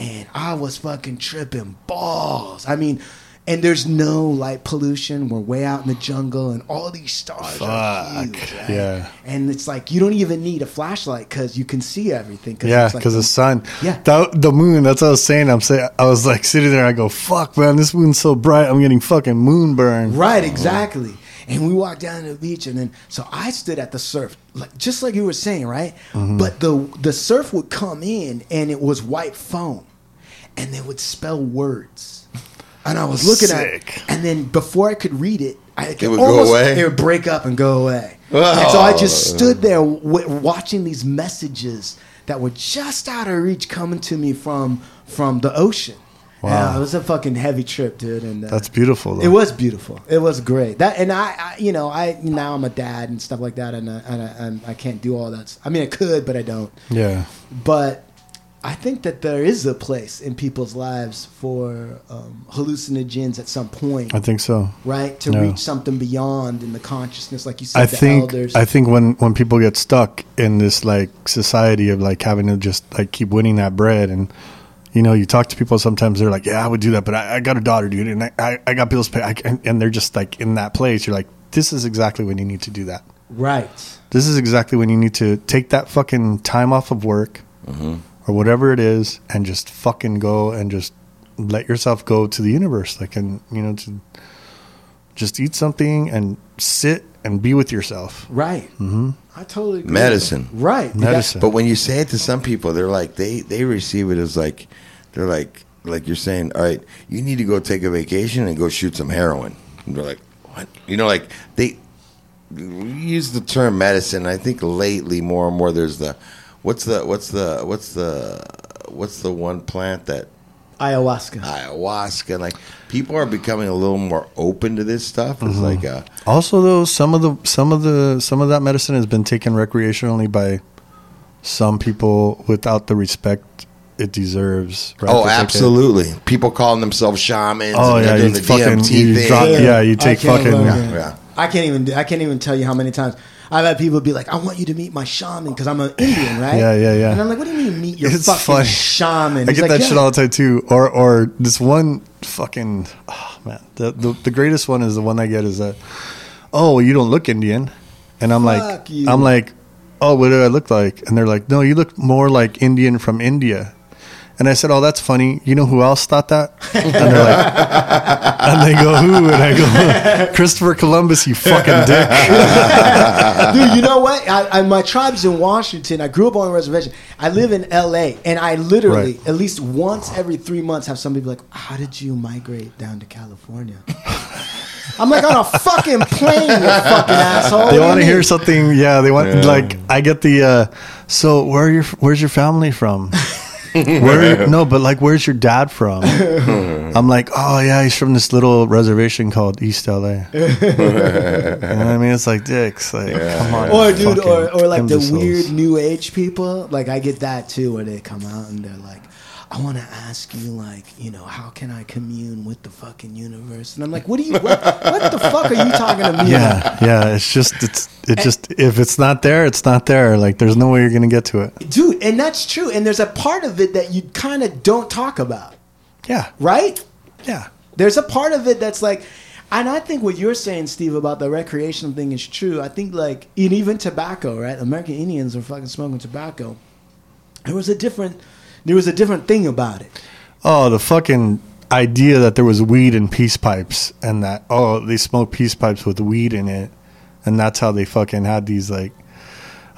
and I was fucking tripping balls. I mean, and there's no light pollution. We're way out in the jungle, and all these stars are Fuck, huge. right? yeah. and it's like you don't even need a flashlight because you can see everything. Yeah, it's like because the sun. Yeah. That, the moon. That's what I was saying. I'm saying. I was like sitting there. I go, "Fuck, man, this moon's so bright. I'm getting fucking moon burn." Right, exactly. And we walked down to the beach, and then so I stood at the surf, like just like you were saying, right? Mm-hmm. But the the surf would come in, and it was white foam, and they would spell words. And I was looking at it, and then before I could read it, I could would go away? It would break up and go away. Oh. And so I just oh. stood there w- watching these messages that were just out of reach coming to me from from the ocean. Uh, wow. Yeah, it was a fucking heavy trip, dude. And uh, That's beautiful. Though. it was beautiful. It was great. That and I, I you know, I now I'm a dad and stuff like that, and I, and I, and I can't do all that. I mean, I could, but I don't. Yeah. But I think that there is a place in people's lives for um, hallucinogens at some point, I think so. right? To Yeah. reach something beyond in the consciousness, like you said. I the think elders. I think when when people get stuck in this like society of like having to just like keep winning that bread and you know you talk to people sometimes they're like yeah I would do that but I, I got a daughter dude and I, I, I got bills to pay I, and they're just like in that place you're like this is exactly when you need to do that right. this is exactly when you need to take that fucking time off of work or whatever it is and just fucking go and just let yourself go to the universe like and you know to just eat something and sit and be with yourself Right. Mm-hmm. I totally agree. Medicine. Right. Medicine. But when you say it to some people, they're like they they receive it as like they're like like you're saying, all right, you need to go take a vacation and go shoot some heroin. And they're like, what? You know, like they we use the term medicine. I think lately more and more there's the what's the what's the what's the what's the one plant that Ayahuasca. ayahuasca like people are becoming a little more open to this stuff it's Mm-hmm. like uh Also, though, some of the some of the some of that medicine has been taken recreationally by some people without the respect it deserves. Right? oh It's like a- absolutely people calling themselves shamans oh and yeah, they're you the fucking DMT you thing drop, and- yeah, you take fucking. fucking- yeah I can't even. do- I can't even tell you how many times I've had people be like, "I want you to meet my shaman because I'm an Indian, right?" Yeah, yeah, yeah. And I'm like, "What do you mean meet your It's fucking funny. shaman?" I He's get like, that "Yeah." shit all the time too. Or or this one fucking oh man, the, the the greatest one is the one I get is that oh you don't look Indian, and I'm like you. I'm like oh what do I look like? And they're like no you look more like Indian from India. And I said, "Oh, that's funny. You know who else thought that?" And they're like, and they go, "Who?" And I go, [LAUGHS] "Christopher Columbus, you fucking dick." [LAUGHS] Dude, you know what? I, I, my tribe's in Washington. I grew up on a reservation. I live in L.A. and I literally, Right. at least once every three months, have somebody be like, "How did you migrate down to California?" I'm like on a fucking plane, you fucking asshole. What They you want to hear something. Yeah, they want like I get the. uh So where are your Where's your family from? [LAUGHS] Where no, but like where's your dad from? [LAUGHS] I'm like, oh yeah, he's from this little reservation called East LA. [LAUGHS] you know what I mean? It's like dicks. Like, come on, Or dude, or, or like the weird new age people. Like I get that too, where they come out and they're like, "I want to ask you, like, you know, how can I commune with the fucking universe?" And I'm like, [LAUGHS] "What do you? What, what the fuck are you talking to me about?" Yeah, yeah. It's just it's it just if it's not there, it's not there. Like there's no way you're gonna get to it. dude and that's true and there's a part of it that you kind of don't talk about Yeah, right yeah. there's a part of it that's like and i think what you're saying steve about the recreational thing is true i think like and even tobacco right american indians are fucking smoking tobacco there was a different there was a different thing about it Oh, the fucking idea that there was weed in peace pipes and that oh they smoke peace pipes with weed in it, and that's how they fucking had these like.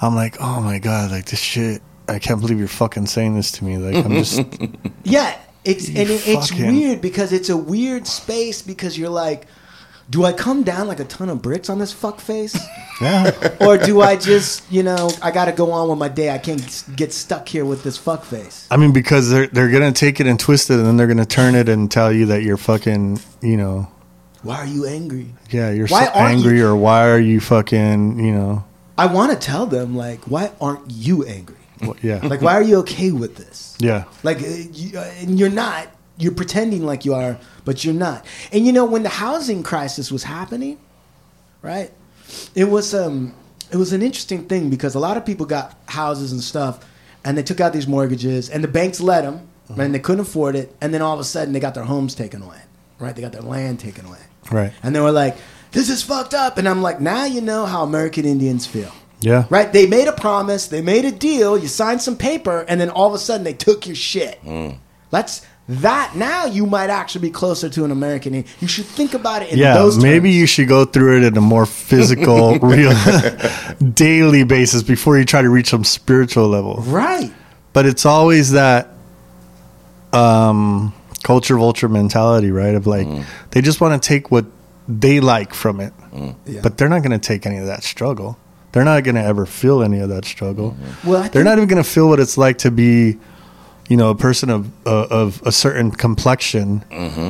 I'm like, oh my god, like this shit. I can't believe you're fucking saying this to me. Like I'm just [LAUGHS] yeah it's and it, it's weird because it's a weird space because you're like do I come down like a ton of bricks on this fuck face? [LAUGHS] yeah. [LAUGHS] or do I just, you know, I got to go on with my day. I can't get stuck here with this fuck face. I mean, because they're they're gonna take it and twist it, and then they're gonna turn it and tell you that you're fucking, you know, Why are you angry? yeah, you're Why so angry, you- or why are you fucking, you know, I want to tell them like, why aren't you angry? Well, yeah. Like, why are you okay with this? yeah. Like, uh, you, uh, and you're not. You're pretending like you are, but you're not. And you know, when the housing crisis was happening, right? It was um, it was an interesting thing because a lot of people got houses and stuff, and they took out these mortgages, and the banks let them, and they couldn't afford it, and then all of a sudden they got their homes taken away, right? They got their land taken away, Right. and they were like, "This is fucked up," and I'm like, "Now you know how American Indians feel." Yeah. Right? They made a promise, they made a deal, you signed some paper, and then all of a sudden they took your shit. That's that. Now you might actually be closer to an American. You should think about it in Yeah, those maybe you should go through it in a more physical, [LAUGHS] real, [LAUGHS] daily basis before you try to reach some spiritual level. right. But it's always that um, culture vulture mentality, right? Of like they just want to take what they like from it, Yeah. but they're not going to take any of that struggle. They're not going to ever feel any of that struggle. Well, They're think- not even going to feel what it's like to be, you know, a person of uh, of a certain complexion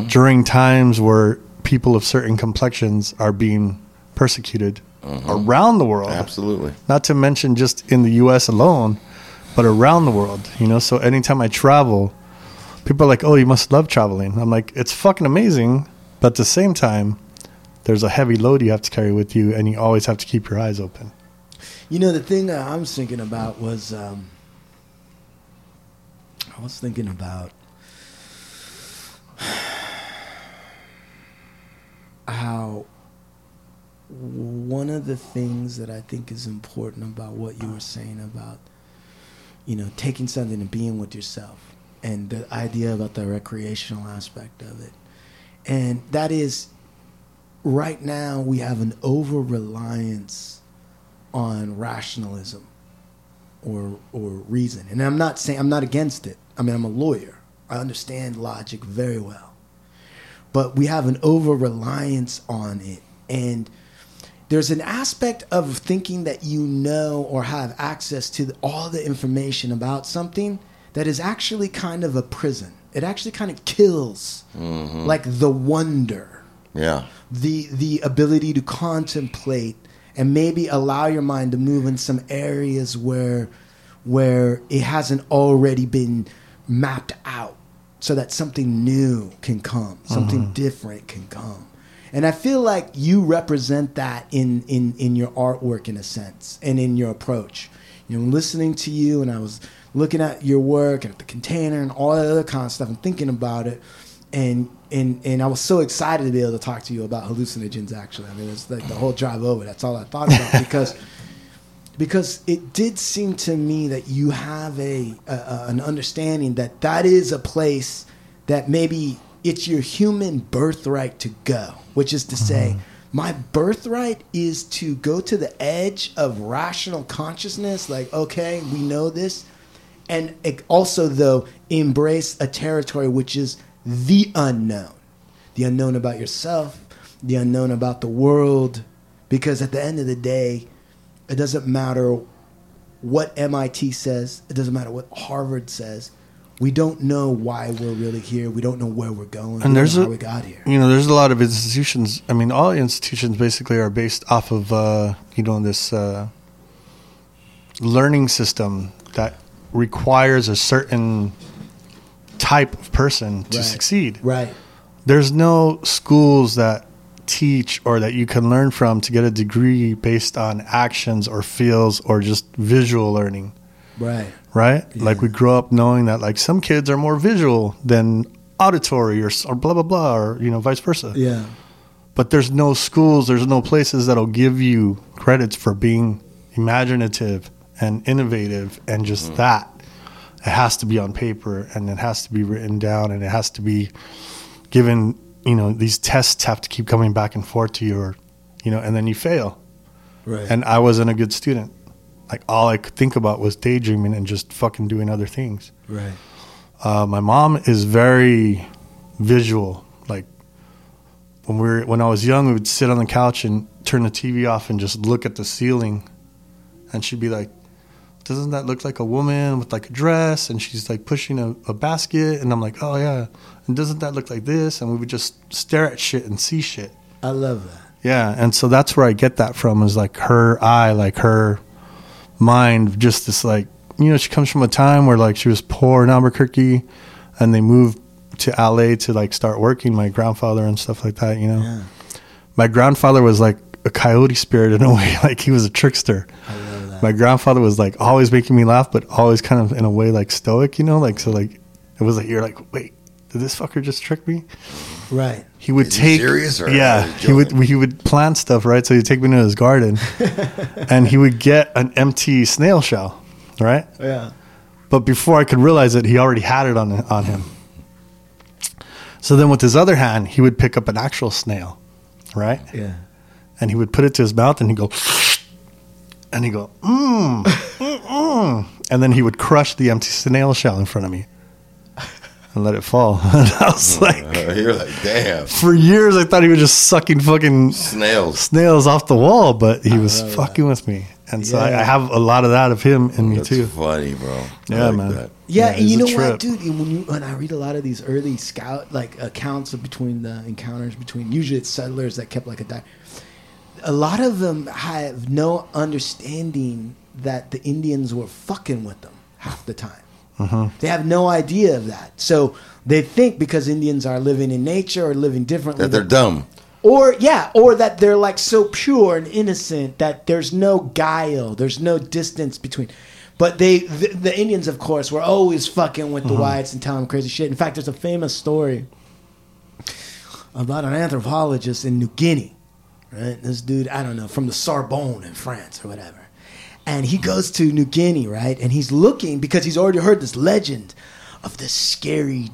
during times where people of certain complexions are being persecuted around the world. Absolutely. Not to mention just in the U.S. alone, but around the world. You know, so anytime I travel, people are like, "Oh, you must love traveling." I'm like, "It's fucking amazing," but at the same time, there's a heavy load you have to carry with you, and you always have to keep your eyes open. You know, the thing that I was thinking about was um, I was thinking about how one of the things that I think is important about what you were saying about, you know, taking something and being with yourself and the idea about the recreational aspect of it. And that is right now we have an over reliance on rationalism or or reason. And I'm not saying I'm not against it. I mean, I'm a lawyer. I understand logic very well. But we have an over reliance on it and there's an aspect of thinking that you know or have access to all the information about something that is actually kind of a prison. It actually kind of kills mm-hmm. like the wonder Yeah. the the ability to contemplate and maybe allow your mind to move in some areas where where it hasn't already been mapped out so that something new can come something mm-hmm. different can come and i feel like you represent that in in in your artwork in a sense and in your approach you know listening to you and i was looking at your work and at the container and all that other kind of stuff and thinking about it and and and I was so excited to be able to talk to you about hallucinogens. Actually, I mean, it's like the whole drive over. That's all I thought about because [LAUGHS] because it did seem to me that you have a, a, an understanding that that is a place that maybe it's your human birthright to go, which is to mm-hmm. say. My birthright is to go to the edge of rational consciousness, like, okay, we know this, and also though embrace a territory which is the unknown the unknown about yourself the unknown about the world because at the end of the day it doesn't matter what MIT says it doesn't matter what Harvard says we don't know why we're really here we don't know where we're going we And there's a, how we got here you know, there's a lot of institutions. I mean, all institutions basically are based off of, uh, you know, this uh, learning system that requires a certain type of person to Right. succeed. right There's no schools that teach or that you can learn from to get a degree based on actions or feels or just visual learning right right? Like we grow up knowing that like some kids are more visual than auditory or, or blah blah blah or you know vice versa. yeah But there's no schools, there's no places that'll give you credits for being imaginative and innovative and just mm-hmm. that. It has to be on paper and it has to be written down and it has to be given, you know, these tests have to keep coming back and forth to you or you know, and then you fail. right And I wasn't a good student. Like all I could think about was daydreaming and just fucking doing other things. right Uh, my mom is very visual. Like when we were when I was young, we would sit on the couch and turn the TV off and just look at the ceiling, and she'd be like, "Doesn't that look like a woman with like a dress?" And she's like pushing a, a basket, and I'm like, "Oh yeah." And doesn't that look like this? And we would just stare at shit and see shit. I love that Yeah, and so that's where I get that from is like her eye, like her mind, just this like you know, she comes from a time where like she was poor in Albuquerque, and they moved to LA to like start working. My grandfather and stuff like that. You know, my grandfather was like a coyote spirit in a [LAUGHS] way, like he was a trickster. My grandfather was like always making me laugh, but always kind of in a way like stoic. You know, like so like it was like you're like, wait, did this fucker just trick me? Right. He would Is he take serious or yeah, he he would he would plant stuff right. So he'd take me to his garden, [LAUGHS] and he would get an empty snail shell, right? Yeah. But before I could realize it, he already had it on on him. So then, with his other hand, he would pick up an actual snail, right? Yeah. And he would put it to his mouth, and he'd go, and he'd go, mmm, mm, mm. and then he would crush the empty snail shell in front of me, and let it fall. [LAUGHS] and I was like, Uh, [LAUGHS] you're like, damn, for years, I thought he was just sucking fucking snails. snails off the wall, but he was fucking with me, and so I, Yeah. I have a lot of that of him in me That's too. funny, bro. Yeah, like man. that. Yeah, Yeah, and you know it's what, dude? When you when I read a lot of these early scout like accounts of between the encounters between usually it's settlers that kept like a di- a lot of them have no understanding that the Indians were fucking with them half the time. Mm-hmm. They have no idea of that, so they think because Indians are living in nature or living differently That they're dumb. or yeah, or that they're like so pure and innocent that there's no guile, there's no distance between. But they, the, the Indians, of course, were always fucking with the whites and telling them crazy shit. In fact, there's a famous story about an anthropologist in New Guinea. Right, this dude, I don't know, from the Sorbonne in France or whatever, and he goes to New Guinea, right, and he's looking because he's already heard this legend of this scary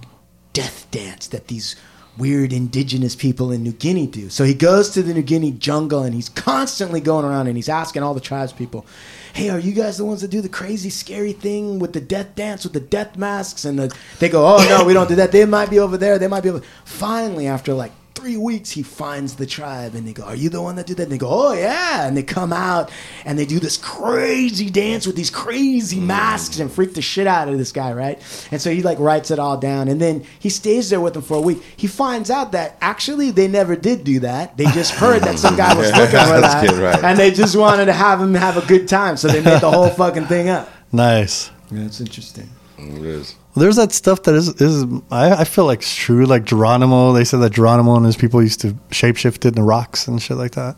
death dance that these weird indigenous people in New Guinea do. So he goes to the New Guinea jungle and he's constantly going around and he's asking all the tribes people, "Hey, are you guys the ones that do the crazy scary thing with the death dance with the death masks?" And the, they go, "Oh no, we don't do that. They might be over there. They might be over." Finally, after like three weeks, he finds the tribe and they go, Are you the one that did that? And they go, Oh, yeah. And they come out and they do this crazy dance with these crazy mm. masks and freak the shit out of this guy, right? And so he like writes it all down. And then he stays there with them for a week. He finds out that actually they never did do that. They just heard that some guy was looking for that. good, right. And they just wanted to have him have a good time. So they made the whole fucking thing up. Nice. Yeah, it's interesting. It is. There's that stuff that is is I, I feel like it's true. Like Geronimo, they said that Geronimo and his people used to shapeshift in the rocks and shit like that.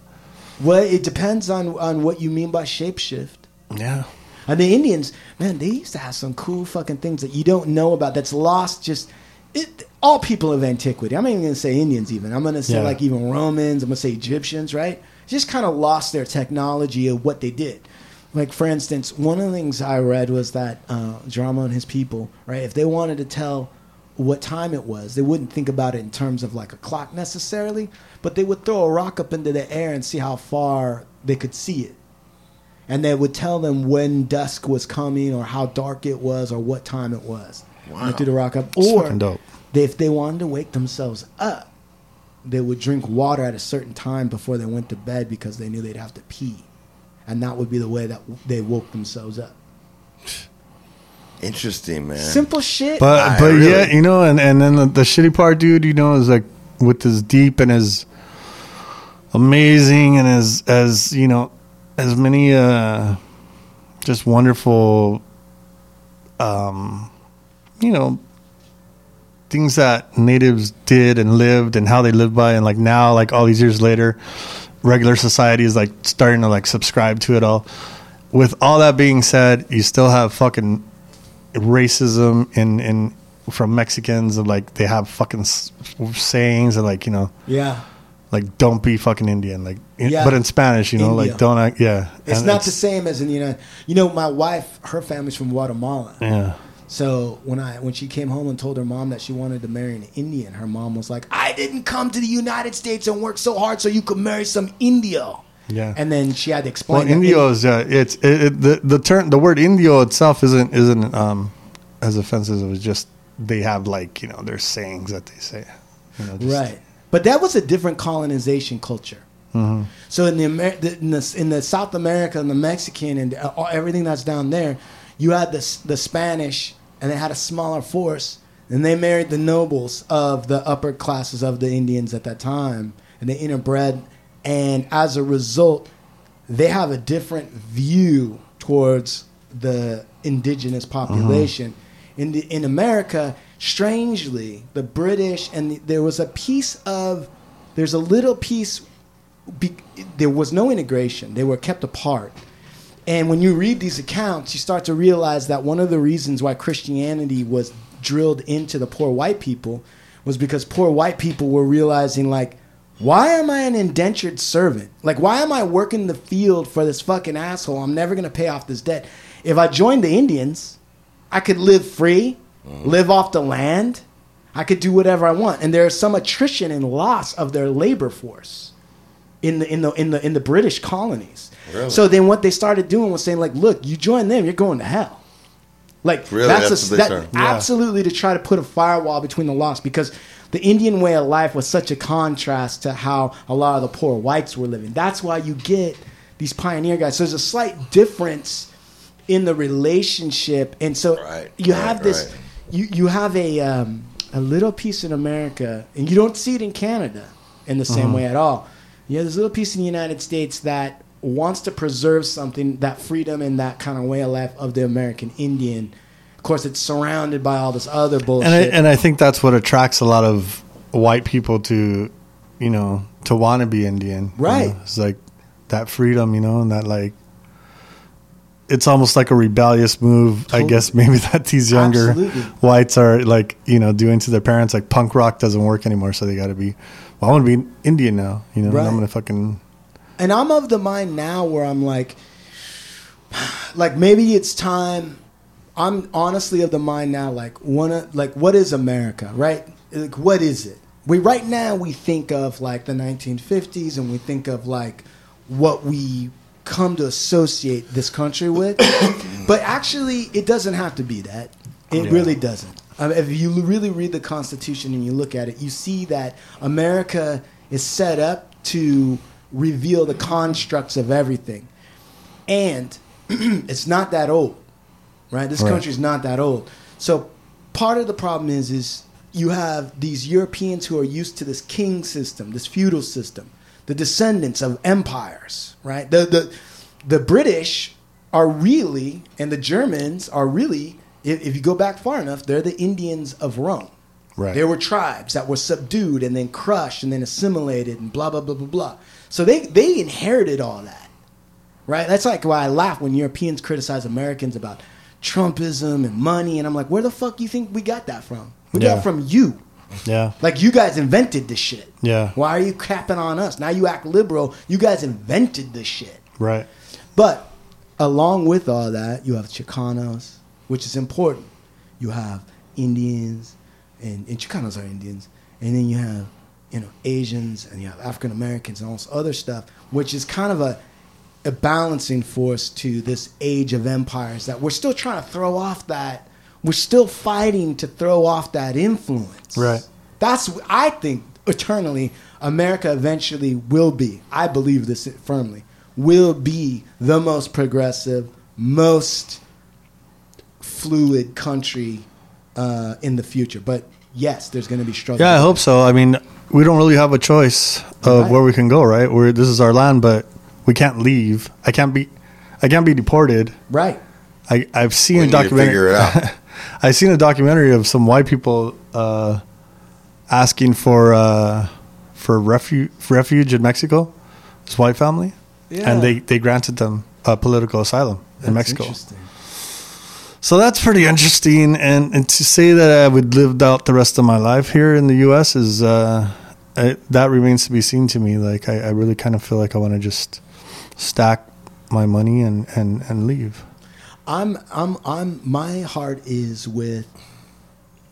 Well, it depends on, on what you mean by shapeshift. Yeah. And the Indians, man, they used to have some cool fucking things that you don't know about that's lost just it, all people of antiquity. I'm not even going to say Indians even. I'm going to say Yeah. like even Romans, I'm going to say Egyptians, right? Just kind of lost their technology of what they did. Like for instance, one of the things I read was that uh, Drama and his people, right? If they wanted to tell what time it was, they wouldn't think about it in terms of like a clock necessarily, but they would throw a rock up into the air and see how far they could see it and they would tell them when dusk was coming or how dark it was or what time it was. Wow. They threw the rock up. Or they, if they wanted to wake themselves up, they would drink water at a certain time before they went to bed because they knew they'd have to pee. And that would be the way that they woke themselves up. Interesting, man. Simple shit. But I but really- yeah, you know, and and then the, the shitty part, dude, you know, is like with his deep and his amazing and as as you know, as many uh just wonderful um you know things that natives did and lived and how they lived by and like now like all these years later regular society is like starting to like subscribe to it all with all that being said you still have fucking racism in in from Mexicans of like they have fucking sayings and like you know yeah. like don't be fucking Indian like Yeah. but in Spanish you know India. like don't act yeah It's And not the same as in the United You know, my wife, her family's from Guatemala. yeah So when I when she came home and told her mom that she wanted to marry an Indian, her mom was like, "I didn't come to the United States and work so hard so you could marry some Indio." yeah And then she had to explain. Well, Indio is uh, it's it, it, the the term the word Indio itself isn't isn't um as offensive as it was just they have like you know their sayings that they say you know, just- right? But that was a different colonization culture. Mm-hmm. So in the, Amer- the, in the in the South America and the Mexican and uh, everything that's down there, you had the the Spanish and they had a smaller force, and they married the nobles of the upper classes of the Indians at that time, and they interbred, and as a result, they have a different view towards the indigenous uh-huh. population. In the in America, strangely, the British and the, there was a piece of there's a little piece. Be, there was no integration; they were kept apart. And when you read these accounts, you start to realize that one of the reasons why Christianity was drilled into the poor white people was because poor white people were realizing like why am I an indentured servant? Like, why am I working the field for this fucking asshole? I'm never gonna pay off this debt. If I joined the Indians, I could live free, mm-hmm. live off the land. I could do whatever I want. And there's some attrition and loss of their labor force in the in the in the in the British colonies. Really? So then what they started doing was saying like, look, you join them, you're going to hell. Like Really? that's, That's a, what that, started- Yeah. absolutely to try to put a firewall between the lost because the Indian way of life was such a contrast to how a lot of the poor whites were living. That's why you get these pioneer guys. So there's a slight difference in the relationship, and so Right, you right, have this. right. You you have a um, a little piece in America, and you don't see it in Canada in the same way at all. You have this little piece in the United States that wants to preserve something, that freedom and that kind of way of life of the American Indian. Of course, it's surrounded by all this other bullshit. and I, and I think that's what attracts a lot of white people to, you know, to want to be Indian. you Right. know? It's like that freedom, you know, and that like. It's almost like a rebellious move, I guess. [LAUGHS] Maybe that these younger Absolutely. whites are like, you know, doing to their parents. Like punk rock doesn't work anymore, so they got to be. Well, I want to be Indian now, you know. and Right. I'm gonna fucking. and I'm of the mind now where I'm like, [SIGHS] like maybe it's time. I'm honestly of the mind now, like wanna, like what is America, right? Like what is it? We right now we think of like the 1950s, and we think of like what we come to associate this country with, [COUGHS] but actually it doesn't have to be that. It Yeah. really doesn't. I if you really read the Constitution and you look at it, you see that America is set up to reveal the constructs of everything. And [CLEARS THROAT] it's not that old, right? This Right. country's not that old. So part of the problem is is you have these Europeans who are used to this king system, this feudal system, the descendants of empires, right? The the the British are really and the Germans are really if, you go back far enough, they're the Indians of Rome. Right. There were tribes that were subdued and then crushed and then assimilated and blah blah blah blah blah. So they they inherited all that right? That's like why I laugh when Europeans criticize Americans about Trumpism and money, and I'm like, where the fuck you think we got that from? We got Yeah. it from you. Yeah. Like you guys invented this shit. Yeah. Why are you capping on us? Now you act liberal. You guys invented this shit. Right. But along with all that, you have Chicanos, which is important. You have Indians, and, and Chicanos are Indians, and then you have you know Asians, and you have African Americans, and all this other stuff, which is kind of a a balancing force to this age of empires that we're still trying to throw off that. We're still fighting to throw off that influence. Right. That's I think eternally America eventually will be. I believe this firmly. Will be the most progressive, most fluid country uh, in the future. But yes, there's going to be struggles. Yeah, I hope so. I mean, we don't really have a choice of Right. where we can go, right? Where this is our land, but we can't leave. I can't be, I can't be deported. Right. I I've seen We a need to documentary. figure it out. [LAUGHS] I've seen a documentary of some white people uh, asking for uh, for refuge refuge in Mexico. This white family, Yeah. and they they granted them uh, political asylum in That's Mexico. So that's pretty interesting. And, and to say that I would live out the rest of my life here in the U.S. is uh, I, that remains to be seen to me. Like I, I really kind of feel like I want to just stack my money and, and, and leave. I'm I'm I'm my heart is with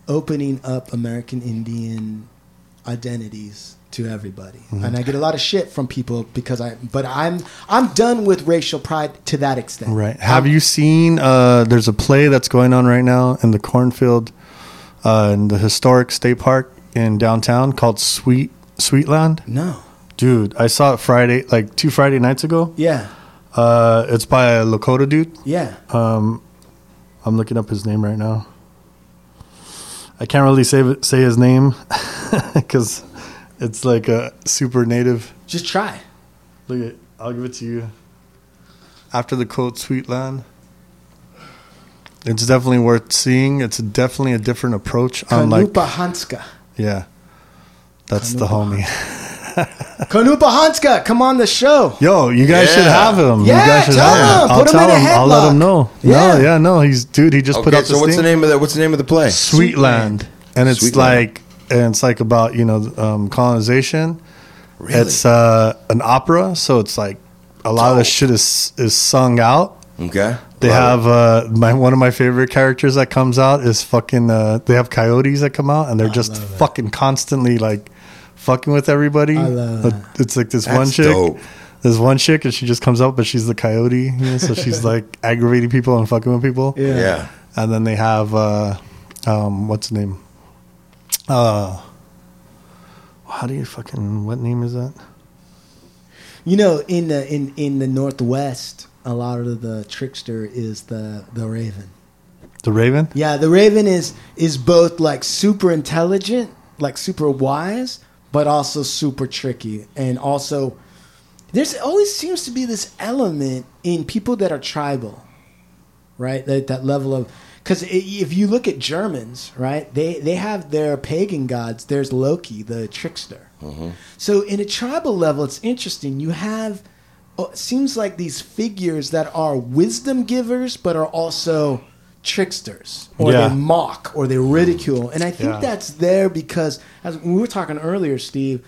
opening up American Indian identities to everybody. Mm-hmm. And I get a lot of shit from people because I but I'm I'm done with racial pride to that extent. Right. Have I'm- you seen? Uh, there's a play that's going on right now in the cornfield, uh, in the historic state park in downtown called Sweet Sweetland. No. Dude, I saw it Friday, like two Friday nights ago. Yeah. Uh, it's by a Lakota dude. Yeah. Um, I'm looking up his name right now. I can't really say say his name [LAUGHS] because it's like a super native. Just try. Look at, I'll give it to you. After the quote, Sweetland. it's definitely worth seeing. It's definitely a different approach on like Cannupa Hanska. yeah. That's the homie. [LAUGHS] Cannupa Hanska, come on the show. Yo, you guys should have him. Yeah, you guys should tell have him. I'll Put him tell in a him. I'll let him know. Yeah. No, yeah, no. He's dude. He just put Okay, out so this what's the name of the what's the name of the play? Sweetland, and it's Sweetland. like and it's like about you know um, colonization. It's uh, an opera, so it's like a lot of the shit is is sung out. Okay. They Love have uh, my one of my favorite characters that comes out is fucking. Uh, they have coyotes that come out, and they're just fucking constantly like fucking with everybody. I love But It's like this one chick. dope. There's one chick, and she just comes out, but she's the coyote, you know, so she's [LAUGHS] like aggravating people and fucking with people. it. Yeah. And then they have uh, um, what's the name? Uh, how do you fucking what name is that? You know, in the in in the Northwest, a lot of the trickster is the the Raven. The Raven. Yeah, the Raven is is both like super intelligent, like super wise, but also super tricky, and also there's always seems to be this element in people that are tribal, right? That that level of because if you look at Germans, right, they they have their pagan gods. There's Loki, the trickster. So in a tribal level, it's interesting. You have uh, it seems like these figures that are wisdom givers, but are also tricksters, or Yeah. they mock, or they ridicule. And I think Yeah. that's there because, as we were talking earlier, Steve,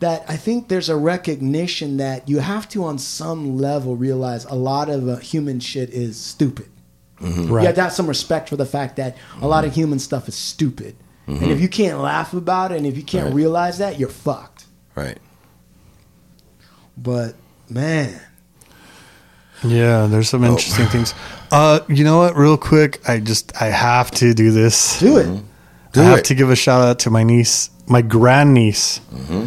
that I think there's a recognition that you have to, on some level, realize a lot of uh, human shit is stupid. Right. You have to have some respect for the fact that a lot of human stuff is stupid. And if you can't laugh about it, and if you can't Right. realize that, you're fucked. Right. But man, Yeah, there's Oh. some interesting things. Uh, you know what? Real quick, I just I have to do this. do it. Do I have it. to give a shout out to my niece, my grandniece, Mm-hmm.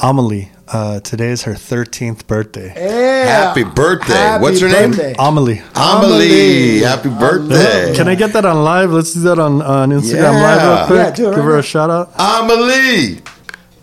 Amelie. Uh, today is her 13th birthday. Yeah. Happy birthday. Happy What's her name? birthday. Amelie. Amelie. Happy birthday. Can I get that on live? Let's do that on, on Instagram Yeah. live real quick. Yeah, do it right Give her now. a shout out. Amelie.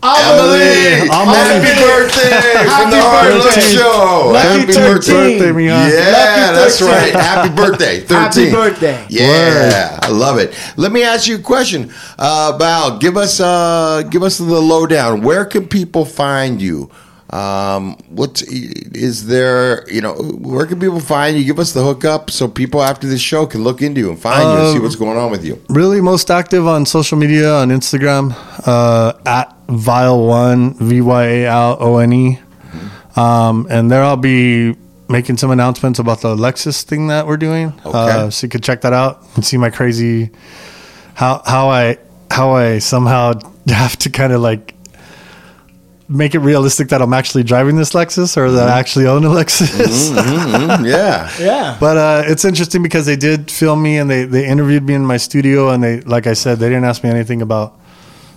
Amelie. Amelie. Amelie. Happy birthday from the Hard birthday. Show. Lucky Happy 13. birthday. Birthday, Mia. Yeah, Lucky that's right. Happy birthday. 13. Happy birthday. Yeah, I love it. Let me ask you a question. Uh, Vyal, give us uh, give us the lowdown. Where can people find you? Um, what is there? You know, where can people find you? Give us the hookup so people after this show can look into you and find you and see Um, what's going on with you. Really, most active on social media on Instagram uh, at Vyal One V Y A L O N E, um, and there I'll be making some announcements about the Lexus thing that we're doing. Okay. Uh, so you could check that out and see my crazy how how I how I somehow [LAUGHS] have to kind of like make it realistic that I'm actually driving this Lexus or that I actually own a Lexus. Mm, yeah, [LAUGHS] Yeah. But uh, it's interesting because they did film me and they, they interviewed me in my studio and they like I said they didn't ask me anything about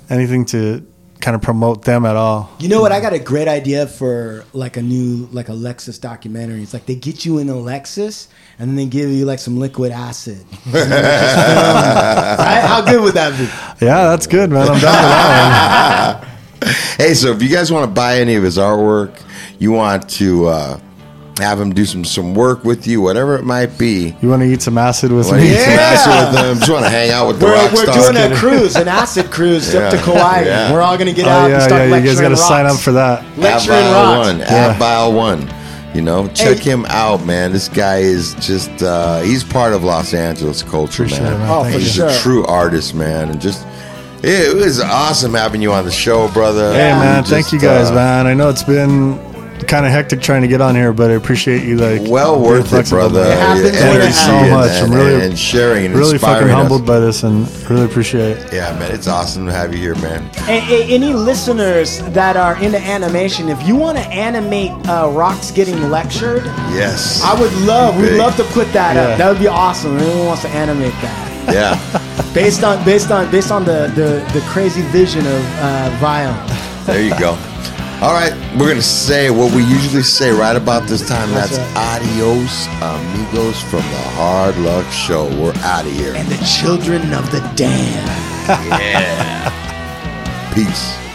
anything to kind of promote them at all. You know what? I got a great idea for like a new like a Lexus documentary. It's like they get you in a Lexus and then they give you like some liquid acid. [LAUGHS] right? How good would that be? Yeah, that's good, man. I'm down for that [LAUGHS] Hey, so if you guys want to buy any of his artwork, you want to uh, have him do some some work with you, whatever it might be. You want to eat some acid with Want to me? eat some acid with them? Just want to hang out with the We're, rock we're stars. doing a cruise, an acid cruise up to Yeah. Kauai. Yeah. We're all gonna get Oh out and yeah, start yeah. You guys got to sign up for that. At Lecturing Vyal rocks. One. Yeah. At Vyal One. You know, check Hey. him out, man. This guy is just, uh, he's part of Los Angeles culture, Appreciate man. it, man. Oh, Thank for you. He's sure. a true artist, man. And just, it was awesome having you on the show, brother. Hey man, Just, thank you guys, uh, man. I know it's been kind of hectic trying to get on here, but I appreciate you like Well worth it, flexible, brother. man. It happens Your when it so and- much. And, I'm really- and sharing and Really fucking inspiring us. humbled by this and really appreciate it. Yeah, man, it's awesome to have you here, man. A- a- any listeners that are into animation, if you want to animate uh, rocks getting lectured, Yes. I would love. We'd love to put that Yeah. up. That would be awesome. Anyone wants to animate that? Yeah. [LAUGHS] based on based on based on the the, the crazy vision of uh, Vyal. There you go. All right, we're gonna say what we usually say right about this time. That's That's, adios, amigos, from the Hard Luck Show. We're out of here. And the children of the damned. Yeah. [LAUGHS] Peace.